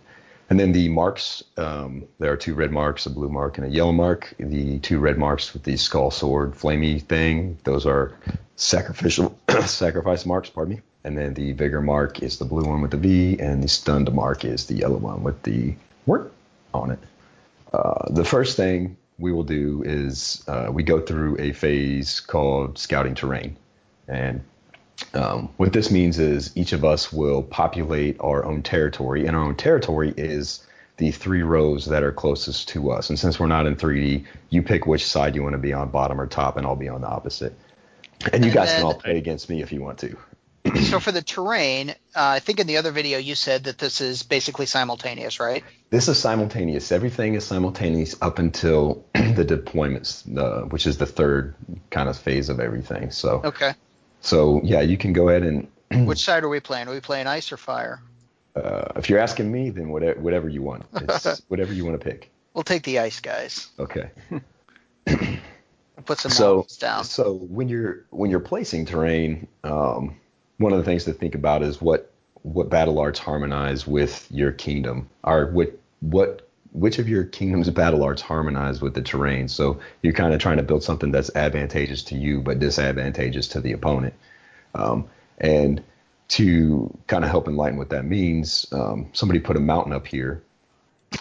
And then the marks, um, there are two red marks, a blue mark and a yellow mark. The two red marks with the skull sword flamey thing, those are sacrificial sacrifice marks, pardon me. And then the vigor mark is the blue one with the V, and the stunned mark is the yellow one with the word on it. Uh, the first thing we will do is uh, we go through a phase called scouting terrain. And um, what this means is each of us will populate our own territory, and our own territory is the three rows that are closest to us. And since we're not in 3D, you pick which side you want to be on, bottom or top, and I'll be on the opposite. And you And guys then- can all play against me if you want to. so for the terrain, uh, I think in the other video you said that this is basically simultaneous, right? This is simultaneous. Everything is simultaneous up until the deployments, uh, which is the third kind of phase of everything. So, Okay. So yeah, you can go ahead and Which side are we playing? Are we playing ice or fire? uh, if you're asking me, then whatever, whatever you want. It's whatever you want to pick. We'll take the ice guys. Okay. Put some so down. so when you're when you're placing terrain, um, one of the things to think about is what what battle arts harmonize with your kingdom, or what what which of your kingdom's battle arts harmonize with the terrain. So you're kind of trying to build something that's advantageous to you but disadvantageous to the opponent. Um, and to kind of help enlighten what that means, um, somebody put a mountain up here.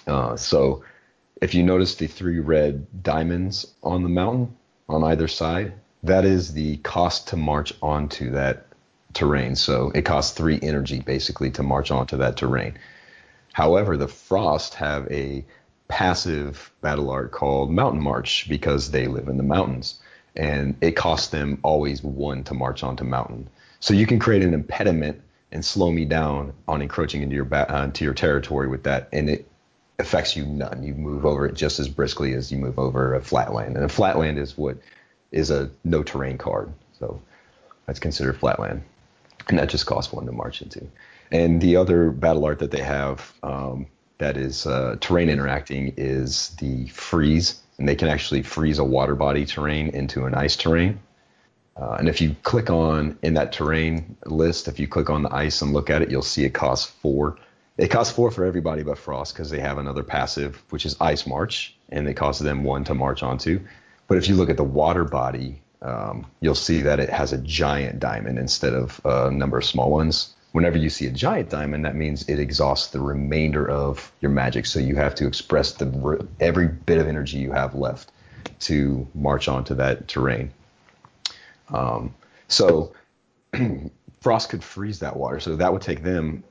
Uh, so if you notice the three red diamonds on the mountain, on either side. That is the cost to march onto that terrain. So it costs three energy basically to march onto that terrain. However, the Frost have a passive battle art called Mountain March because they live in the mountains, and it costs them always one to march onto mountain. So you can create an impediment and slow me down on encroaching into your ba- uh, your territory with that, and it affects you none. You move over it just as briskly as you move over a flatland, and a flatland is what is a no terrain card, so that's considered flatland, and that just costs one to march into. And the other battle art that they have um, that is uh, terrain interacting is the freeze, and they can actually freeze a water body terrain into an ice terrain. Uh, and if you click on in that terrain list, if you click on the ice and look at it, you'll see it costs four. It costs four for everybody but Frost because they have another passive, which is Ice March, and it costs them one to march onto. But if you look at the water body, um, you'll see that it has a giant diamond instead of a number of small ones. Whenever you see a giant diamond, that means it exhausts the remainder of your magic. So you have to express the every bit of energy you have left to march onto that terrain. Um, so Frost could freeze that water, so that would take them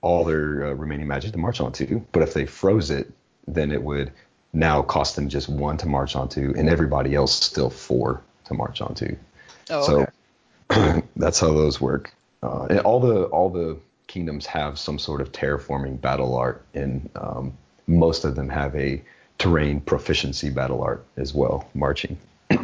all their uh, remaining magic to march onto. But if they froze it, then it would now cost them just one to march onto, and everybody else still four to march onto. Oh, okay. So that's how those work. Uh, all the all the kingdoms have some sort of terraforming battle art, and um, most of them have a terrain proficiency battle art as well, marching.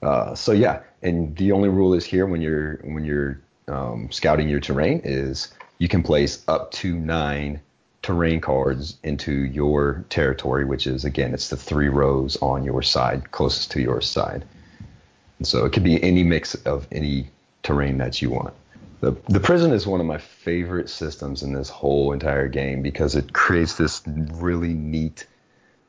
Uh, so yeah, and the only rule is here when you're when you're um, scouting your terrain is you can place up to nine terrain cards into your territory, which is again it's the three rows on your side closest to your side. And so it could be any mix of any terrain that you want. The, the prison is one of my favorite systems in this whole entire game because it creates this really neat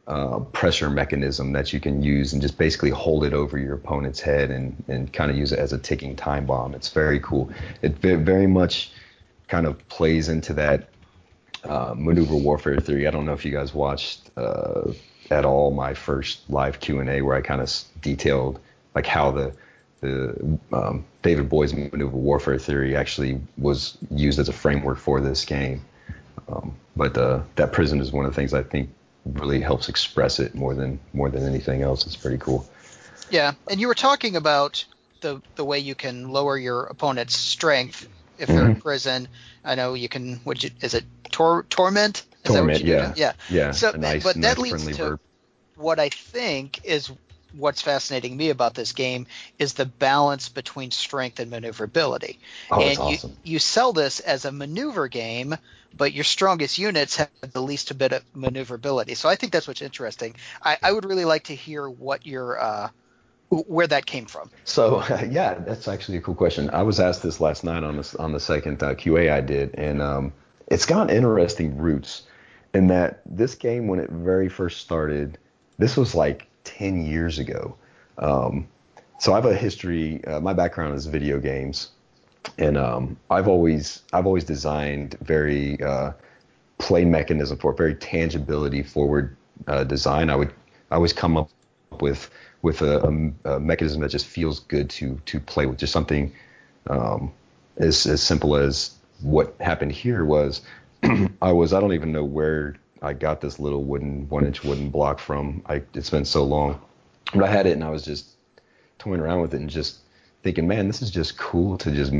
uh, pressure mechanism that you can use and just basically hold it over your opponent's head and, and kind of use it as a ticking time bomb. It's very cool. It very much kind of plays into that uh, maneuver warfare theory. I don't know if you guys watched uh, at all my first live Q and A where I kind of detailed like how the the um, David Boyd's maneuver warfare theory actually was used as a framework for this game. Um, but uh, that prison is one of the things I think really helps express it more than more than anything else. It's pretty cool. Yeah, and you were talking about the the way you can lower your opponent's strength if they're in Mhm. prison. I know you can. Would you? Is it tor- torment? Is Torment, you do yeah. Yeah. Yeah, So, nice, but that leads to verb. what I think is what's fascinating me about this game is the balance between strength and maneuverability. Oh, and awesome. you, you sell this as a maneuver game, but your strongest units have the least bit of maneuverability. So I think that's what's interesting. I, I would really like to hear what your uh, where that came from. So yeah, that's actually a cool question. I was asked this last night on the on the second uh, QA I did, and um, it's got interesting roots in that this game, when it very first started, this was like 10 years ago. Um, so I have a history. Uh, my background is video games, and um, I've always I've always designed very uh, play mechanism for very tangibility forward uh, design. I would I always come up with with a, a, a mechanism that just feels good to to play with, just something um, as as simple as what happened here was I was I don't even know where I got this little wooden one inch wooden block from. I it's been so long, but I had it and I was just toying around with it and just thinking, man, this is just cool to just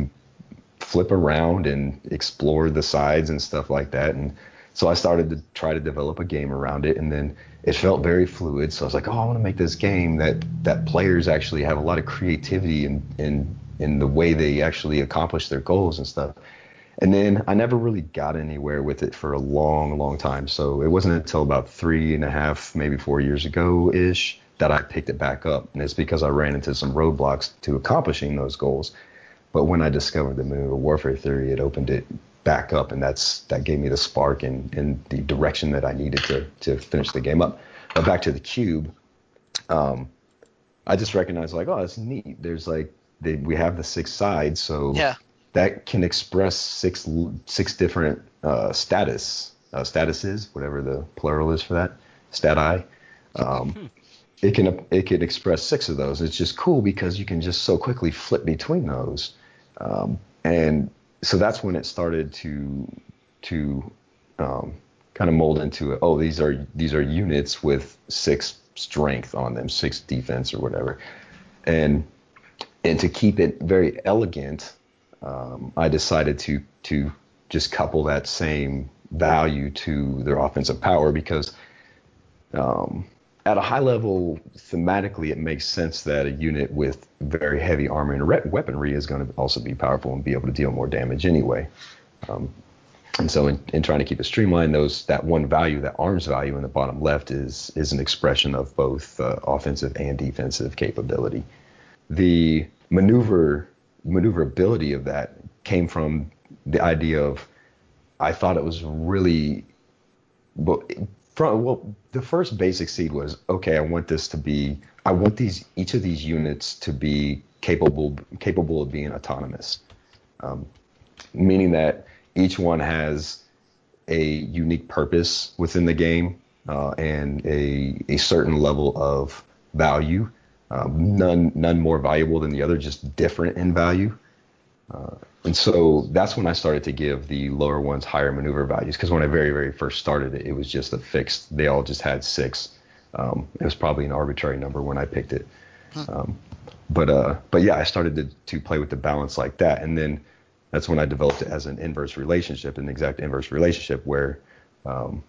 flip around and explore the sides and stuff like that. And so I started to try to develop a game around it, and then it felt very fluid. So I was like, oh, I want to make this game that that players actually have a lot of creativity in in in the way they actually accomplish their goals and stuff. And then I never really got anywhere with it for a long, long time. So it wasn't until about three and a half, maybe four years ago ish, that I picked it back up. And it's because I ran into some roadblocks to accomplishing those goals. But when I discovered the maneuver warfare theory, it opened it back up, and that's that gave me the spark and, and the direction that I needed to to finish the game up. But back to the cube, um, I just recognized like, oh, that's neat. There's like they, we have the six sides, so Yeah. That can express six six different uh, status uh, statuses, whatever the plural is for that, stati. Um, it can it can express six of those. It's just cool because you can just so quickly flip between those, um, and so that's when it started to to um, kind of mold into it. Oh, these are these are units with six strength on them, six defense or whatever, and and to keep it very elegant, um, I decided to to just couple that same value to their offensive power because um, at a high level, thematically, it makes sense that a unit with very heavy armor and re- weaponry is going to also be powerful and be able to deal more damage anyway. Um, and so, in, in, trying to keep it streamlined, those that one value, that arms value in the bottom left, is is an expression of both uh, offensive and defensive capability. The maneuver maneuverability of that came from the idea of I thought it was really from well, the first basic seed was okay. I want this to be. I want these each of these units to be capable capable of being autonomous, um, meaning that each one has a unique purpose within the game uh, and a a certain level of value. Um, none none more valuable than the other, just different in value. Uh, and so that's when I started to give the lower ones higher maneuver values. Because when I very, very first started it, it was just a fixed, they all just had six. Um, it was probably an arbitrary number when I picked it. Um, but uh, but yeah, I started to, to play with the balance like that. And then that's when I developed it as an inverse relationship, an exact inverse relationship where um,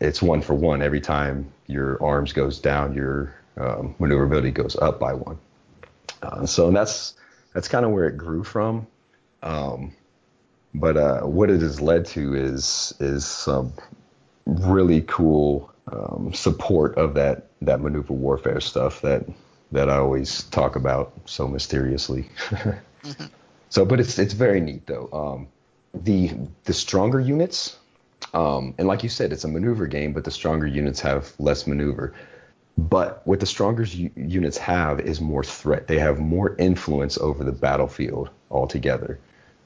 it's one for one. Every time your arms goes down, your um, maneuverability goes up by one. Uh, so that's that's kind of where it grew from. Um, but uh, what it has led to is is some really cool um, support of that that maneuver warfare stuff that that I always talk about so mysteriously. mm-hmm. So, but it's it's very neat though. Um, the the stronger units, um, and like you said, it's a maneuver game, but the stronger units have less maneuver. But what the stronger u- units have is more threat. They have more influence over the battlefield altogether.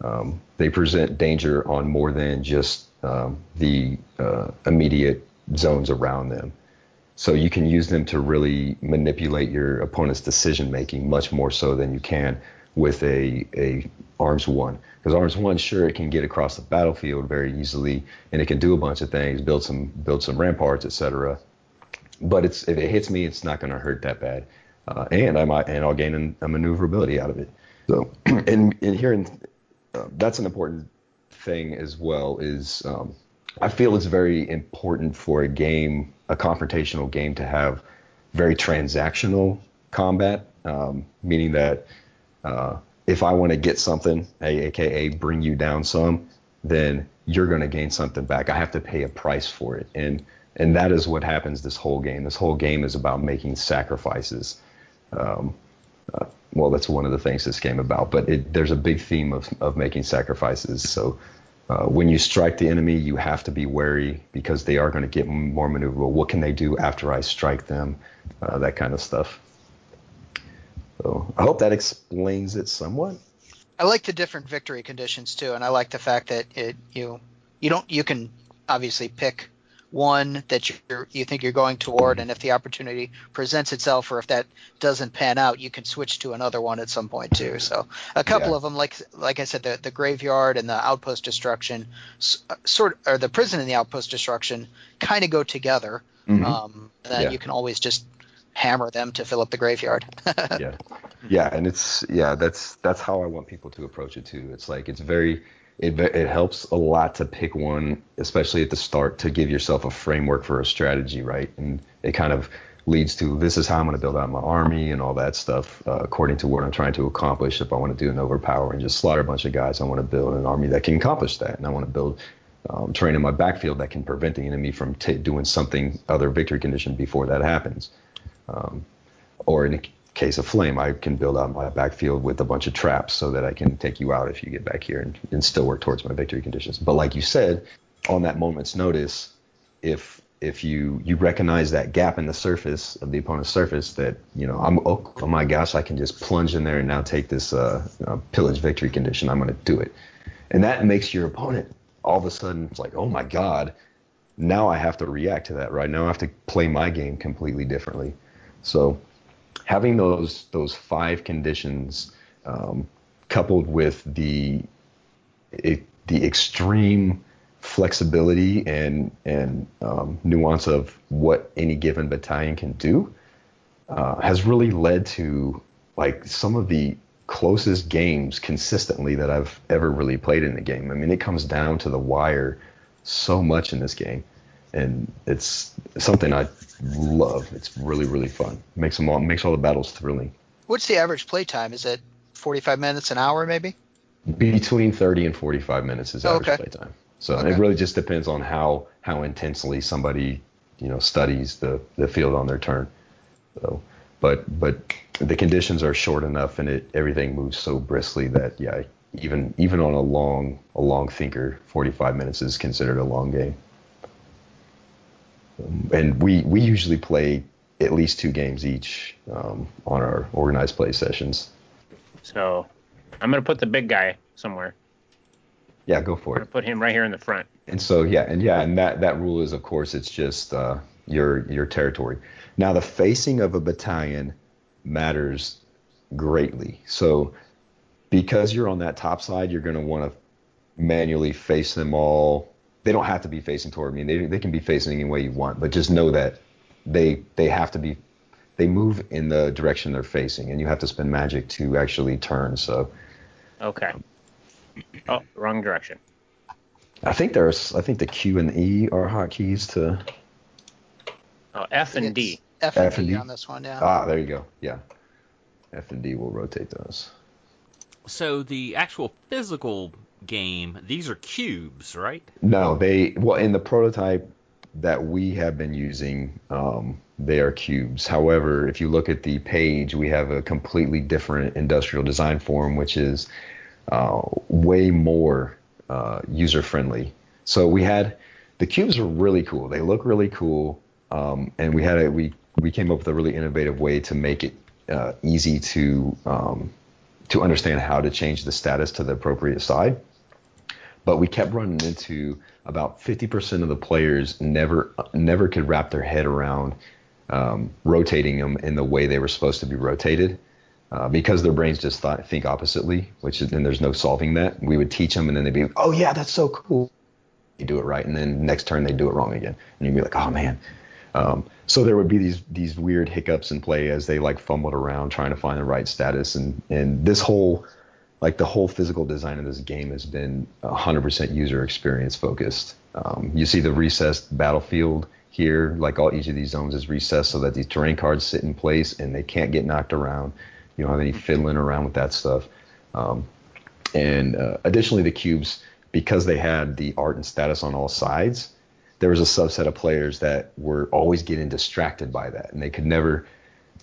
Um, they present danger on more than just um, the uh, immediate zones around them. So you can use them to really manipulate your opponent's decision making much more so than you can with a, a arms one. Because arms one, sure, it can get across the battlefield very easily, and it can do a bunch of things, build some build some ramparts, etc. But it's if it hits me, it's not going to hurt that bad, uh, and I might and I'll gain a maneuverability out of it. So, and, and here in uh, that's an important thing as well. Is um, I feel it's very important for a game, a confrontational game, to have very transactional combat, um, meaning that uh, if I want to get something, aka bring you down some, then you're going to gain something back. I have to pay a price for it, and and that is what happens this whole game. This whole game is about making sacrifices. Um, uh, well, that's one of the things this game about. But it, there's a big theme of, of making sacrifices. So uh, when you strike the enemy, you have to be wary because they are going to get more maneuverable. What can they do after I strike them? Uh, that kind of stuff. So I hope that explains it somewhat. I like the different victory conditions too, and I like the fact that it you you don't you can obviously pick one that you you think you're going toward, and if the opportunity presents itself, or if that doesn't pan out, you can switch to another one at some point too. So a couple yeah. of them, like like I said, the the graveyard and the outpost destruction, sort or the prison and the outpost destruction, kind of go together. Mm-hmm. Um, then yeah. you can always just hammer them to fill up the graveyard. yeah, yeah, and it's yeah, that's that's how I want people to approach it too. It's like it's very it, it helps a lot to pick one, especially at the start, to give yourself a framework for a strategy, right? And it kind of leads to this is how I'm going to build out my army and all that stuff uh, according to what I'm trying to accomplish. If I want to do an overpower and just slaughter a bunch of guys, I want to build an army that can accomplish that, and I want to build um, train in my backfield that can prevent the enemy from t- doing something other victory condition before that happens. Um, or in case of flame, I can build out my backfield with a bunch of traps so that I can take you out if you get back here and, and still work towards my victory conditions. But like you said, on that moment's notice, if if you you recognize that gap in the surface of the opponent's surface that you know I'm oh, oh my gosh I can just plunge in there and now take this uh, uh, pillage victory condition. I'm going to do it. And that makes your opponent all of a sudden it's like oh my god now I have to react to that right? Now I have to play my game completely differently. So having those those five conditions um, coupled with the the extreme flexibility and and um, nuance of what any given battalion can do uh, has really led to like some of the closest games consistently that I've ever really played in the game. I mean, it comes down to the wire so much in this game, and it's something I love. It's really really fun. Makes them all makes all the battles thrilling. What's the average play time? Is it 45 minutes an hour maybe? Between 30 and 45 minutes is average Okay. play time. So Okay. it really just depends on how how intensely somebody you know studies the the field on their turn. So, but but the conditions are short enough and it everything moves so briskly that yeah even even on a long a long thinker 45 minutes is considered a long game. Um, and we we usually play at least two games each um, on our organized play sessions. So I'm gonna put the big guy somewhere. Yeah, go for I'm it. put him right here in the front. And so yeah, and yeah, and that that rule is of course it's just uh, your your territory. Now the facing of a battalion matters greatly. So because you're on that top side, you're going to want to manually face them all. They don't have to be facing toward me. They they can be facing any way you want, but just know that they they have to be they move in the direction they're facing, and you have to spend magic to actually turn. So Okay. Oh, wrong direction. I think there's I think the Q and E are hotkeys to Oh, F and D. F and F and D D? on this one, yeah. Ah, there you go. Yeah. F and D will rotate those. So the actual physical game, these are cubes, right? No, they well in the prototype that we have been using, um, they are cubes. However, if you look at the page, we have a completely different industrial design form, which is uh, way more uh, user friendly. So we had the cubes were really cool. They look really cool, um, and we had a we we came up with a really innovative way to make it uh, easy to um, to understand how to change the status to the appropriate side but we kept running into about 50% of the players never never could wrap their head around um, rotating them in the way they were supposed to be rotated uh, because their brains just thought, think oppositely, which and there's no solving that. We would teach them, and then they'd be, oh yeah, that's so cool. You do it right, and then next turn they do it wrong again, and you'd be like, oh man. Um, so there would be these these weird hiccups in play as they like fumbled around trying to find the right status, and and this whole like the whole physical design of this game has been 100% user experience focused. Um, you see the recessed battlefield here, like all each of these zones is recessed so that these terrain cards sit in place and they can't get knocked around. You don't have any fiddling around with that stuff. Um, and uh, additionally, the cubes, because they had the art and status on all sides, there was a subset of players that were always getting distracted by that, and they could never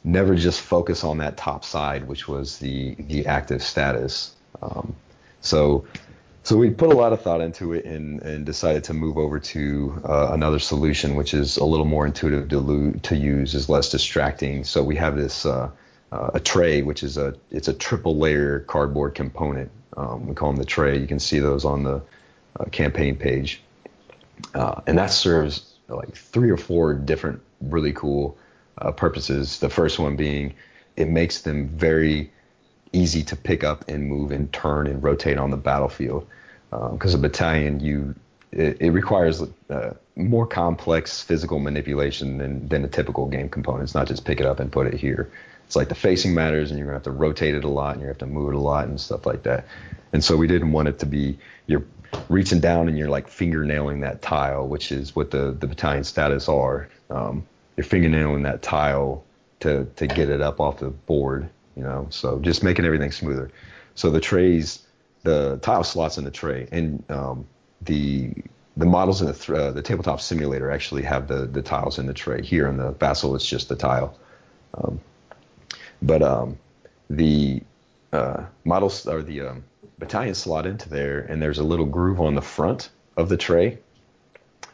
never just focus on that top side, which was the the active status. Um, so so we put a lot of thought into it and, and decided to move over to uh, another solution, which is a little more intuitive to, lo- to use, is less distracting. So we have this uh, uh, a tray, which is a it's a triple layer cardboard component. Um, we call them the tray. You can see those on the uh, campaign page, uh, and that serves like three or four different really cool uh, purposes. The first one being it makes them very easy to pick up and move and turn and rotate on the battlefield. Because a battalion, you it, it requires uh, more complex physical manipulation than, than a typical game component. It's not just pick it up and put it here. It's like the facing matters, and you're gonna have to rotate it a lot, and you have to move it a lot, and stuff like that. And so we didn't want it to be you're reaching down and you're like fingernailing that tile, which is what the the battalion status are. Um, you're fingernailing that tile to to get it up off the board, you know. So just making everything smoother. So the trays, the tile slots in the tray, and um, the the models in the th- uh, the tabletop simulator actually have the the tiles in the tray. Here in the Vassal, it's just the tile. Um, but um, the uh, models or the um, battalion slot into there, and there's a little groove on the front of the tray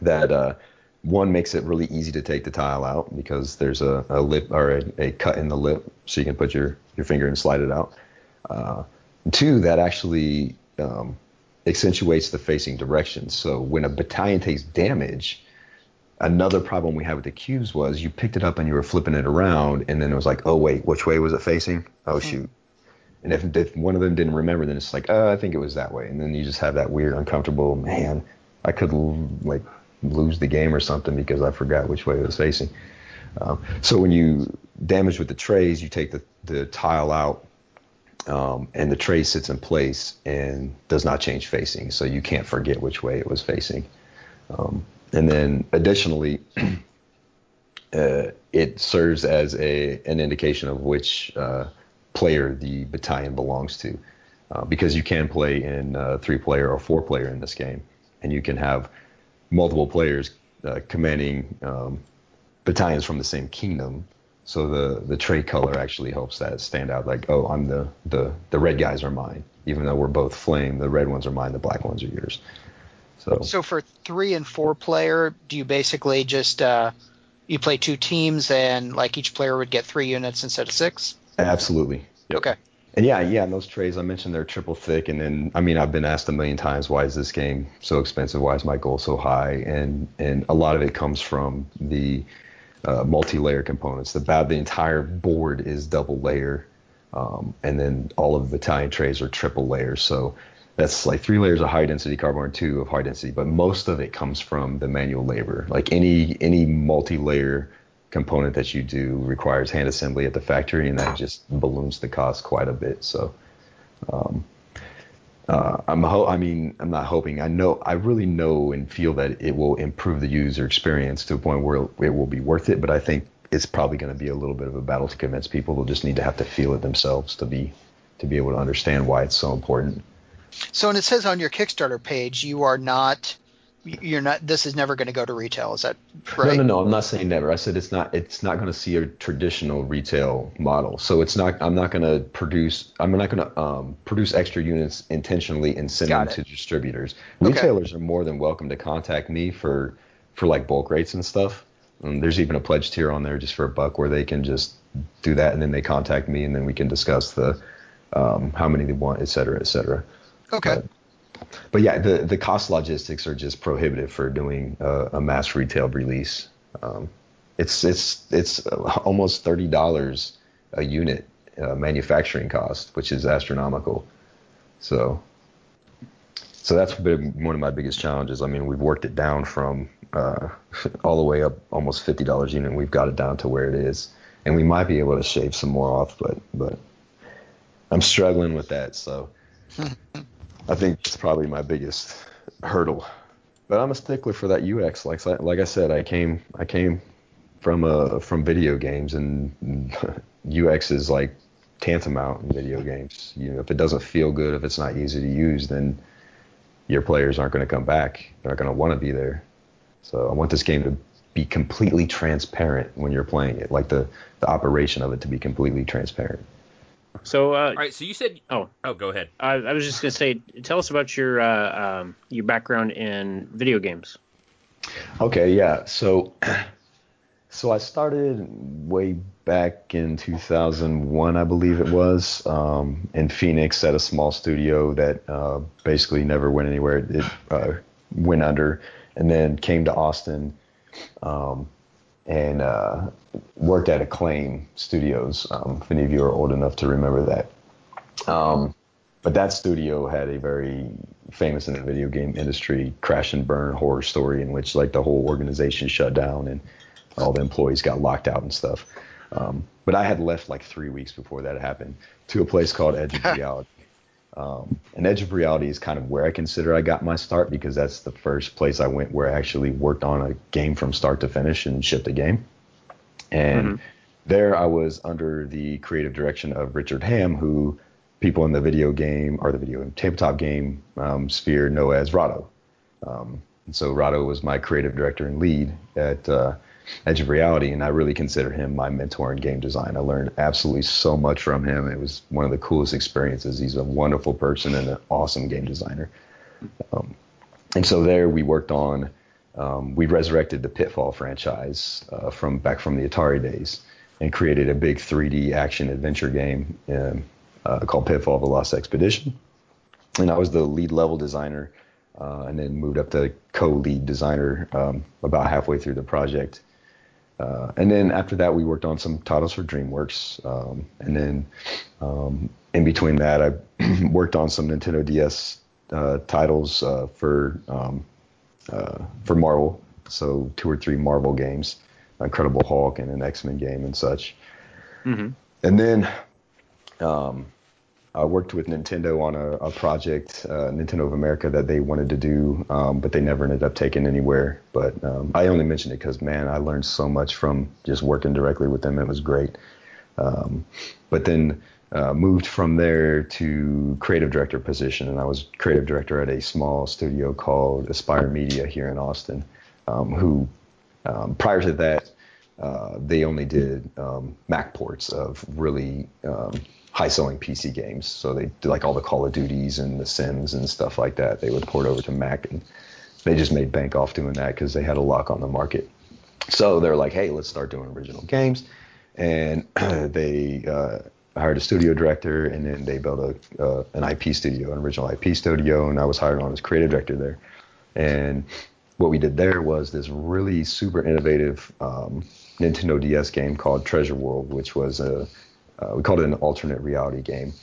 that uh, one makes it really easy to take the tile out because there's a, a lip or a, a cut in the lip, so you can put your your finger and slide it out. Uh, two, that actually um, accentuates the facing direction. So when a battalion takes damage, another problem we had with the cubes was you picked it up and you were flipping it around, and then it was like, oh wait, which way was it facing? Oh shoot. And if, if one of them didn't remember, then it's like, oh, I think it was that way, and then you just have that weird, uncomfortable. Man, I could like lose the game or something because I forgot which way it was facing. Um, so when you damage with the trays, you take the, the tile out, um, and the tray sits in place and does not change facing, so you can't forget which way it was facing. Um, and then additionally, uh, it serves as a an indication of which uh, player the battalion belongs to, uh, because you can play in uh, three player or four player in this game, and you can have multiple players uh, commanding um, battalions from the same kingdom. So the the trait color actually helps that stand out. Like, oh, I'm the the the red guys are mine, even though we're both flame. The red ones are mine. The black ones are yours. So So for three and four player, do you basically just uh, you play two teams and like each player would get three units instead of six? absolutely. Yep. Okay. And yeah, yeah, and those trays I mentioned they're triple thick, and then I mean I've been asked a million times why is this game so expensive? Why is my goal so high? And and a lot of it comes from the uh, multi-layer components. The the entire board is double layer, um, and then all of the battalion trays are triple layers. So that's like three layers of high density cardboard, and two of high density. But most of it comes from the manual labor. Like any any multi-layer component that you do requires hand assembly at the factory, and that just balloons the cost quite a bit. So, um, uh, I'm ho- I mean, I'm not hoping. I know, I really know and feel that it will improve the user experience to a point where it will be worth it. But I think it's probably going to be a little bit of a battle to convince people. They'll just need to have to feel it themselves to be to be able to understand why it's so important. So and it says on your Kickstarter page you are not you're not this is never going to go to retail. Is that right? No, no, no. I'm not saying never. I said it's not. It's not going to see a traditional retail model. So it's not. I'm not going to produce. I'm not going to um, produce extra units intentionally and send Got them it. to distributors. Okay. Retailers are more than welcome to contact me for for like bulk rates and stuff. Um, there's even a pledge tier on there just for a buck where they can just do that and then they contact me and then we can discuss the um, how many they want, et cetera, et cetera. Okay. But, but yeah, the the cost logistics are just prohibitive for doing a, a mass retail release. Um, it's it's it's almost thirty dollars a unit uh, manufacturing cost, which is astronomical. So so that's been one of my biggest challenges. I mean, we've worked it down from uh, all the way up almost fifty dollars a unit. We've got it down to where it is, and we might be able to shave some more off, but but I'm struggling with that. So I think it's probably my biggest hurdle. But I'm a stickler for that UX. Like like I said, I came I came from uh from video games, and UX is like tantamount in video games. You know, if it doesn't feel good, if it's not easy to use, then your players aren't going to come back. They're not going to want to be there. So I want this game to be completely transparent when you're playing it, like the the operation of it to be completely transparent. So, uh, All right, so you said. Oh. Oh, go ahead. I, I was just gonna say, tell us about your uh, um, your background in video games. Okay, yeah. So so I started way back in 2001, I believe it was, um, in Phoenix at a small studio that uh, basically never went anywhere. It uh, went under, and then came to Austin um, and uh, worked at Acclaim Studios. Um, if any of you are old enough to remember that. Um, but that studio had a very famous in the video game industry crash and burn horror story in which like the whole organization shut down and all the employees got locked out and stuff. Um, but I had left like three weeks before that happened to a place called Edge of Reality. Um, and Edge of Reality is kind of where I consider I got my start because that's the first place I went where I actually worked on a game from start to finish and shipped a game. And Mhm. there I was under the creative direction of Richard Ham, who people in the video game or the video tabletop game um, sphere know as Rahdo. Um, and so Rahdo was my creative director and lead at uh, Edge of Reality, and I really consider him my mentor in game design. I learned absolutely so much from him. It was one of the coolest experiences. He's a wonderful person and an awesome game designer. Um, and so there we worked on, um, we resurrected the Pitfall franchise uh, from back from the Atari days and created a big 3D action adventure game um, uh, called Pitfall: The Lost Expedition. And I was the lead level designer, uh, and then moved up to co-lead designer um, about halfway through the project. Uh, and then after that, we worked on some titles for DreamWorks. Um, and then um, in between that, I worked on some Nintendo DS uh, titles uh, for um, uh, for Marvel. So two or three Marvel games, Incredible Hulk and an X Men game and such. Mhm. And then um, I worked with Nintendo on a, a project, uh, Nintendo of America, that they wanted to do, um, but they never ended up taking anywhere. But um, I only mentioned it because, man, I learned so much from just working directly with them. It was great. Um, but then uh, moved from there to creative director position, and I was creative director at a small studio called Aspyr Media here in Austin, um, who um, prior to that, uh, they only did um, Mac ports of really high selling PC games. So they did like all the Call of Duties and the Sims and stuff like that. They would port over to Mac, and they just made bank off doing that because they had a lock on the market. So they're like, hey, let's start doing original games. And they uh, hired a studio director, and then they built a uh, an IP studio, an original IP studio, and I was hired on as creative director there. And what we did there was this really super innovative um, Nintendo DS game called Treasure World, which was a uh, we called it an alternate reality game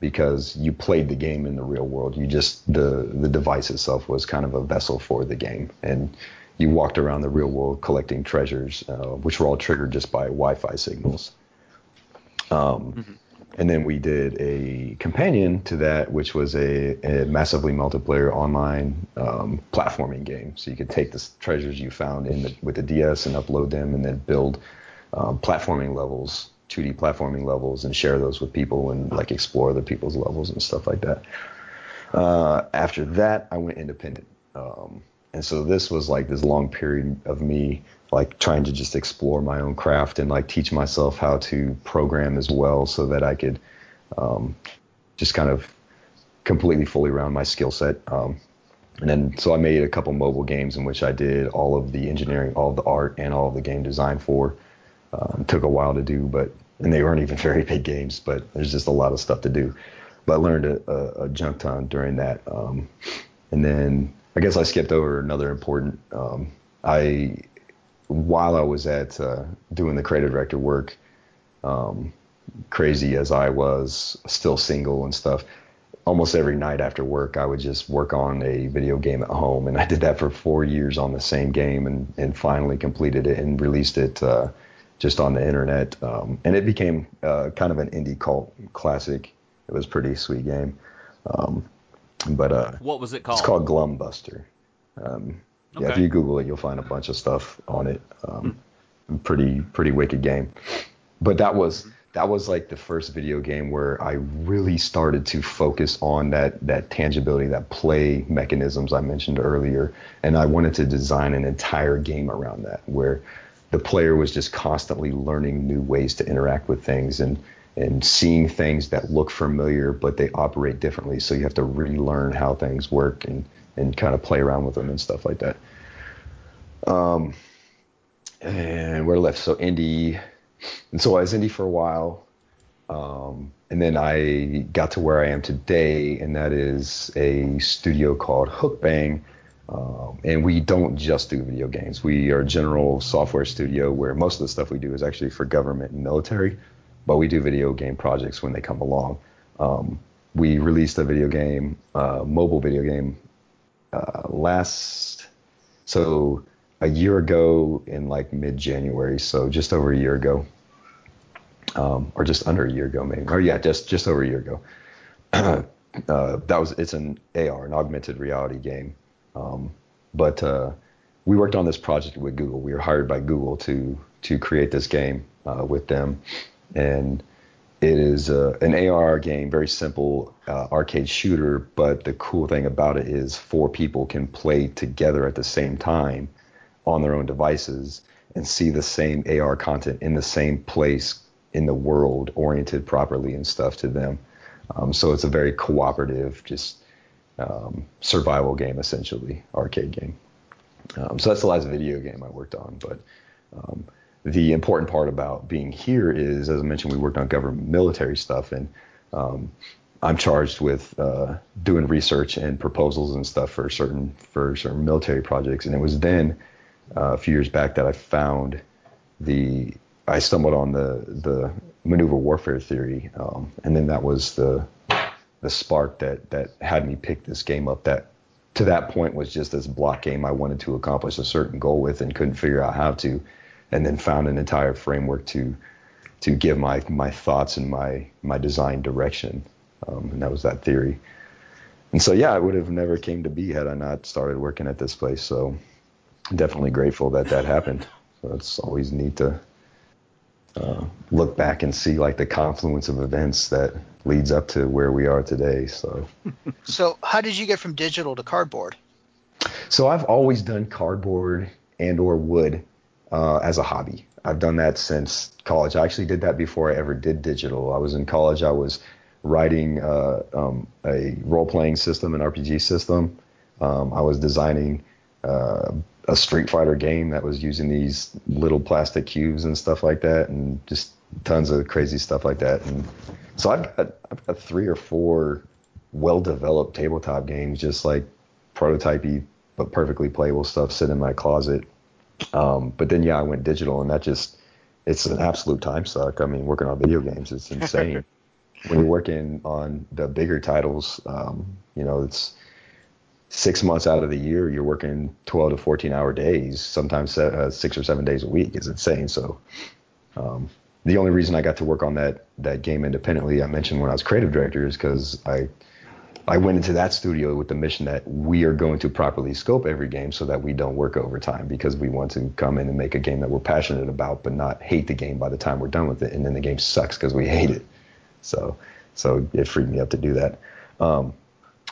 because you played the game in the real world. You just the the device itself was kind of a vessel for the game, and you walked around the real world collecting treasures, uh, which were all triggered just by Wi-Fi signals. Um, And then we did a companion to that, which was a, a massively multiplayer online um, platforming game. So you could take the treasures you found in the, with the DS and upload them, and then build um, platforming levels, 2D platforming levels, and share those with people and like explore other people's levels and stuff like that. Uh, after that, I went independent. Um, and so this was like this long period of me like trying to just explore my own craft and like teach myself how to program as well so that I could um, just kind of completely fully round my skill set. Um, and then so I made a couple mobile games in which I did all of the engineering, all of the art, and all of the game design for. Um, took a while to do, but and they weren't even very big games, but there's just a lot of stuff to do. But I learned a, a, a junk ton during that. Um, and then I guess I skipped over another important. Um, I while I was at uh, doing the creative director work, um, crazy as I was, still single and stuff. Almost every night after work, I would just work on a video game at home, and I did that for four years on the same game, and and finally completed it and released it uh, just on the internet, um, and it became uh, kind of an indie cult classic. It was a pretty sweet game, um, but uh, What was it called? it's called Glumbuster. Um, yeah, if you Google it, you'll find a bunch of stuff on it. Um, Pretty pretty wicked game. But that was that was like the first video game where I really started to focus on that that tangibility, that play mechanisms I mentioned earlier, and I wanted to design an entire game around that where the player was just constantly learning new ways to interact with things and and seeing things that look familiar but they operate differently. So you have to relearn how things work and and kind of play around with them and stuff like that. Um and we're left? So indie and so i was indie for a while. Um and then i got to where i am today and that is a studio called hookbang um, and we don't just do video games. We are a general software studio where most of the stuff we do is actually for government and military, but we do video game projects when they come along. Um, we released a video game, uh, mobile video game, uh, last, so a year ago in like mid January, so just over a year ago, um, or just under a year ago, maybe, or yeah, just just over a year ago. uh, that was it's an AR, an augmented reality game. Um, but uh, we worked on this project with Google. We were hired by Google to to create this game uh, with them, and it is uh, an AR game, very simple uh, arcade shooter. But the cool thing about it is four people can play together at the same time on their own devices and see the same AR content in the same place in the world, oriented properly and stuff to them. Um, so it's a very cooperative, just um, survival game essentially, arcade game. Um, so that's the last video game I worked on. But um, the important part about being here is, as I mentioned, we worked on government military stuff, and um, I'm charged with uh, doing research and proposals and stuff for certain for certain military projects. And it was then uh, a few years back that I found the I stumbled on the the maneuver warfare theory, um, and then that was the the spark that that had me pick this game up. That to that point was just this block game I wanted to accomplish a certain goal with and couldn't figure out how to, and then found an entire framework to to give my my thoughts and my my design direction, um, and that was that theory. And so yeah, it would have never came to be had I not started working at this place. So definitely grateful that that happened. So it's always neat to uh, look back and see like the confluence of events that leads up to where we are today. So, So, how did you get from digital to cardboard? so I've always done cardboard and or wood uh, as a hobby. I've done that since college. I actually did that before I ever did digital. I was in college. I was writing uh, um, a role-playing system, an RPG system. Um, I was designing uh, a Street Fighter game that was using these little plastic cubes and stuff like that, and just tons of crazy stuff like that. And so I've got I've got three or four well-developed tabletop games, just like prototypey but perfectly playable stuff, sitting in my closet. Um, but then yeah, I went digital, and that just it's an absolute time suck. I mean, working on video games, it's insane. when you're working on the bigger titles, um, you know, it's six months out of the year, you're working 12 to 14 hour days, sometimes uh, six or seven days a week is insane. So, um, the only reason I got to work on that, that game independently, I mentioned when I was creative director is cause I, I went into that studio with the mission that we are going to properly scope every game so that we don't work overtime because we want to come in and make a game that we're passionate about, but not hate the game by the time we're done with it. And then the game sucks because we hate it. So, so it freed me up to do that. Um,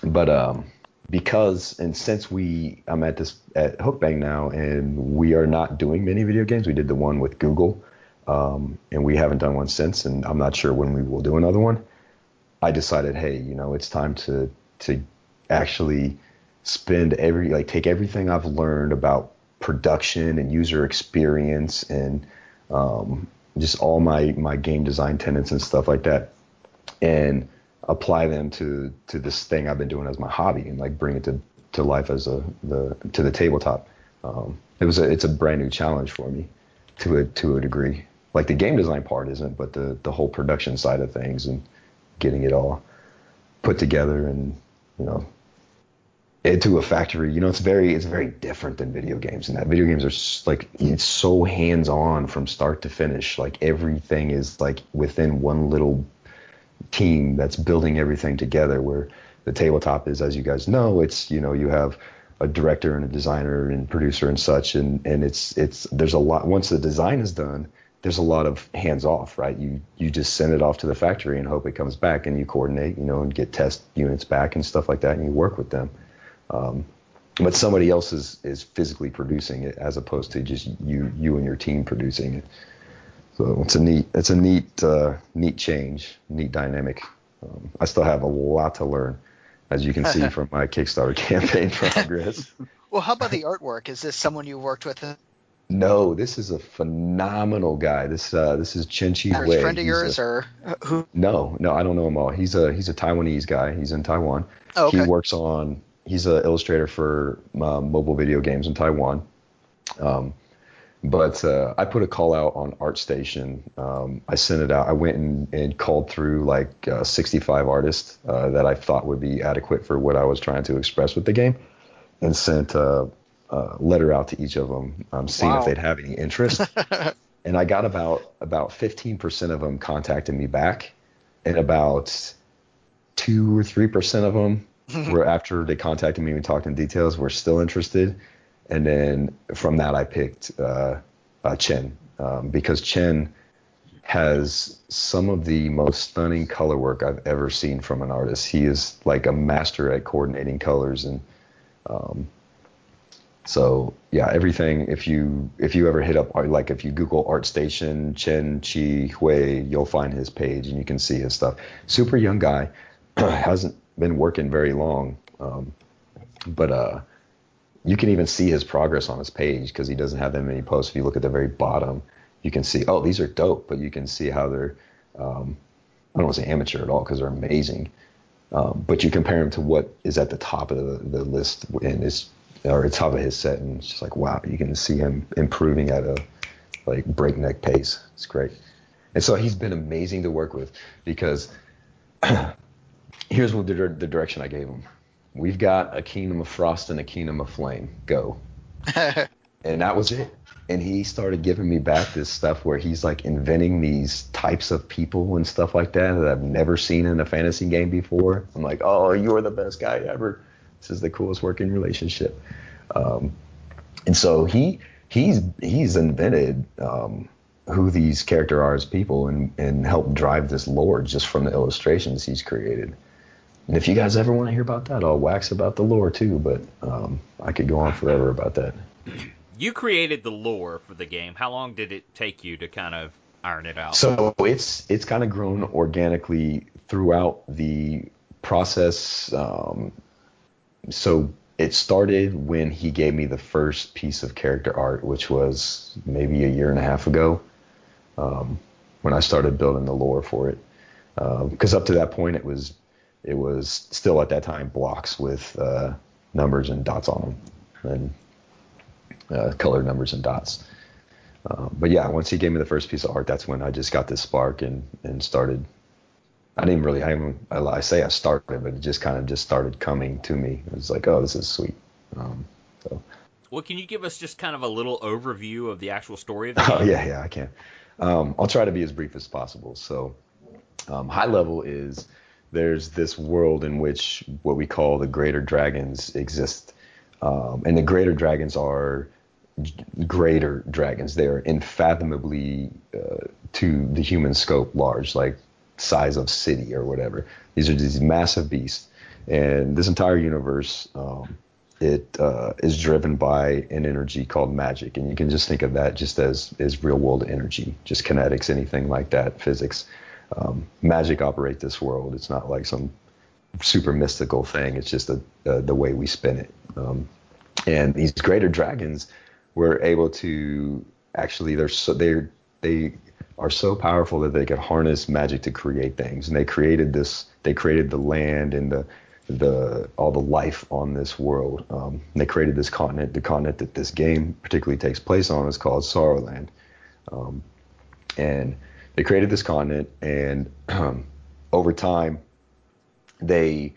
but, um, because and since we I'm at this at Hookbang now and we are not doing many video games. We did the one with Google, um, and we haven't done one since, and I'm not sure when we will do another one. I decided, hey, you know, it's time to to actually spend every like take everything I've learned about production and user experience and um, just all my my game design tenets and stuff like that, and apply them to to this thing I've been doing as my hobby and like bring it to to life as a the to the tabletop. Um, it was a it's a brand new challenge for me to a to a degree. Like the game design part isn't, but the the whole production side of things and getting it all put together and you know into a factory. You know, it's very it's very different than video games. And that video games are like it's so hands on from start to finish. Like everything is like within one little team that's building everything together where the tabletop is as you guys know it's you know you have a director and a designer and producer and such and and it's it's there's a lot once the design is done there's a lot of hands off right? You you just send it off to the factory and hope it comes back and you coordinate you know and get test units back and stuff like that and you work with them. Um, but somebody else is is physically producing it as opposed to just you you and your team producing it so it's a neat, it's a neat, uh, neat change, neat dynamic. Um, I still have a lot to learn, as you can see from my Kickstarter campaign progress. Well, how about the artwork? Is this someone you worked with? No, this is a phenomenal guy. This uh, this is Chen Chi Wei. friend of He's yours, a- or who? no, no, I don't know him all. He's a he's a Taiwanese guy. He's in Taiwan. Oh, okay. He works on. He's an illustrator for uh, mobile video games in Taiwan. Um, but uh, I put a call out on ArtStation. Um, I sent it out. I went and, and called through like uh, 65 artists uh, that I thought would be adequate for what I was trying to express with the game, and sent a, a letter out to each of them, um, seeing Wow. if they'd have any interest. and I got about about 15% of them contacted me back, and about two or three percent of them were after they contacted me and we talked in details were still interested, and then from that I picked uh, uh, Chen um, because Chen has some of the most stunning color work I've ever seen from an artist. He is like a master at coordinating colors and um, so yeah, everything. If you if you ever hit up like if you Google ArtStation Chen Chi Hui, you'll find his page and you can see his stuff. Super young guy, hasn't been working very long, um, but uh, you can even see his progress on his page because he doesn't have that many posts. If you look at the very bottom, you can see oh these are dope, but you can see how they're um, I don't want to say amateur at all because they're amazing. Um, but you compare him to what is at the top of the, the list and it's or at the top of his set, and it's just like wow, you can see him improving at a like breakneck pace. It's great, and so he's been amazing to work with because here's what the, the direction I gave him. We've got a kingdom of frost and a kingdom of flame. Go, and that was it. And he started giving me back this stuff where he's like inventing these types of people and stuff like that that I've never seen in a fantasy game before. I'm like, oh, you're the best guy ever. This is the coolest working relationship. Um, and so he he's he's invented um, who these character are as people and and helped drive this lore just from the illustrations he's created. And if you guys ever want to hear about that, I'll wax about the lore too. But um, I could go on forever about that. You created the lore for the game. How long did it take you to kind of iron it out? So it's it's kind of grown organically throughout the process. Um, so it started when he gave me the first piece of character art, which was maybe a year and a half ago, um, when I started building the lore for it. Because um, up to that point, it was it was still at that time blocks with uh, numbers and dots on them, and uh, colored numbers and dots. Uh, but yeah, once he gave me the first piece of art, that's when I just got this spark and and started I didn't really, I, I say I started, but it just kind of just started coming to me. It was like, oh, this is sweet. Um, so. Well, can you give us just kind of a little overview of the actual story of the game? Oh, yeah, yeah, I can. Um, I'll try to be as brief as possible. So, um, high level is there's this world in which what we call the greater dragons exist. Um, and the greater dragons are greater dragons. They are unfathomably uh, to the human scope large. Like size of city or whatever. These are these massive beasts, and this entire universe um, it uh, is driven by an energy called magic, and you can just think of that just as as real world energy, just kinetics, anything like that, physics. Um, magic operate this world. It's not like some super mystical thing. It's just the way we spin it. Um, and these greater dragons were able to actually they're so they're they are so powerful that they could harness magic to create things. And they created this. They created the land and the the all the life on this world. Um, they created this continent. The continent that this game particularly takes place on is called Sorrowland. Um, and they created this continent, and um, over time, they,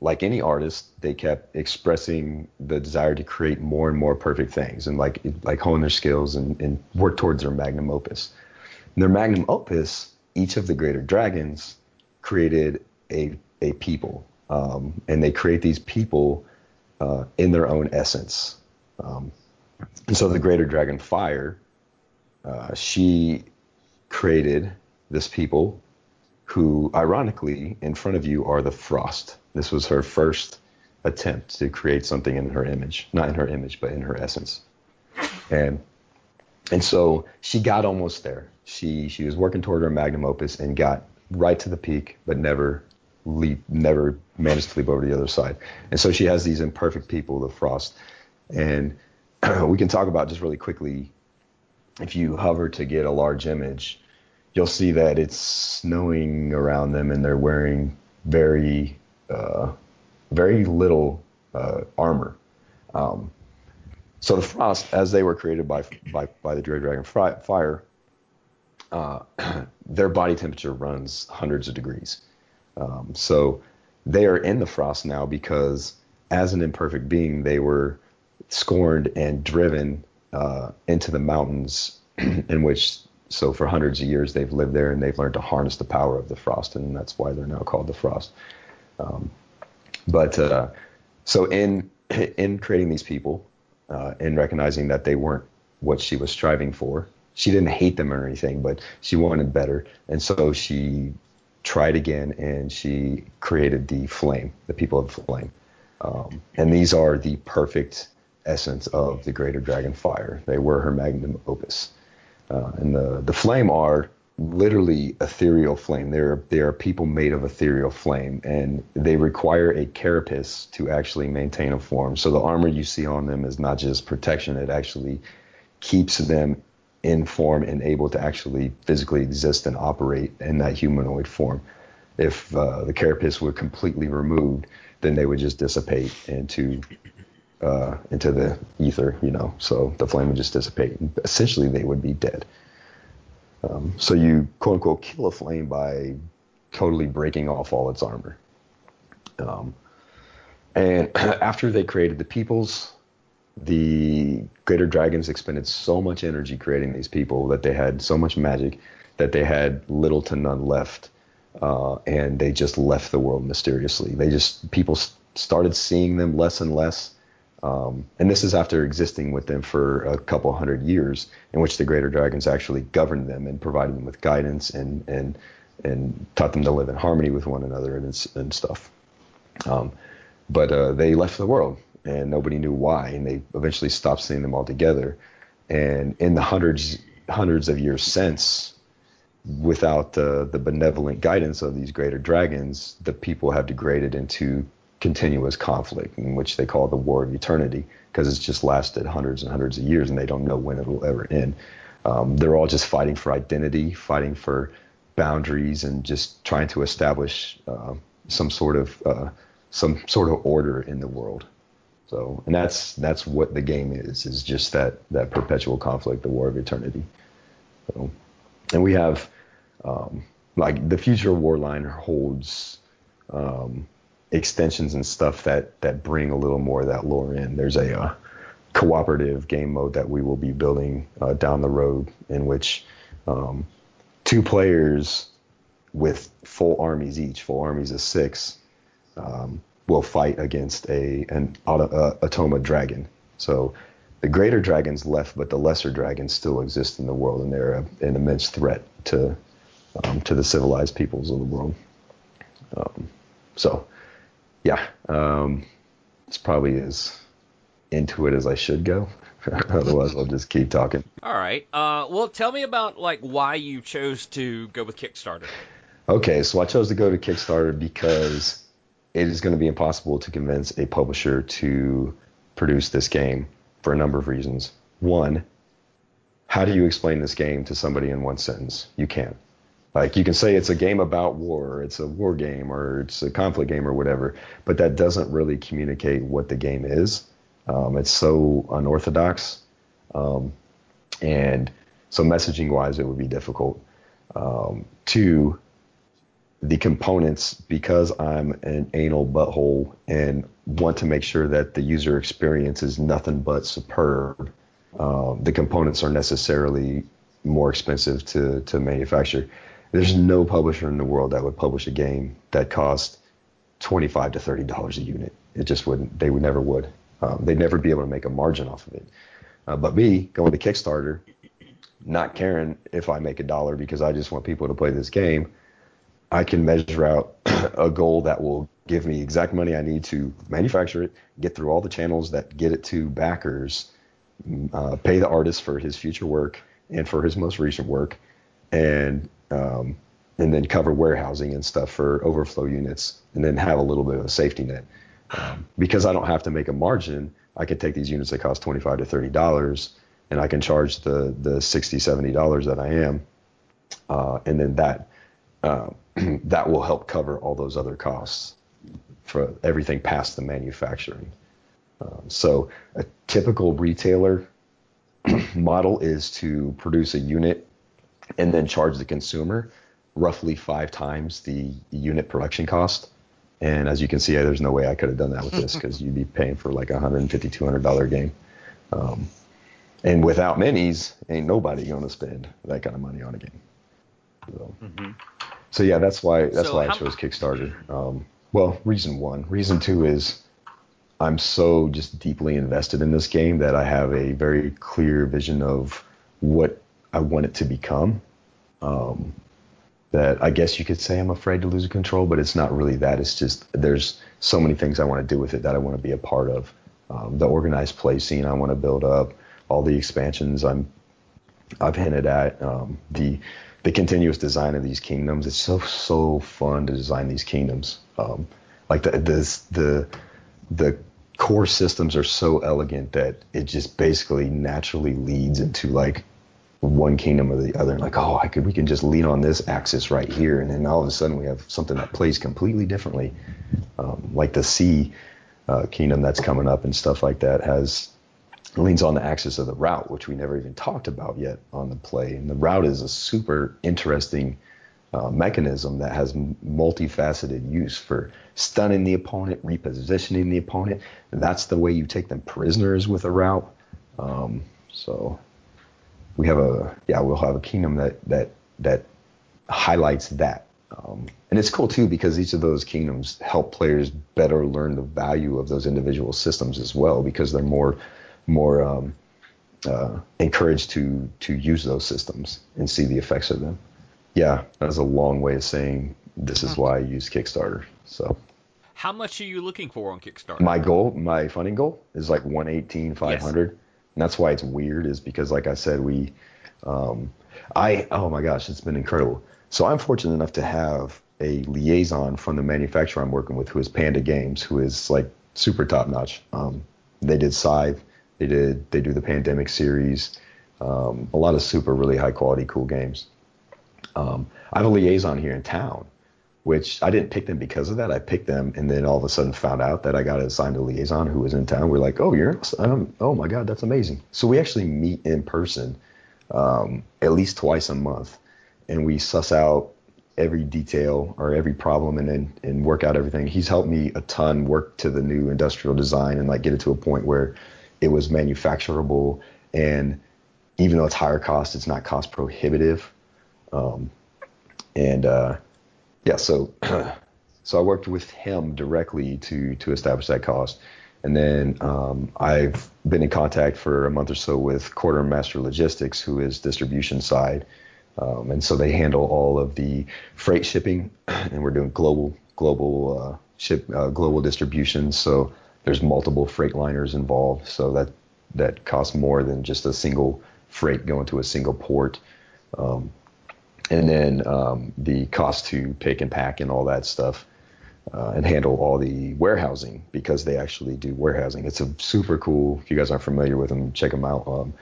like any artist, they kept expressing the desire to create more and more perfect things, and like like hone their skills and, and work towards their magnum opus their magnum opus, each of the greater dragons created a a people, um, and they create these people uh, in their own essence. Um, and so the greater dragon fire, uh, she created this people who, ironically, in front of you are the frost. This was her first attempt to create something in her image, not in her image, but in her essence. And and so she got almost there. She she was working toward her magnum opus and got right to the peak, but never leap, never managed to leap over to the other side. And so she has these imperfect people, the frost. And we can talk about just really quickly. If you hover to get a large image, you'll see that it's snowing around them, and they're wearing very uh, very little uh, armor. Um, so the frost, as they were created by by, by the Dread Dragon fire, uh, their body temperature runs hundreds of degrees. Um, so they are in the frost now because, as an imperfect being, they were scorned and driven uh, into the mountains, in which so for hundreds of years they've lived there and they've learned to harness the power of the frost, and that's why they're now called the frost. Um, but uh, so in in creating these people, uh, in recognizing that they weren't what she was striving for. She didn't hate them or anything, but she wanted better, and so she tried again and she created the flame, the people of the flame. Um, and these are the perfect essence of the greater dragon fire. They were her magnum opus. Uh, and the, the flame are literally ethereal flame. They're they are people made of ethereal flame, and they require a carapace to actually maintain a form. So the armor you see on them is not just protection; it actually keeps them in form and able to actually physically exist and operate in that humanoid form. if uh, the carapace were completely removed, then they would just dissipate into uh, into the ether, you know. So the flame would just dissipate. Essentially, they would be dead. Um, so you quote unquote kill a flame by totally breaking off all its armor. Um, and after they created the peoples, the greater dragons expended so much energy creating these people that they had so much magic that they had little to none left. Uh, and they just left the world mysteriously. They just people started seeing them less and less. Um, and this is after existing with them for a couple hundred years, in which the greater dragons actually governed them and provided them with guidance and and and taught them to live in harmony with one another and and stuff. Um, but uh, they left the world, and nobody knew why, and they eventually stopped seeing them altogether. And in the hundreds hundreds of years since, without the the benevolent guidance of these greater dragons, the people have degraded into continuous conflict, in which they call the War of Eternity, because it's just lasted hundreds and hundreds of years, and they don't know when it will ever end. Um, they're all just fighting for identity, fighting for boundaries, and just trying to establish uh, some sort of uh, some sort of order in the world. So, and that's that's what the game is is just that that perpetual conflict, the War of Eternity. So, and we have um, like the future Warline holds um, extensions and stuff that that bring a little more of that lore in. There's a uh, cooperative game mode that we will be building uh, down the road in which um, two players with full armies each, full armies of six, um, will fight against a an uh, Automa dragon. So the greater dragons left, but the lesser dragons still exist in the world, and they're a, an immense threat to um, to the civilized peoples of the world. Um, so yeah, um, it's probably as into it as I should go. Otherwise, I'll just keep talking. All right. Uh, well, tell me about like why you chose to go with Kickstarter. Okay, so I chose to go to Kickstarter because it is going to be impossible to convince a publisher to produce this game for a number of reasons. One, how do you explain this game to somebody in one sentence? You can't. Like you can say it's a game about war, it's a war game, or it's a conflict game, or whatever, but that doesn't really communicate what the game is. Um, it's so unorthodox, um, and so messaging wise, it would be difficult. Um, two, the components, because I'm an anal butthole and want to make sure that the user experience is nothing but superb. Um, the components are necessarily more expensive to to manufacture. There's no publisher in the world that would publish a game that cost 25 to 30 dollars a unit. It just wouldn't. They would never would. Um, they'd never be able to make a margin off of it. Uh, but me going to Kickstarter, not caring if I make a dollar because I just want people to play this game, I can measure out a goal that will give me exact money I need to manufacture it, get through all the channels that get it to backers, uh, pay the artist for his future work and for his most recent work, and um, and then cover warehousing and stuff for overflow units, and then have a little bit of a safety net. Um, because I don't have to make a margin, I can take these units that cost twenty five to thirty dollars, and I can charge the the 60 70 dollars that I am, uh, and then that uh, that will help cover all those other costs for everything past the manufacturing. Um, so a typical retailer model is to produce a unit and then charge the consumer roughly five times the unit production cost. And as you can see, there's no way I could have done that with this because you'd be paying for like a 150 $200 game. Um, and without minis, ain't nobody going to spend that kind of money on a game. So, mm-hmm. so yeah, that's why that's so why I chose Kickstarter. Um, well, reason one. Reason two is I'm so just deeply invested in this game that I have a very clear vision of what I want it to become. Um, that I guess you could say I'm afraid to lose control, but it's not really that. It's just there's so many things I want to do with it that I want to be a part of. Um, the organized play scene I want to build up, all the expansions I'm I've hinted at, um, the the continuous design of these kingdoms. It's so so fun to design these kingdoms. Um, like the the the the core systems are so elegant that it just basically naturally leads into like one kingdom or the other, like, oh, I could we can just lean on this axis right here, and then all of a sudden we have something that plays completely differently, um, like the sea uh, kingdom that's coming up and stuff like that has leans on the axis of the rout, which we never even talked about yet on the play. And the rout is a super interesting uh, mechanism that has multifaceted use for stunning the opponent, repositioning the opponent. That's the way you take them prisoners with a rout. Um, so we have a yeah, we'll have a kingdom that that that highlights that. Um, and it's cool too because each of those kingdoms help players better learn the value of those individual systems as well because they're more more um, uh, encouraged to to use those systems and see the effects of them. Yeah, that's a long way of saying this is why I use Kickstarter. So. How much are you looking for on Kickstarter? My goal, my funding goal, is like 118, 500. Yes. And that's why it's weird, is because, like I said, we, um, I, oh my gosh, it's been incredible. So I'm fortunate enough to have a liaison from the manufacturer I'm working with, who is Panda Games, who is like super top notch. Um, they did Scythe, they did, they do the Pandemic series, um, a lot of super really high quality, cool games. Um, I have a liaison here in town which I didn't pick them because of that. I picked them and then all of a sudden found out that I got assigned a liaison who was in town. We're like, oh, you're, um, oh my God, that's amazing. So we actually meet in person um, at least twice a month and we suss out every detail or every problem and then and work out everything. He's helped me a ton work to the new industrial design and like get it to a point where it was manufacturable and even though it's higher cost, it's not cost prohibitive. Um, and uh, yeah, so so I worked with him directly to to establish that cost, and then um, I've been in contact for a month or so with Quartermaster Logistics, who is distribution side, um, and so they handle all of the freight shipping, and we're doing global global uh, ship uh, global distribution. So there's multiple freight liners involved, so that that costs more than just a single freight going to a single port. Um, and then um, the cost to pick and pack and all that stuff, uh, and handle all the warehousing because they actually do warehousing. It's a super cool. If you guys aren't familiar with them, check them out. Um,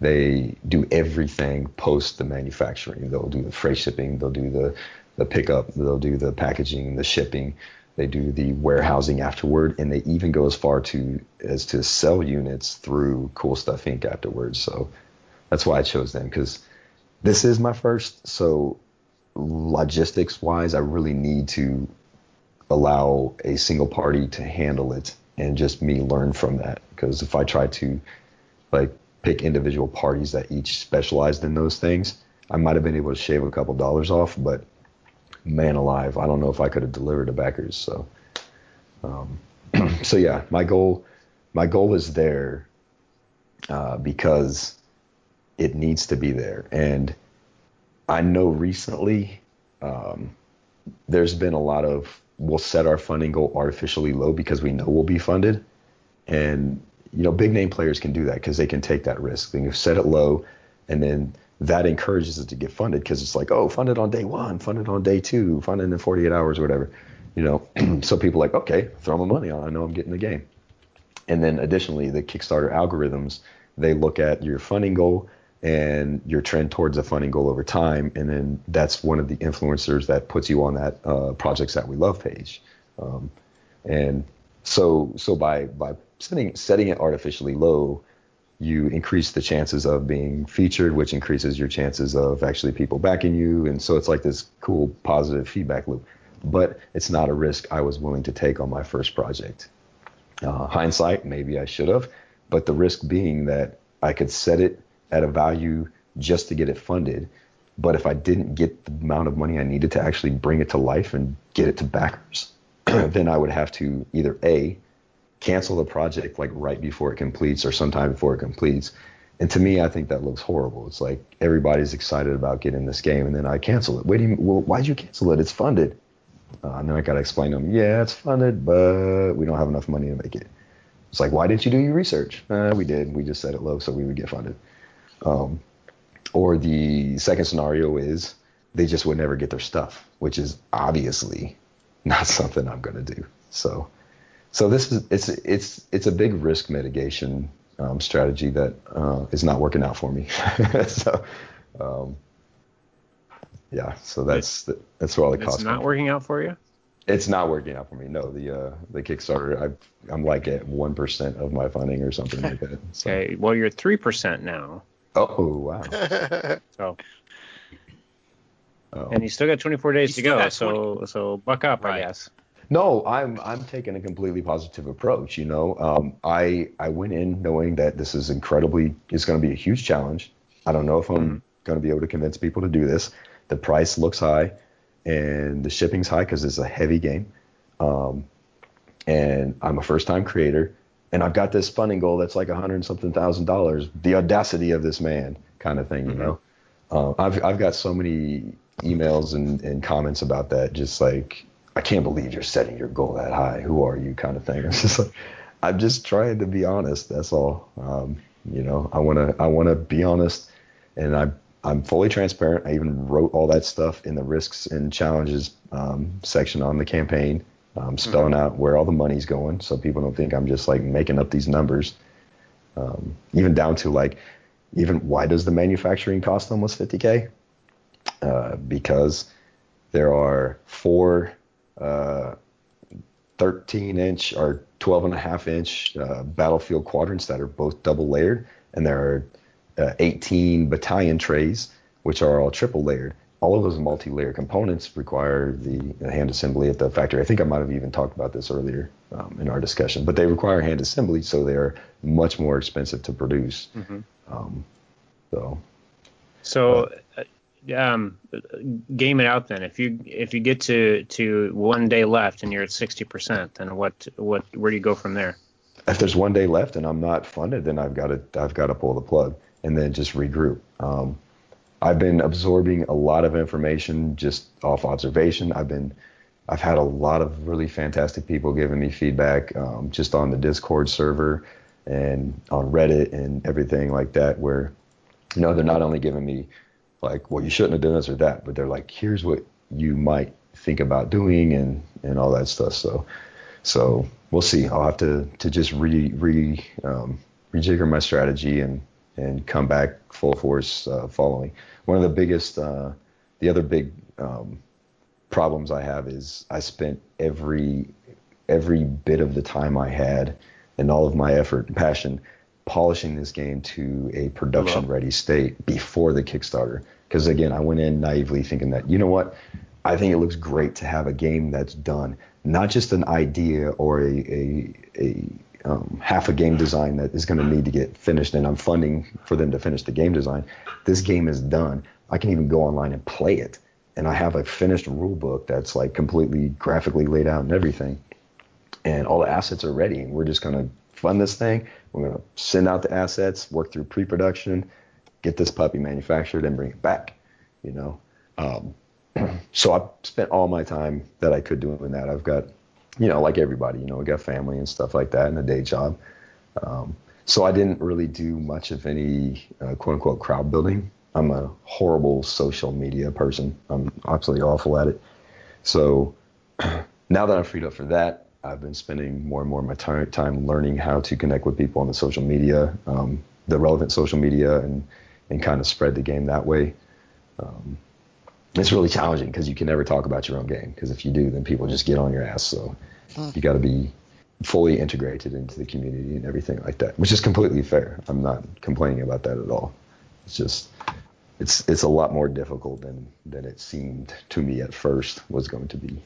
they do everything post the manufacturing. They'll do the freight shipping. They'll do the the pickup. They'll do the packaging, the shipping. They do the warehousing afterward, and they even go as far to as to sell units through Cool Stuff Inc. afterwards. So that's why I chose them because this is my first, so logistics wise, I really need to allow a single party to handle it and just me learn from that. Because if I try to like pick individual parties that each specialized in those things, I might have been able to shave a couple dollars off, but man alive, I don't know if I could have delivered to backers. So, um, so yeah, my goal, my goal is there uh, because it needs to be there. And I know recently um, there's been a lot of we'll set our funding goal artificially low because we know we'll be funded. And you know, big name players can do that because they can take that risk. They can set it low, and then that encourages it to get funded because it's like, oh, funded on day one, funded on day two, funded in 48 hours or whatever. You know, so people are like, okay, throw my money on. I know I'm getting the game. And then additionally, the Kickstarter algorithms they look at your funding goal and your trend towards a funding goal over time. And then that's one of the influencers that puts you on that uh, projects that we love page. Um, and so so by by setting setting it artificially low, you increase the chances of being featured, which increases your chances of actually people backing you. And so it's like this cool positive feedback loop. But it's not a risk I was willing to take on my first project. Uh, hindsight, maybe I should have, but the risk being that I could set it at a value just to get it funded. But if I didn't get the amount of money I needed to actually bring it to life and get it to backers, then I would have to either A, cancel the project like right before it completes or sometime before it completes. And to me, I think that looks horrible. It's like everybody's excited about getting this game, and then I cancel it. Wait, do you, well, why'd you cancel it? It's funded. Uh, and then I got to explain to them, yeah, it's funded, but we don't have enough money to make it. It's like, why didn't you do your research? Uh, we did. We just set it low so we would get funded. Um, or the second scenario is they just would never get their stuff, which is obviously not something I'm going to do. So, so this is it's it's it's a big risk mitigation um, strategy that uh, is not working out for me. so, Um, yeah, so that's that's where all the costs. It's not come working out for you. It's not working out for me. No, the uh, the Kickstarter, I I'm like at one percent of my funding or something like that. So. Okay, well you're three percent now. Oh wow. So Oh. and you still got 24 days You to go. got So so buck up, Right. I guess. No, I'm I'm taking a completely positive approach. You know, um, I I went in knowing that this is incredibly it's going to be a huge challenge. I don't know if I'm going to be able to convince people to do this. The price looks high, and the shipping's high because it's a heavy game. Um, and I'm a first time creator, and I've got this funding goal that's like a hundred and something thousand dollars. The audacity of this man, kind of thing, you know. Uh, I've I've got so many emails and, and comments about that, just like I can't believe you're setting your goal that high. Who are you, kind of thing. It's just like I'm just trying to be honest. That's all. Um, you know, I wanna I wanna be honest, and I I'm fully transparent. I even wrote all that stuff in the risks and challenges um, section on the campaign, um, spelling out where all the money's going, so people don't think I'm just like making up these numbers. Um, even down to like, even why does the manufacturing cost almost 50k? Uh, because there are four uh, 13 inch or 12 and a half inch uh, battlefield quadrants that are both double layered, and there are uh, 18 battalion trays, which are all triple layered. All of those multi-layer components require the hand assembly at the factory. I think I might have even talked about this earlier um, in our discussion, but they require hand assembly, so they're much more expensive to produce. Um, so So, uh, um, game it out then. If you if you get to to one day left and you're at sixty percent, then what what where do you go from there? if there's one day left and I'm not funded, then I've got to I've got to pull the plug and then just regroup. Um, I've been absorbing a lot of information just off observation. I've been I've had a lot of really fantastic people giving me feedback um, just on the Discord server and on Reddit and everything like that. Where you know they're not only giving me like well you shouldn't have done this or that, but they're like here's what you might think about doing and and all that stuff. So so we'll see. I'll have to to just re re um, rejigger my strategy and and come back full force uh, following. One of the biggest, uh, the other big um, problems I have is I spent every every bit of the time I had and all of my effort and passion polishing this game to a production ready state before the Kickstarter. Because again, I went in naively thinking that you know what, I think it looks great to have a game that's done, not just an idea or a a, a um, half a game design that is going to need to get finished, and I'm funding for them to finish the game design. This game is done. I can even go online and play it, and I have a finished rule book that's like completely graphically laid out and everything, and all the assets are ready. And we're just going to fund this thing. We're going to send out the assets, work through pre-production, get this puppy manufactured, and bring it back. You know. Um, so I spent all my time that I could doing that. I've got, you know, like everybody, you know, I got family and stuff like that and a day job. Um, so I didn't really do much of any uh, quote unquote crowd building. I'm a horrible social media person. I'm absolutely awful at it. So now that I'm freed up for that, I've been spending more and more of my time, time learning how to connect with people on the social media, um, the relevant social media, and and kind of spread the game that way. Um, it's really challenging because you can never talk about your own game because if you do, then people just get on your ass. So you got to be fully integrated into the community and everything like that, which is completely fair. I'm not complaining about that at all. It's just it's it's a lot more difficult than than it seemed to me at first was going to be.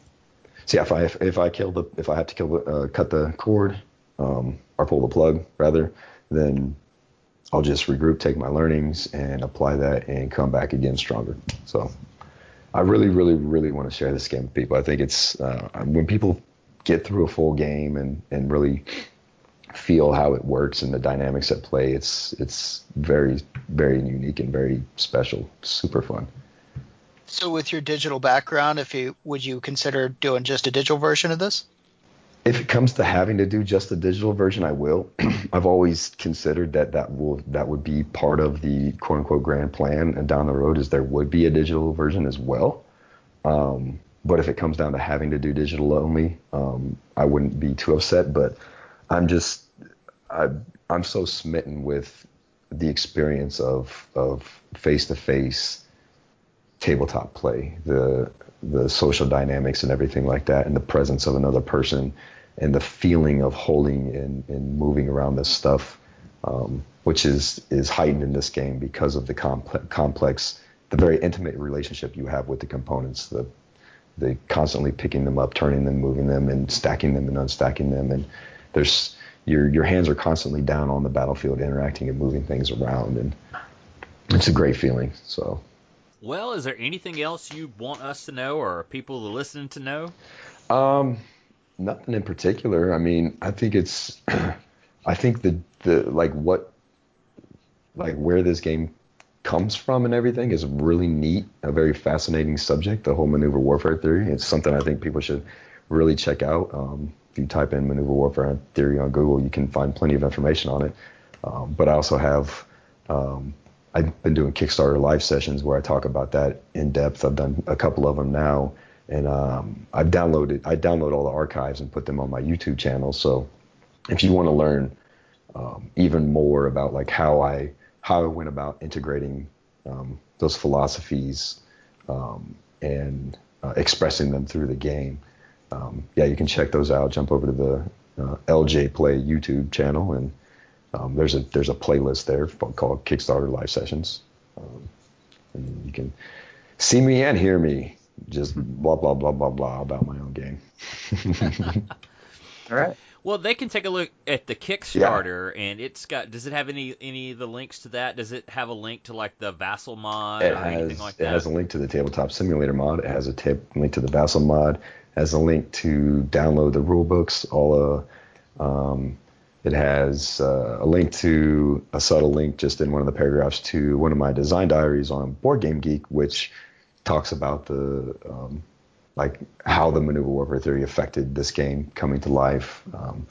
See, if I if, if I kill the if I have to kill the uh, cut the cord um, or pull the plug rather, then I'll just regroup, take my learnings, and apply that, and come back again stronger. So I really, really, really want to share this game with people. I think it's uh, when people get through a full game and and really feel how it works and the dynamics at play. It's it's very, very unique and very special. Super fun. So, with your digital background, if you would you consider doing just a digital version of this? If it comes to having to do just a digital version, I will. I've always considered that that will that would be part of the quote unquote grand plan, and down the road is there would be a digital version as well. Um, but if it comes down to having to do digital only, um, I wouldn't be too upset. But I'm just I, I'm so smitten with the experience of of face to face tabletop play, the the social dynamics and everything like that, and the presence of another person, and the feeling of holding and, and moving around this stuff, um, which is is heightened in this game because of the complex, complex, the very intimate relationship you have with the components, the the constantly picking them up, turning them, moving them, and stacking them and unstacking them, and there's your your hands are constantly down on the battlefield, interacting and moving things around, and it's a great feeling. So. Well, is there anything else you want us to know or people listening to know? Um, nothing in particular. I mean, I think it's, I think the the like what, like where this game comes from and everything is really neat, a very fascinating subject. The whole maneuver warfare theory. It's something I think people should really check out. Um, if you type in maneuver warfare theory on Google, you can find plenty of information on it. Um, but I also have um, I've been doing Kickstarter live sessions where I talk about that in depth. I've done a couple of them now, and um, I've downloaded I download all the archives and put them on my YouTube channel. So if you want to learn um, even more about like how I how I went about integrating um, those philosophies um, and uh, expressing them through the game, um, yeah, you can check those out. Jump over to the uh, LJ Play YouTube channel and um, there's a there's a playlist there called Kickstarter Live Sessions, um, and you can see me and hear me just blah blah blah blah blah about my own game. All right. Well, they can take a look at the Kickstarter, yeah. and it's got. Does it have any any of the links to that? Does it have a link to like the Vassal mod it or has, anything like that? It has a link to the Tabletop Simulator mod. It has a link to the Vassal mod. It has a link to download the rule books. All uh, um, it has uh, a link to a subtle link just in one of the paragraphs to one of my design diaries on Board Game Geek, which talks about the um, like how the maneuver warfare theory affected this game coming to life. Um,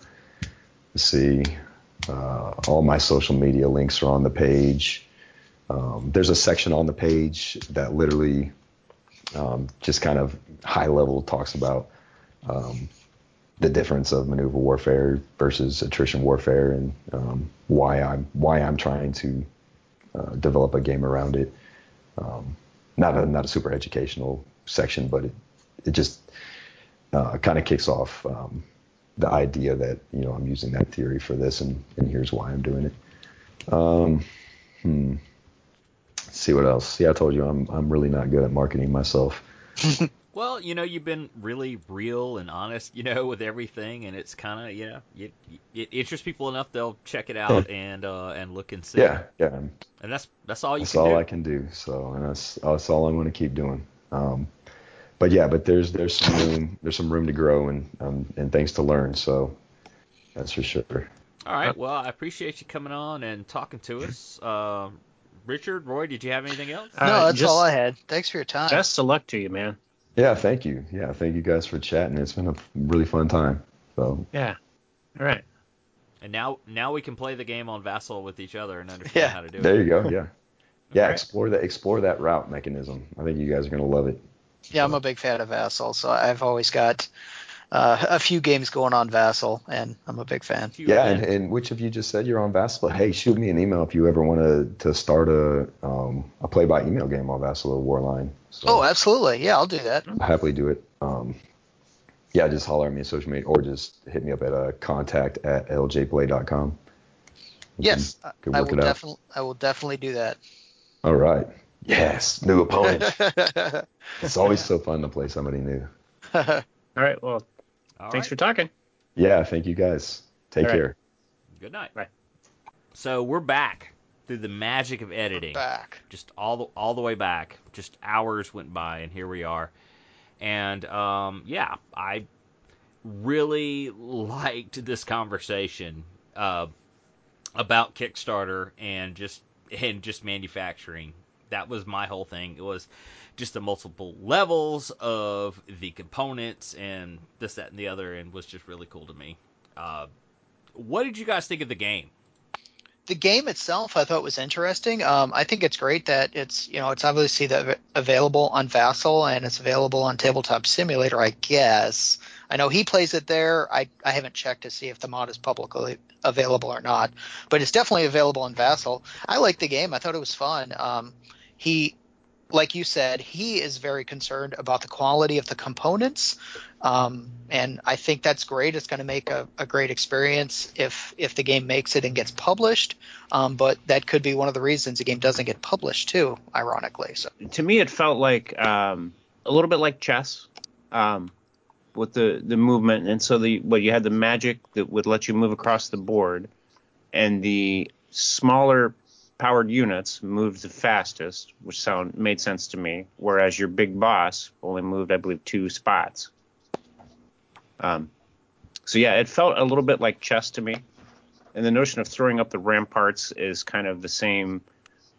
see, uh, all my social media links are on the page. Um, there's a section on the page that literally um, just kind of high level talks about um, the difference of maneuver warfare versus attrition warfare and um, why I'm why I'm trying to uh, develop a game around it. Um, not a not a super educational section, but it it just uh, kind of kicks off um, the idea that you know I'm using that theory for this, and, and here's why I'm doing it. Um, hmm. Let's see what else. Yeah, I told you I'm I'm really not good at marketing myself. Well, you know, you've been really real and honest, you know, with everything, and it's kind of, you know, it, it interests people enough they'll check it out and uh, and look and see. Yeah, yeah. And that's that's all you. That's can all do. I can do. So, and that's that's all I'm going to keep doing. Um, but yeah, but there's there's some room there's some room to grow and um, and things to learn. So that's for sure. All right. Well, I appreciate you coming on and talking to us. Uh, Richard, Roy, did you have anything else? No, Uh, that's just all I had. Thanks for your time. Best of luck to you, man. Yeah, thank you. Yeah, thank you guys for chatting. It's been a really fun time. So Yeah. All right. And now now we can play the game on Vassal with each other and understand Yeah. how to do there it. There you go. Yeah, yeah. Alright. Explore that explore that rout mechanism. I think you guys are gonna love it. Yeah, I'm a big fan of Vassal, so I've always got uh, a few games going on Vassal, and I'm a big fan. Yeah, and, and which of you just said you're on Vassal? Hey, shoot me an email if you ever want to to start a um, a play by email game on Vassal or Warline. So Oh, absolutely. Yeah, I'll do that. I'll happily do it. Um, yeah, just holler at me on social media or just hit me up at uh, contact at ljplay.com. Yes, can- I can I will definitely. I will definitely do that. All right. Yes, new opponent. it's always so fun to play somebody new. All right. Well, All thanks right. for talking. Yeah, thank you guys. Take All right. care. Good night. Bye. So we're back through the magic of editing. Back. just all the all the way back. Just hours went by, and here we are. And um, yeah, I really liked this conversation uh, about Kickstarter and just and just manufacturing. That was my whole thing. It was just the multiple levels of the components and this, that, and the other, and was just really cool to me. Uh, what did you guys think of the game? the game itself, I thought was interesting. Um, I think it's great that it's you know it's obviously the, available on Vassal and it's available on Tabletop Simulator. I guess I know he plays it there. I I haven't checked to see if the mod is publicly available or not, but it's definitely available on Vassal. I like the game. I thought it was fun. Um, he like you said, he is very concerned about the quality of the components, um, and I think that's great. It's going to make a, a, great experience if if the game makes it and gets published. Um, but that could be one of the reasons the game doesn't get published too, ironically. So to me, it felt like um, a little bit like chess um, with the the movement, and so the what you had the magic that would let you move across the board, and the smaller powered units moved the fastest, which sound made sense to me. Whereas your big boss only moved, I believe, two spots. Um, so yeah, it felt a little bit like chess to me, and the notion of throwing up the ramparts is kind of the same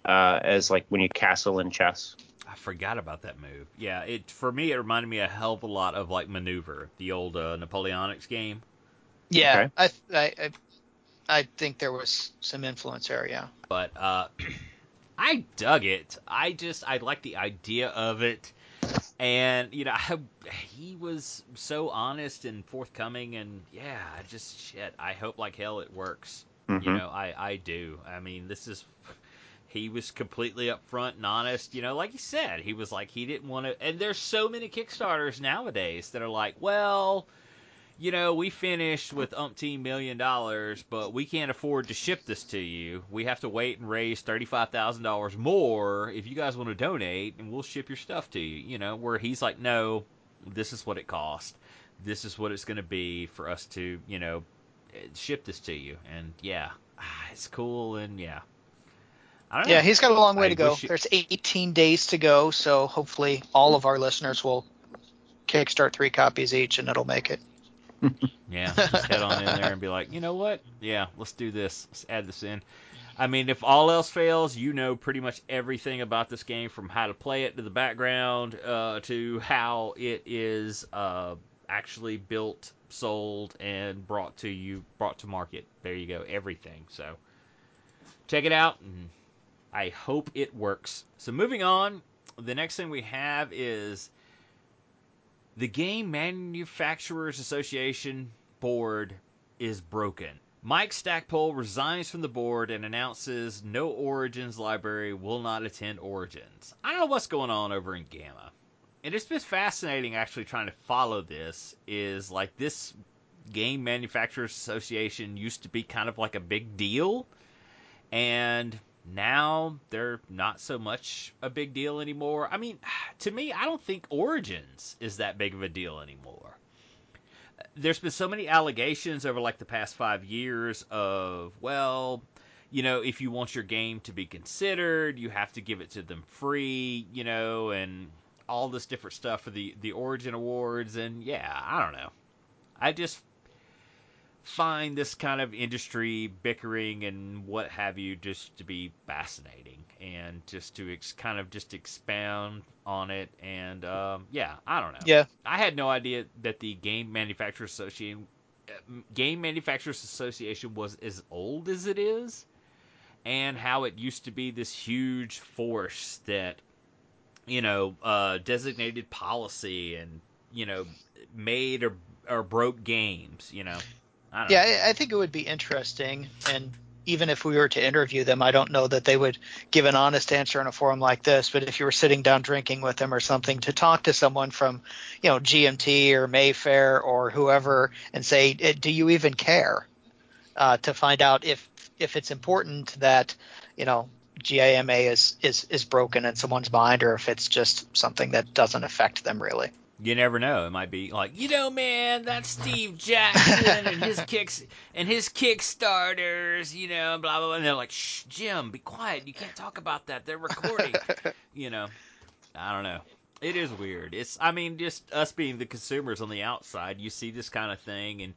uh, as like when you castle in chess. I forgot about that move. Yeah, it for me it reminded me a hell of a lot of like Maneuver, the old uh, Napoleonics game. Yeah, okay. I, I I think there was some influence there, yeah. But uh, I dug it. I just I like the idea of it, and you know I, he was so honest and forthcoming, and yeah, I just shit. I hope like hell it works. Mm-hmm. You know, I I do. I mean, this is he was completely upfront and honest. You know, like he said, he was like he didn't want to. And there's so many Kickstarters nowadays that are like, well you know, we finished with umpteen million dollars, but we can't afford to ship this to you. We have to wait and raise thirty-five thousand dollars more if you guys want to donate, and we'll ship your stuff to you. You know, where he's like, no, this is what it cost. This is what it's going to be for us to, you know, ship this to you. And yeah, it's cool, and yeah. Yeah, he's got a long way I to go. There's 18 days to go, so hopefully all of our listeners will kickstart three copies each, and it'll make it. Yeah, just head on in there and be like, you know what? Yeah, let's do this. Let's add this in. I mean, if all else fails, you know pretty much everything about this game from how to play it to the background uh, to how it is uh, actually built, sold, and brought to you, brought to market. There you go, everything. So check it out, and I hope it works. So moving on, the next thing we have is the Game Manufacturers Association board is broken. Mike Stackpole resigns from the board and announces no Origins library will not attend Origins. I don't know what's going on over in GAMA. And it's been fascinating actually trying to follow this is like this Game Manufacturers Association used to be kind of like a big deal and now they're not so much a big deal anymore. I mean, to me, I don't think Origins is that big of a deal anymore. There's been so many allegations over like the past five years of, well, you know, if you want your game to be considered, you have to give it to them free, you know, and all this different stuff for the the Origin Awards, and yeah, I don't know. I just find this kind of industry bickering and what have you just to be fascinating and just to ex- kind of just expound on it and um, yeah i don't know. Yeah. I had no idea that the game manufacturers association game manufacturers association was as old as it is and how it used to be this huge force that you know uh, designated policy and you know made or or broke games you know I yeah, know. I think it would be interesting, and even if we were to interview them, I don't know that they would give an honest answer in a forum like this. But if you were sitting down drinking with them or something, to talk to someone from, you know, GMT or Mayfair or whoever, and say, eh, "Do you even care?" Uh, to find out if if it's important that, you know, GIMA is is is broken in someone's mind, or if it's just something that doesn't affect them really you never know. It might be like, you know, man, that's Steve Jackson and his kicks and his Kickstarters, you know, blah blah blah. And they're like, shh, Jim, be quiet. You can't talk about that. They're recording. you know, I don't know. It is weird. It's, I mean, just us being the consumers on the outside, you see this kind of thing, and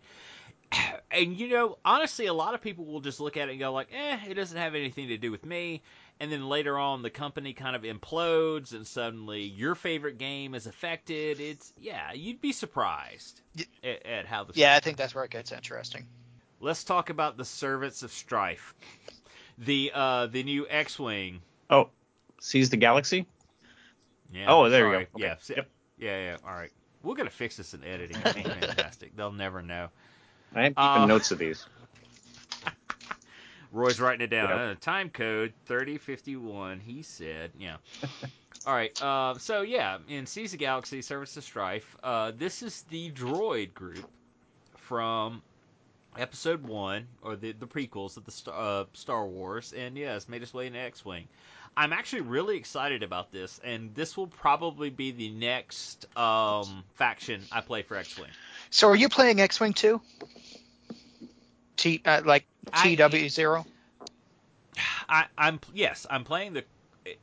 and you know, honestly, a lot of people will just look at it and go like, eh, it doesn't have anything to do with me and then later on the company kind of implodes and suddenly your favorite game is affected it's yeah you'd be surprised at, at how the yeah i think that's where it gets interesting let's talk about the servants of strife the uh the new X-wing. Oh, sees the galaxy. Yeah. Oh, there you go. Okay. Yeah. Yep. Yeah. Yeah. All right. We're gonna fix this in editing. Fantastic. They'll never know. I am keeping Uh, notes of these. Roy's writing it down. Yep. Uh, time code 3051, he said. Yeah. All right. Uh, so, yeah, in Seas of Galaxy, Servants of Strife, uh, this is the droid group from episode one, or the, the prequels of the Star, uh, Star Wars, and yeah, made its way into X Wing. I'm actually really excited about this, and this will probably be the next um, faction I play for X Wing. So are you playing X-wing too? T uh, like TW zero. I, I'm yes, I'm playing the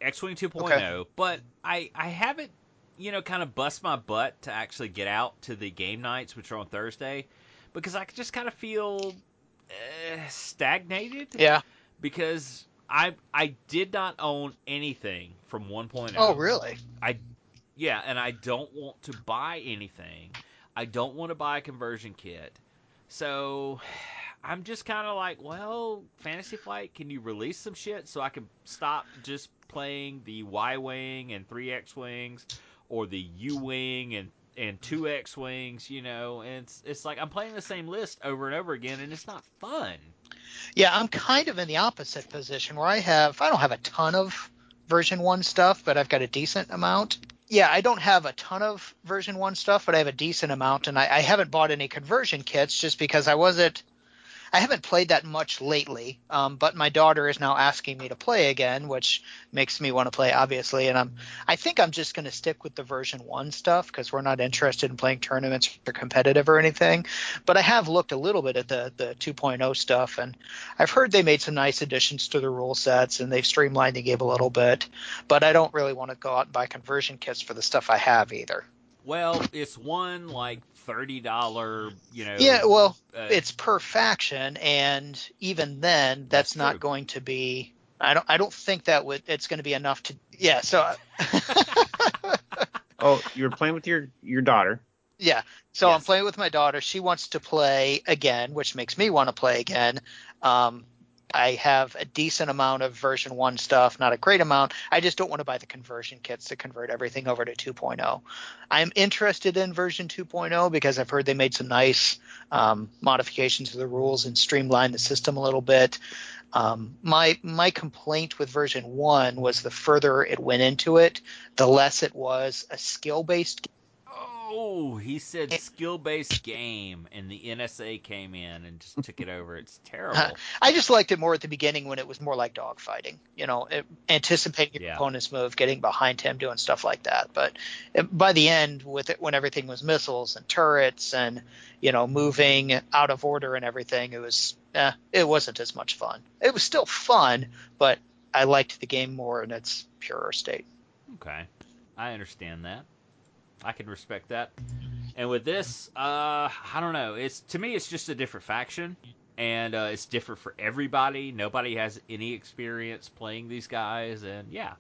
X-wing 2.0, Okay. but I I haven't you know kind of bust my butt to actually get out to the game nights, which are on Thursday, because I just kind of feel uh, stagnated. Yeah. Because I I did not own anything from 1.0. Oh really? Yeah, and I don't want to buy anything. I don't want to buy a conversion kit. So I'm just kind of like, well, Fantasy Flight, can you release some shit so I can stop just playing the Y Wing and 3X Wings or the U Wing and and 2X Wings, you know? And it's, it's like I'm playing the same list over and over again and it's not fun. Yeah, I'm kind of in the opposite position where I have I don't have a ton of version 1 stuff, but I've got a decent amount. Yeah, I don't have a ton of version 1 stuff, but I have a decent amount and I, I haven't bought any conversion kits just because I wasn't I haven't played that much lately, um, but my daughter is now asking me to play again, which makes me want to play, obviously. And I'm, I think I'm just going to stick with the version one stuff because we're not interested in playing tournaments or competitive or anything. But I have looked a little bit at the the 2.0 stuff, and I've heard they made some nice additions to the rule sets and they've streamlined the game a little bit. But I don't really want to go out and buy conversion kits for the stuff I have either. Well, it's one like $30, you know. Yeah, well, uh, it's per faction, and even then, that's, That's not true. going to be. I don't. I don't think that would. It's going to be enough to. Yeah. So. Oh, you're playing with your your daughter. yeah. So I'm playing with my daughter. She wants to play again, which makes me want to play again. Um, I have a decent amount of version one stuff, not a great amount. I just don't want to buy the conversion kits to convert everything over to 2.0. I'm interested in version 2.0 because I've heard they made some nice um, modifications to the rules and streamlined the system a little bit. Um, my my complaint with version one was the further it went into it, the less it was a skill based. Oh, he said skill-based game, and the NSA came in and just took it over. It's terrible. I just liked it more at the beginning when it was more like dogfighting. You know, it, anticipating your Yeah. opponent's move, getting behind him, doing stuff like that. But it, by the end, with it, when everything was missiles and turrets and you know moving out of order and everything, it was eh, it wasn't as much fun. It was still fun, but I liked the game more in its purer state. Okay, I understand that. I can respect that. And with this, uh, I don't know. It's to me, it's just a different faction, and uh, it's different for everybody. Nobody has any experience playing these guys, and yeah,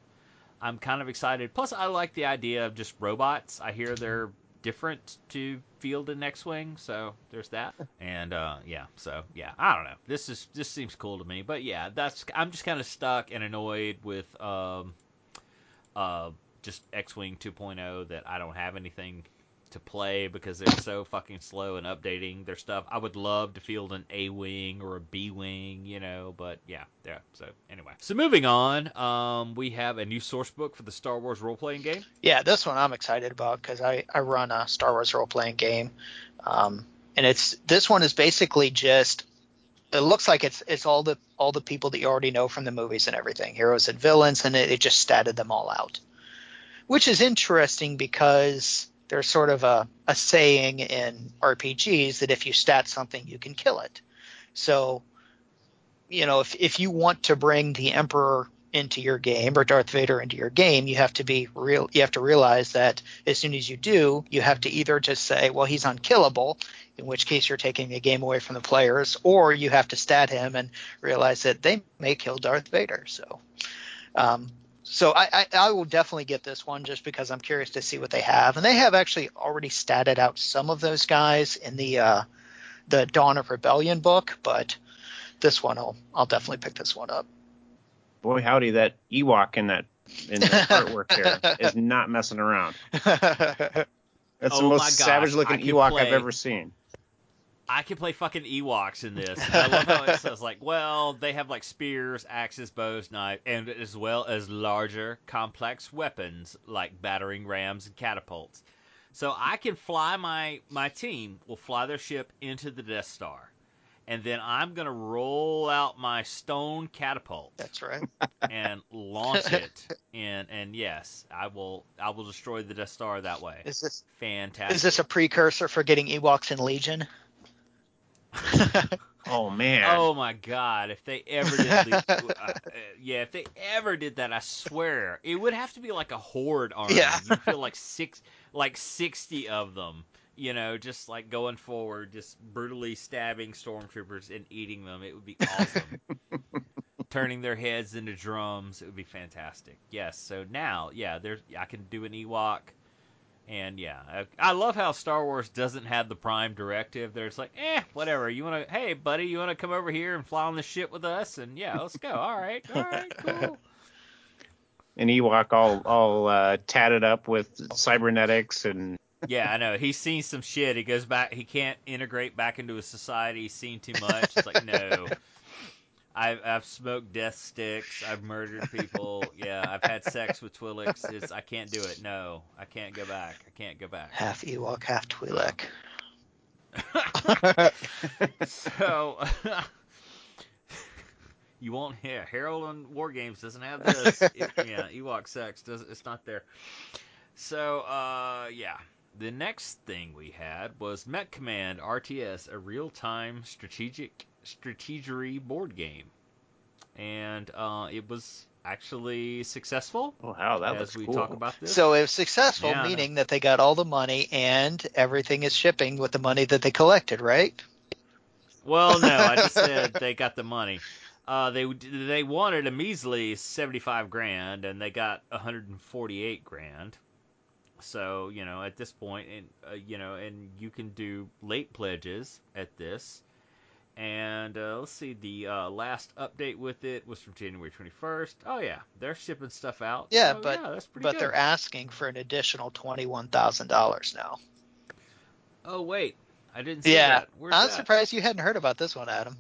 I'm kind of excited. Plus, I like the idea of just robots. I hear they're different to field and X-wing, so there's that. And uh, yeah, so yeah, I don't know. This is this seems cool to me, but yeah, that's I'm just kind of stuck and annoyed with um, uh, just X-wing 2.0 that I don't have anything to play because they're so fucking slow in updating their stuff. I would love to field an A wing or a B wing, you know, but yeah, yeah. So anyway, so moving on, um, we have a new source book for the Star Wars role playing game. Yeah, this one I'm excited about because I, I run a Star Wars role playing game, um, and it's this one is basically just it looks like it's it's all the all the people that you already know from the movies and everything, heroes and villains, and it, it just statted them all out, which is interesting because there's sort of a, a saying in RPGs that if you stat something, you can kill it. So, you know, if if you want to bring the Emperor into your game or Darth Vader into your game, you have to be real. You have to realize that as soon as you do, you have to either just say, "Well, he's unkillable," in which case you're taking the game away from the players, or you have to stat him and realize that they may kill Darth Vader. So, um, so I, I, I will definitely get this one just because I'm curious to see what they have, and they have actually already statted out some of those guys in the uh, the Dawn of Rebellion book, but this one I'll I'll definitely pick this one up. boy howdy, that Ewok in that in the artwork there is not messing around. That's Oh the most savage looking Ewok play- I've ever seen. I can play fucking Ewoks in this. And I love how it says like, well, they have like spears, axes, bows, knives, and as well as larger, complex weapons like battering rams and catapults. So I can fly my my team will fly their ship into the Death Star, and then I'm gonna roll out my stone catapult That's right. and launch it. And and yes, I will I will destroy the Death Star that way. Is this Fantastic. is this a precursor for getting Ewoks in Legion? Oh man. Oh my god! If they ever did, the, uh, uh, yeah, if they ever did that, I swear it would have to be like a horde army. Yeah. you feel like six, like sixty of them. You know, just like going forward, just brutally stabbing stormtroopers and eating them. It would be awesome. Turning their heads into drums, it would be fantastic. Yes. So now, yeah, there's I can do an Ewok. And yeah, I, I love how Star Wars doesn't have the prime directive. There's like, eh, whatever. You want to, hey, buddy, you want to come over here and fly on the ship with us? And yeah, let's go. All right, all right, cool. An Ewok all all uh, tatted up with cybernetics and Yeah, I know. He's seen some shit. He goes back. He can't integrate back into his society. He's seen too much. It's like, no. I've, I've smoked death sticks. I've murdered people. Yeah, I've had sex with Twi'leks. It's, I can't do it. No, I can't go back. I can't go back. half Ewok, half Twi'lek. So, you won't hear Harold on War Games doesn't have this. It- yeah, Ewok sex does it's not there. So, uh, yeah. The next thing we had was Met Command RTS, a real-time strategic strategery board game, and uh, it was actually successful. oh wow, that as looks we cool. talk about this. So it was successful, Yeah, I know. meaning that they got all the money and everything is shipping with the money that they collected, right? Well, no, I just said they got the money. Uh, they they wanted a measly seventy five grand, and they got one hundred and forty eight grand. So you know, at this point, and uh, you know, and you can do late pledges at this. And uh, let's see, the uh, last update with it was from January twenty first. Oh yeah, they're shipping stuff out. Yeah, So, but- yeah, But good. they're asking for an additional twenty-one thousand dollars now. Oh wait, I didn't see Yeah, that. Where's I'm that? surprised you hadn't heard about this one, Adam.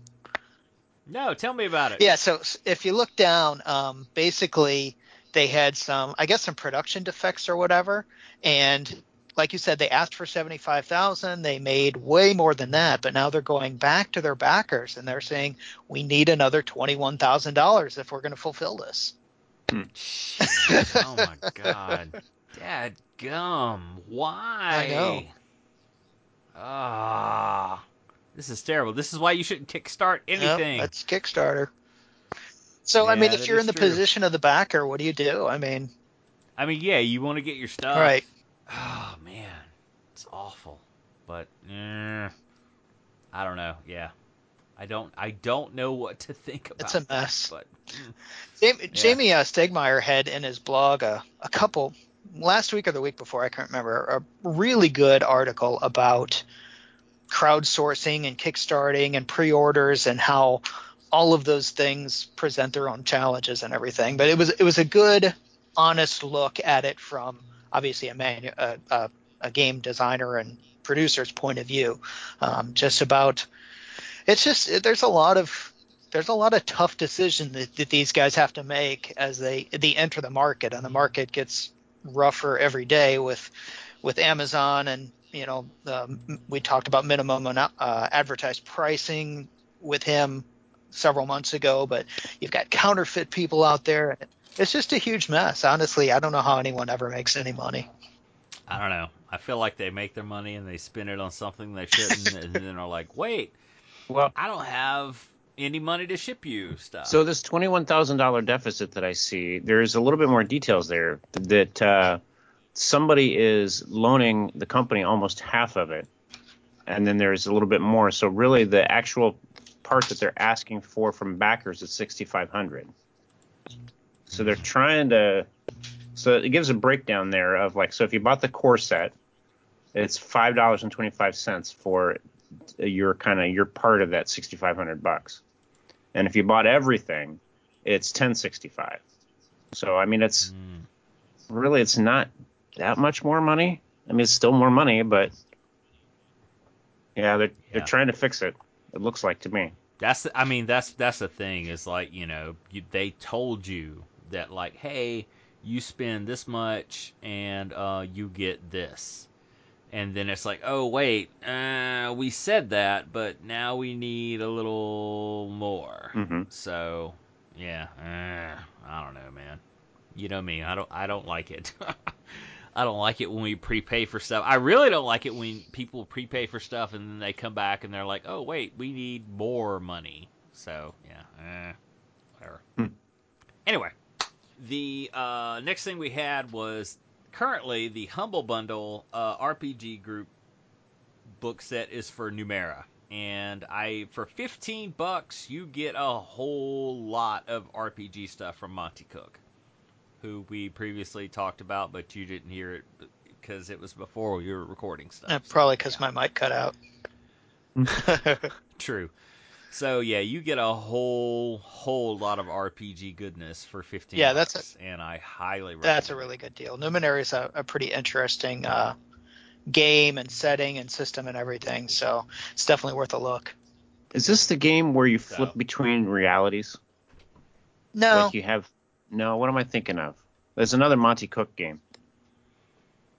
No, tell me about it. Yeah, so if you look down, um, basically they had some, I guess, some production defects or whatever, and like you said, they asked for seventy-five thousand. They made way more than that, but now they're going back to their backers and they're saying we need another twenty-one thousand dollars if we're going to fulfill this. Oh my god. Dad gum. Why? I know. Ah. this is terrible. This is why you shouldn't kickstart Yep, anything. that's Kickstarter. So I mean, if you're in the true. position of the backer, what do you do? I mean, I mean, yeah, you want to get your stuff. right? Oh man, it's awful. But eh, I don't know. Yeah, I don't. I don't know what to think about. It's a that, mess. but mm, Jamey, Jamey uh, Stegmaier had in his blog a, a couple last week or the week before I can't remember a really good article about crowdsourcing and kickstarting and pre-orders and how all of those things present their own challenges and everything. But it was it was a good, honest look at it from obviously a manu- a, a, a game designer and producer's point of view, um, just about. It's just there's a lot of there's a lot of tough decisions that, that these guys have to make as they they enter the market, and the market gets rougher every day with with Amazon and you know um, we talked about minimum uh, advertised pricing with him several months ago, but you've got counterfeit people out there. It's just a huge mess. Honestly, I don't know how anyone ever makes any money. I don't know. I feel like they make their money and they spend it on something they shouldn't, and then are like, wait, Well, I don't have any money to ship you stuff. So this twenty-one thousand dollar deficit that I see, there's a little bit more details there. That uh, somebody is loaning the company almost half of it, and then there's a little bit more. So really, the actual part that they're asking for from backers is sixty-five hundred. So they're trying to. So it gives a breakdown there of like, so if you bought the core set, it's five dollars and twenty-five cents for your kind of your part of that sixty-five hundred bucks. And if you bought everything, it's 1065. So I mean, it's Mm. really it's not that much more money. I mean, it's still more money, but yeah, they're Yeah. they're trying to fix it. It looks like to me. That's I mean that's that's the thing is like you know you, they told you that like hey you spend this much and uh, you get this. And then it's like oh wait uh, we said that but now we need a little more. Hmm so yeah uh, I don't know man. You know me I don't I don't like it I don't like it when we prepay for stuff. I really don't like it when people prepay for stuff and then they come back and they're like, "Oh wait, we need more money." So yeah, eh, whatever. Hmm. Anyway, the uh, next thing we had was currently the Humble Bundle uh, RPG group book set is for Numera, and I for fifteen bucks you get a whole lot of RPG stuff from Monte Cook who we previously talked about, but you didn't hear it because it was before we were recording stuff. Uh, probably because yeah, my mic cut out. true. So yeah, you get a whole whole lot of RPG goodness for fifteen. Yeah, that's a- and I highly recommend. That's a really good deal. Numenera is a, a pretty interesting uh, game and setting and system and everything, so it's definitely worth a look. Is this the game where you So- flip between realities? No, Like you have no. What am I thinking of? There's another Monte Cook game.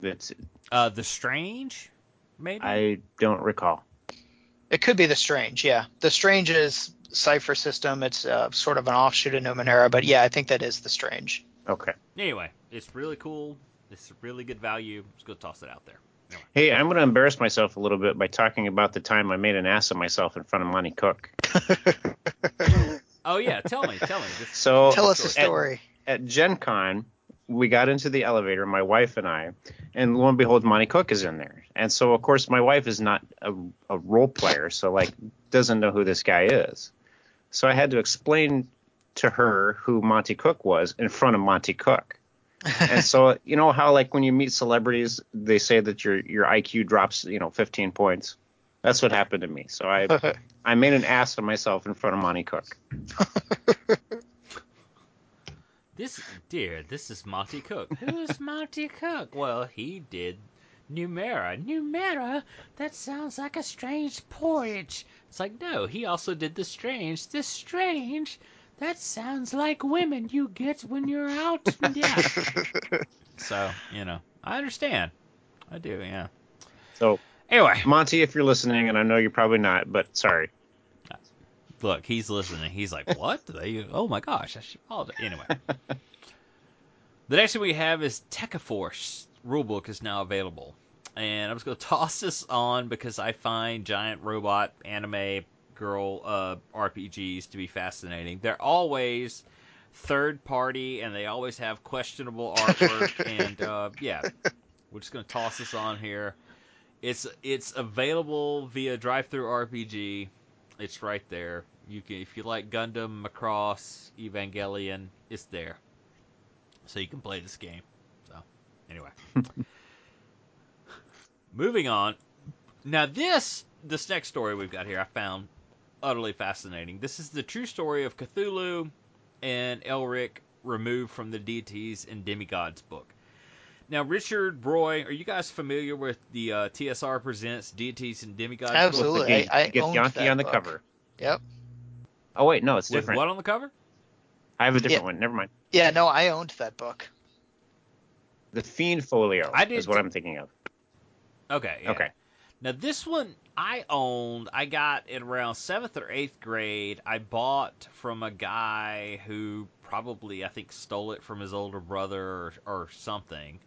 That's Uh, the Strange, maybe. I don't recall. it could be the Strange. Yeah, the Strange is Cypher system. It's uh, sort of an offshoot of Numenera, but yeah, I think that is the Strange. Okay. Anyway, it's really cool. It's really good value. Just go toss it out there. Hey, I'm going to embarrass myself a little bit by talking about the time I made an ass of myself in front of Monte Cook. Oh yeah, tell me, tell me. Just, So Tell us a at- story. at Gen Con, we got into the elevator, my wife and I, and lo and behold, Monte Cook is in there. And so, of course, my wife is not a, a role player, so like doesn't know who this guy is. So I had to explain to her who Monte Cook was in front of Monte Cook. and so, you know how like when you meet celebrities, they say that your your IQ drops, you know, 15 points. That's what happened to me. So I I made an ass of myself in front of Monte Cook. this, dear, this is Monte Cook. Who's Monte Cook? Well, he did Numera. Numera? That sounds like a strange porridge. It's like no, he also did the Strange. The strange? That sounds like women you get when you're out. Yeah. So you know, I understand. I do, yeah. So Anyway, Monte, if you're listening, and I know you're probably not, but sorry. look, he's listening. He's like, "What? They? Oh my gosh!" I should apologize. Anyway, the next thing we have is Techaforce rulebook is now available, and I'm just gonna toss this on because I find giant robot anime girl uh, RPGs to be fascinating. They're always third party, and they always have questionable artwork. and uh, yeah, we're just gonna toss this on here. It's it's available via DriveThruRPG. It's right there. You can if you like Gundam, Macross, Evangelion, it's there. So you can play this game. So anyway. Moving on. Now this this next story we've got here I found utterly fascinating. This is the true story of Cthulhu and Elric removed from the deities and demigods book. Now, Richard, Roy, are you guys familiar with the uh, TSR Presents Deities and Demigods? Absolutely. With. I- I get owned Yankee that on the book. cover. Yep. Oh wait, no, it's With different. what on the cover? I have a different Yeah. one. Never mind. Yeah, no, I owned that book. The Fiend Folio I did is what too. I'm thinking of. Okay. yeah. Okay. Now this one I owned. I got it around seventh or eighth grade. I bought from a guy who probably I think stole it from his older brother or, or something.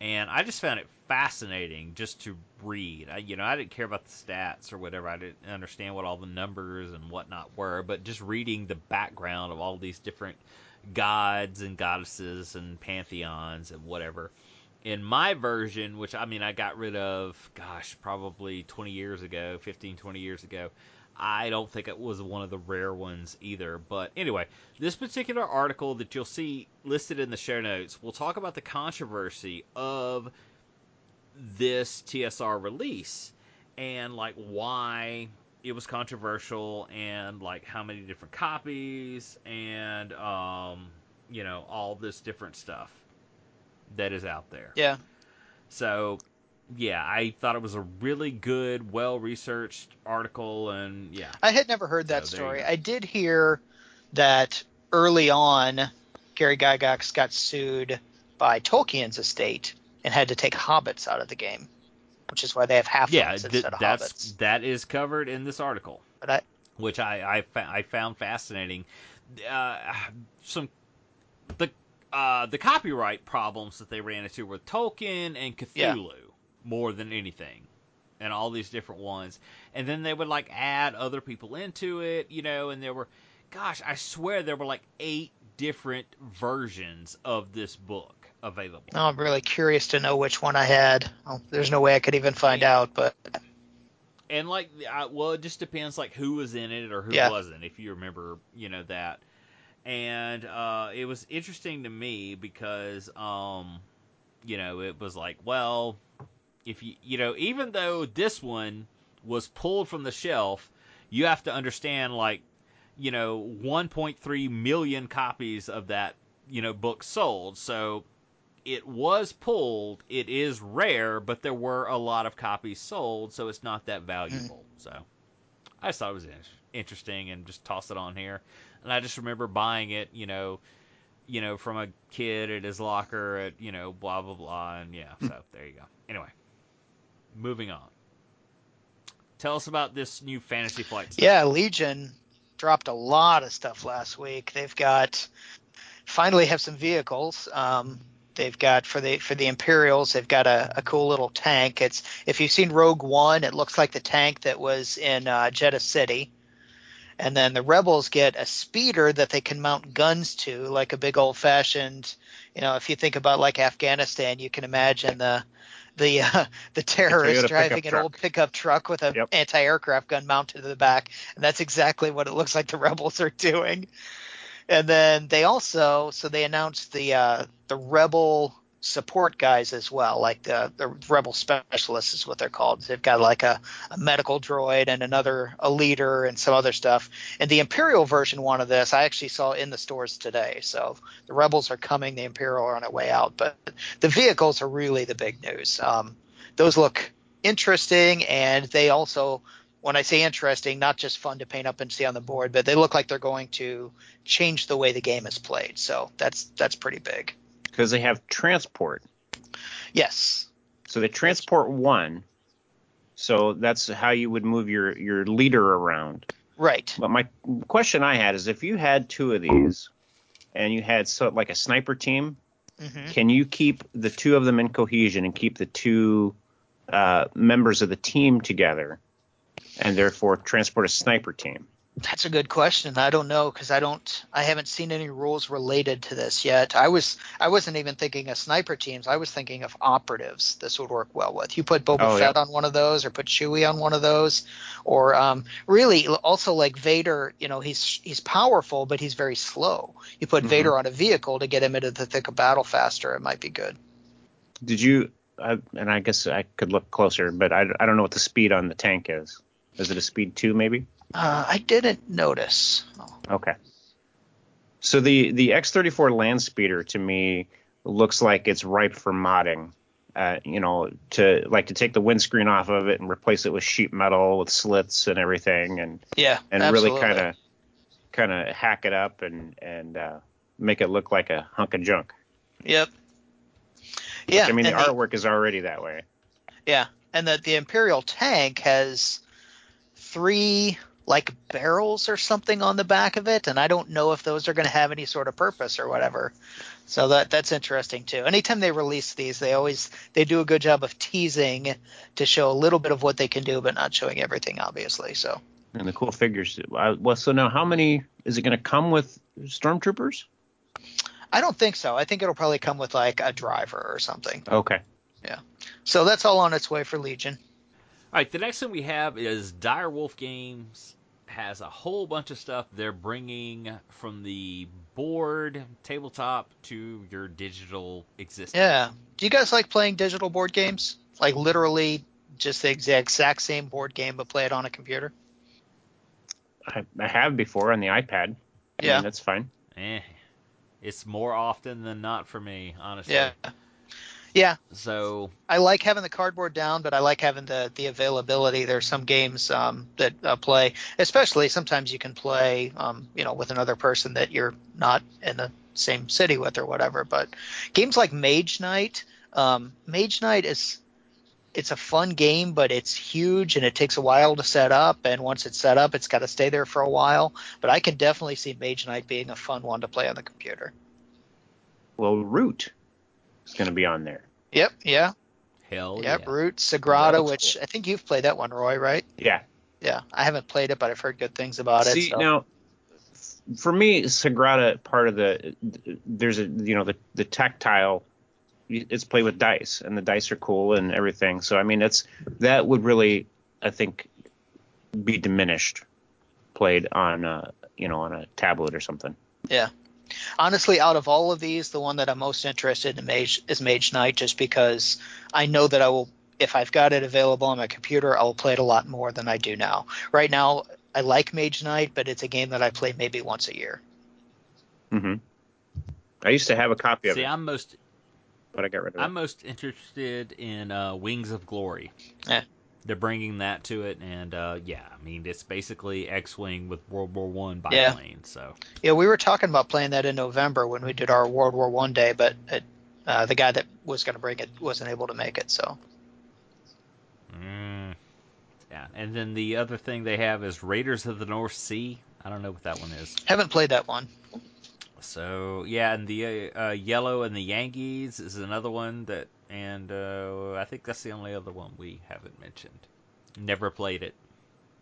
And I just found it fascinating just to read. I, you know, I didn't care about the stats or whatever. I didn't understand what all the numbers and whatnot were, but just reading the background of all these different gods and goddesses and pantheons and whatever in my version, which I mean I got rid of, gosh, probably 20 years ago, 15, 20 years ago, I don't think it was one of the rare ones either. But anyway, this particular article that you'll see listed in the show notes will talk about the controversy of this TSR release and like why it was controversial and like how many different copies and um, you know all this different stuff that is out there. Yeah. So, yeah, I thought it was a really good, well researched article, and yeah, I had never heard that So story. I did hear that early on, Gary Gygax got sued by Tolkien's estate and had to take hobbits out of the game, which is why they have half yeah, instead th- of that's hobbits. that is covered in this article, I, which I I, I found fascinating. Uh, some the uh, the copyright problems that they ran into with Tolkien and Cthulhu Yeah. More than anything. And all these different ones, and then they would like add other people into it, you know. And there were, gosh, I swear there were like eight different versions of this book available. I'm really curious to know which one I had. Oh, there's no way I could even find Yeah. out, but and like I, well it just depends like who was in it or who Yeah. wasn't if you remember you know that and uh it was interesting to me because um you know it was like well if you you know even though this one was pulled from the shelf you have to understand like you know 1.3 million copies of that you know book sold so it was pulled. It is rare, but there were a lot of copies sold, so it's not that valuable. Mm. So I just thought it was in- interesting and just tossed it on here. And I just remember buying it, you know, you know, from a kid at his locker at you know blah blah blah, and yeah. So there you go. Anyway, moving on. Tell us about this new Fantasy Flight. stuff. Yeah, Legion dropped a lot of stuff last week. They've got finally have some vehicles. Um, they've got for the for the Imperials, they've got a, a cool little tank. It's if you've seen Rogue One, it looks like the tank that was in uh, Jedha City. And then the rebels get a speeder that they can mount guns to, like a big old fashioned. You know, if you think about like Afghanistan, you can imagine the the uh, the terrorist driving an old pickup truck with an Yep. anti-aircraft gun mounted to the back, and that's exactly what it looks like the rebels are doing. And then they also, so they announced the uh, the rebel support guys as well, like the the rebel specialists is what they're called. They've got like a, a medical droid and another a leader and some other stuff. And the Imperial version one of this I actually saw in the stores today. So the rebels are coming, the Imperial are on their way out, but the vehicles are really the big news. Um, those look interesting, and they also, when I say interesting, not just fun to paint up and see on the board, but they look like they're going to change the way the game is played. So that's that's pretty big. Because they have transport. Yes. So they transport one. So that's how you would move your your leader around. Right. But my question I had is if you had two of these and you had so like a sniper team, hmm can you keep the two of them in cohesion and keep the two uh, members of the team together and therefore transport a sniper team? That's a good question. I don't know because I don't. I haven't seen any rules related to this yet. I was. I wasn't even thinking of sniper teams. I was thinking of operatives. This would work well with. You put Boba Oh, Fett yeah. on one of those, or put Chewie on one of those, or um, really also like Vader. You know, he's he's powerful, but he's very slow. You put Mhm. Vader on a vehicle to get him into the thick of battle faster. It might be good. Did you? Uh, and I guess I could look closer, but I, I don't know what the speed on the tank is. Is it a speed two maybe? Uh, I didn't notice. Oh, Okay. So the the X34 land speeder to me looks like it's ripe for modding. Uh, you know, to like to take the windscreen off of it and replace it with sheet metal with slits and everything, and yeah, and absolutely. really kind of kind of hack it up and and uh, make it look like a hunk of junk. Yep. Yeah. I mean, the artwork is already that way. Yeah, and that the Imperial tank has three like barrels or something on the back of it, and I don't know if those are going to have any sort of purpose or whatever. So that that's interesting too. Anytime they release these, they always they do a good job of teasing to show a little bit of what they can do, but not showing everything, obviously. So And the cool figures. Well, so now how many is it going to come with stormtroopers? I don't think so. I think it'll probably come with like a driver or something. Okay. Yeah. So that's all on its way for Legion. All right, the next thing we have is Dire Wolf Games has a whole bunch of stuff they're bringing from the board tabletop to your digital existence. Yeah. Do you guys like playing digital board games? Like literally just the exact, exact same board game, but play it on a computer? I, I have before on the iPad. I Yeah. mean, that's fine. Eh, it's more often than not for me, honestly. Yeah. Yeah, So I like having the cardboard down, but I like having the the availability. There's some games um, that uh, play, especially sometimes you can play, um, you know, with another person that you're not in the same city with or whatever. But games like Mage Knight, um, Mage Knight is it's a fun game, but it's huge and it takes a while to set up. And once it's set up, it's got to stay there for a while. But I can definitely see Mage Knight being a fun one to play on the computer. Well, Root is going to be on there. Yep, yeah, hell yep. yeah. Root, Sagrada, looks which cool. I think you've played that one, Roy, right? Yeah. Yeah, I haven't played it, but I've heard good things about it. See so- now, for me, Sagrada part of the there's a you know the the tactile. It's played with dice, and the dice are cool and everything. So I mean, it's that would really I think be diminished, played on uh you know on a tablet or something. Honestly, out of all of these, the one that I'm most interested in Mage is Mage Knight, just because I know that I will, if I've got it available on my computer, I will play it a lot more than I do now. Right now, I like Mage Knight, but it's a game that I play maybe once a year. hmm I used to have a copy of See, it, I'm most but I got rid of I'm it. most interested in uh, Wings of Glory. Yeah. They're bringing that to it, and uh, yeah, I mean it's basically X-wing with World War One Yeah. biplane. So Yeah, we were talking about playing that in November when we did our World War One day, but it, uh, the guy that was going to bring it wasn't able to make it. So mm, yeah, and then the other thing they have is Raiders of the North Sea. I don't know what that one is. haven't played that one. So yeah, and the uh, uh, Yellow and the Yangtze is another one that, and uh, I think that's the only other one we haven't mentioned. Never played it.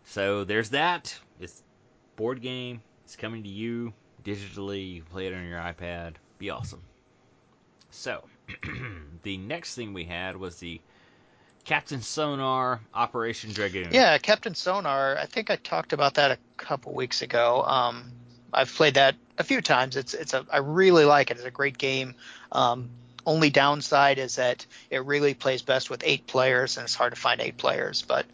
So there's that. It's board game. It's coming to you digitally. You play it on your iPad. Be awesome. So the next thing we had was the Captain Sonar Operation Dragoon. Yeah, Captain Sonar. I think I talked about that a couple weeks ago. Um, I've played that a few times. It's it's a I really like it. It's a great game. Um, only downside is that it really plays best with eight players, and it's hard to find eight players. But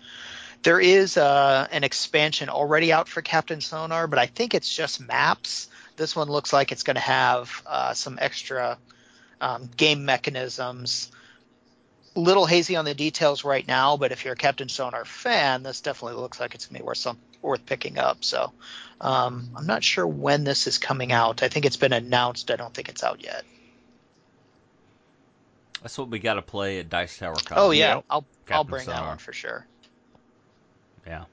there is uh, an expansion already out for Captain Sonar, but I think it's just maps. This one looks like it's going to have uh, some extra um, game mechanisms A little hazy on the details right now, but if you're a Captain Sonar fan, this definitely looks like it's gonna be worth some worth picking up. So um, I'm not sure when this is coming out. I think it's been announced. I don't think it's out yet. That's what we got to play at Dice Tower Con. Oh yeah, Yep. I'll I'll Captain bring that Sonar. one for sure. Yeah.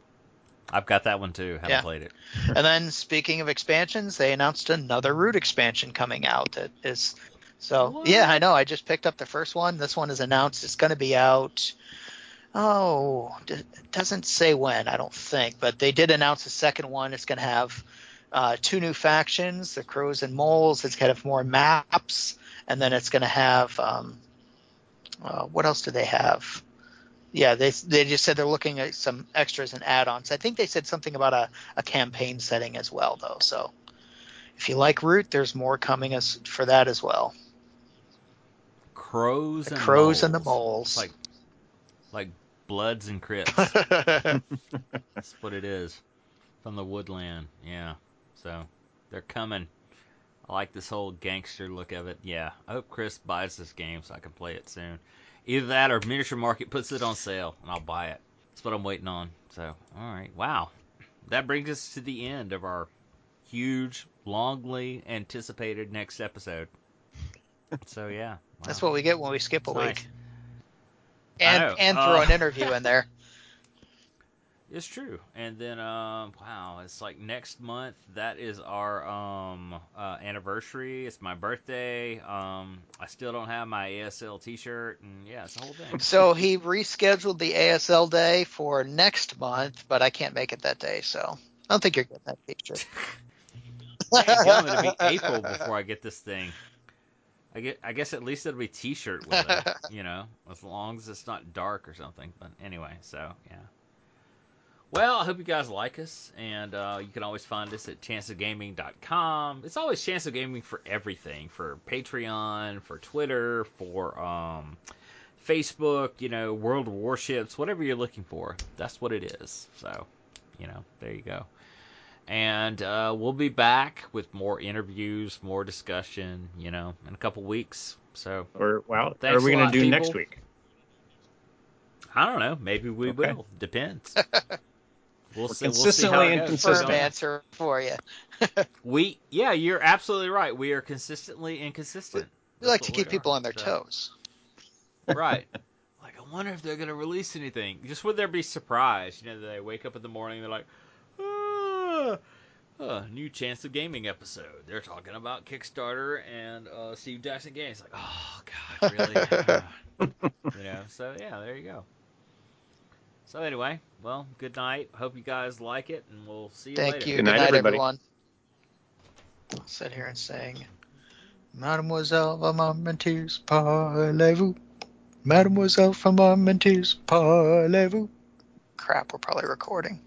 I've got that one too. Haven't Yeah. played it. and then speaking of expansions, they announced another Root expansion coming out that is so What? yeah, I know. I just picked up the first one. This one is announced. It's going to be out. Oh, d- it doesn't say when. I don't think, but they did announce the second one. It's going to have uh, two new factions, the Crows and Moles. It's going to have more maps, and then it's going to have um, uh, what else do they have? Yeah, they they just said they're looking at some extras and add-ons. I think they said something about a, a campaign setting as well, though. So if you like Root, there's more coming as for that as well. Crows The and Crows moles. and the Moles. Like like Bloods and Crips. That's what it is. From the woodland. Yeah. So they're coming. I like this whole gangster look of it. Yeah. I hope Chris buys this game so I can play it soon. Either that or Miniature Market puts it on sale and I'll buy it. That's what I'm waiting on. So, all right. Wow. That brings us to the end of our huge, longly anticipated next episode. So, yeah. That's what we get when we skip a nice. week. And and throw Uh, an interview in there. It's true. And then um wow, it's like next month that is our um uh, anniversary. It's my birthday. Um I still don't have my ASL t-shirt and yeah, it's the whole thing. So he rescheduled the ASL day for next month, but I can't make it that day, so I don't think you're getting that picture. Dang, it'll be April before I get this thing. I get I guess at least it'll be t-shirt with it, you know, as long as it's not dark or something. But anyway, so yeah. Well, I hope you guys like us, and uh, you can always find us at chanceofgaming.com. It's always Chance of Gaming for everything, for Patreon, for Twitter, for um, Facebook, you know, World of Warships, whatever you're looking for. That's what it is. So, you know, there you go. And uh, we'll be back with more interviews, more discussion, you know, in a couple weeks. So Or well, Thanks are we going to do people. next week? I don't know. Maybe we Okay. will. Depends. We'll We're see. We'll see consistently how it and goes. Firm answer for you. We, yeah, you're absolutely right. We are consistently inconsistent. We like to keep people are. on their So- toes. right. Like, I wonder if they're going to release anything. Just would there be surprise? You know, they wake up in the morning, they're like, ah, uh, new Chance of Gaming episode. They're talking about Kickstarter and uh, Steve Jackson Games. Like, oh, God, really? you know, so yeah, there you go. So anyway, well, good night. Hope you guys like it, and we'll see you Thank later. you. Good Good night, night, everyone. I'll sit here and sing. Mademoiselle from Armentières, parlez-vous? Mademoiselle from Armentières, parlez-vous? Crap, we're probably recording.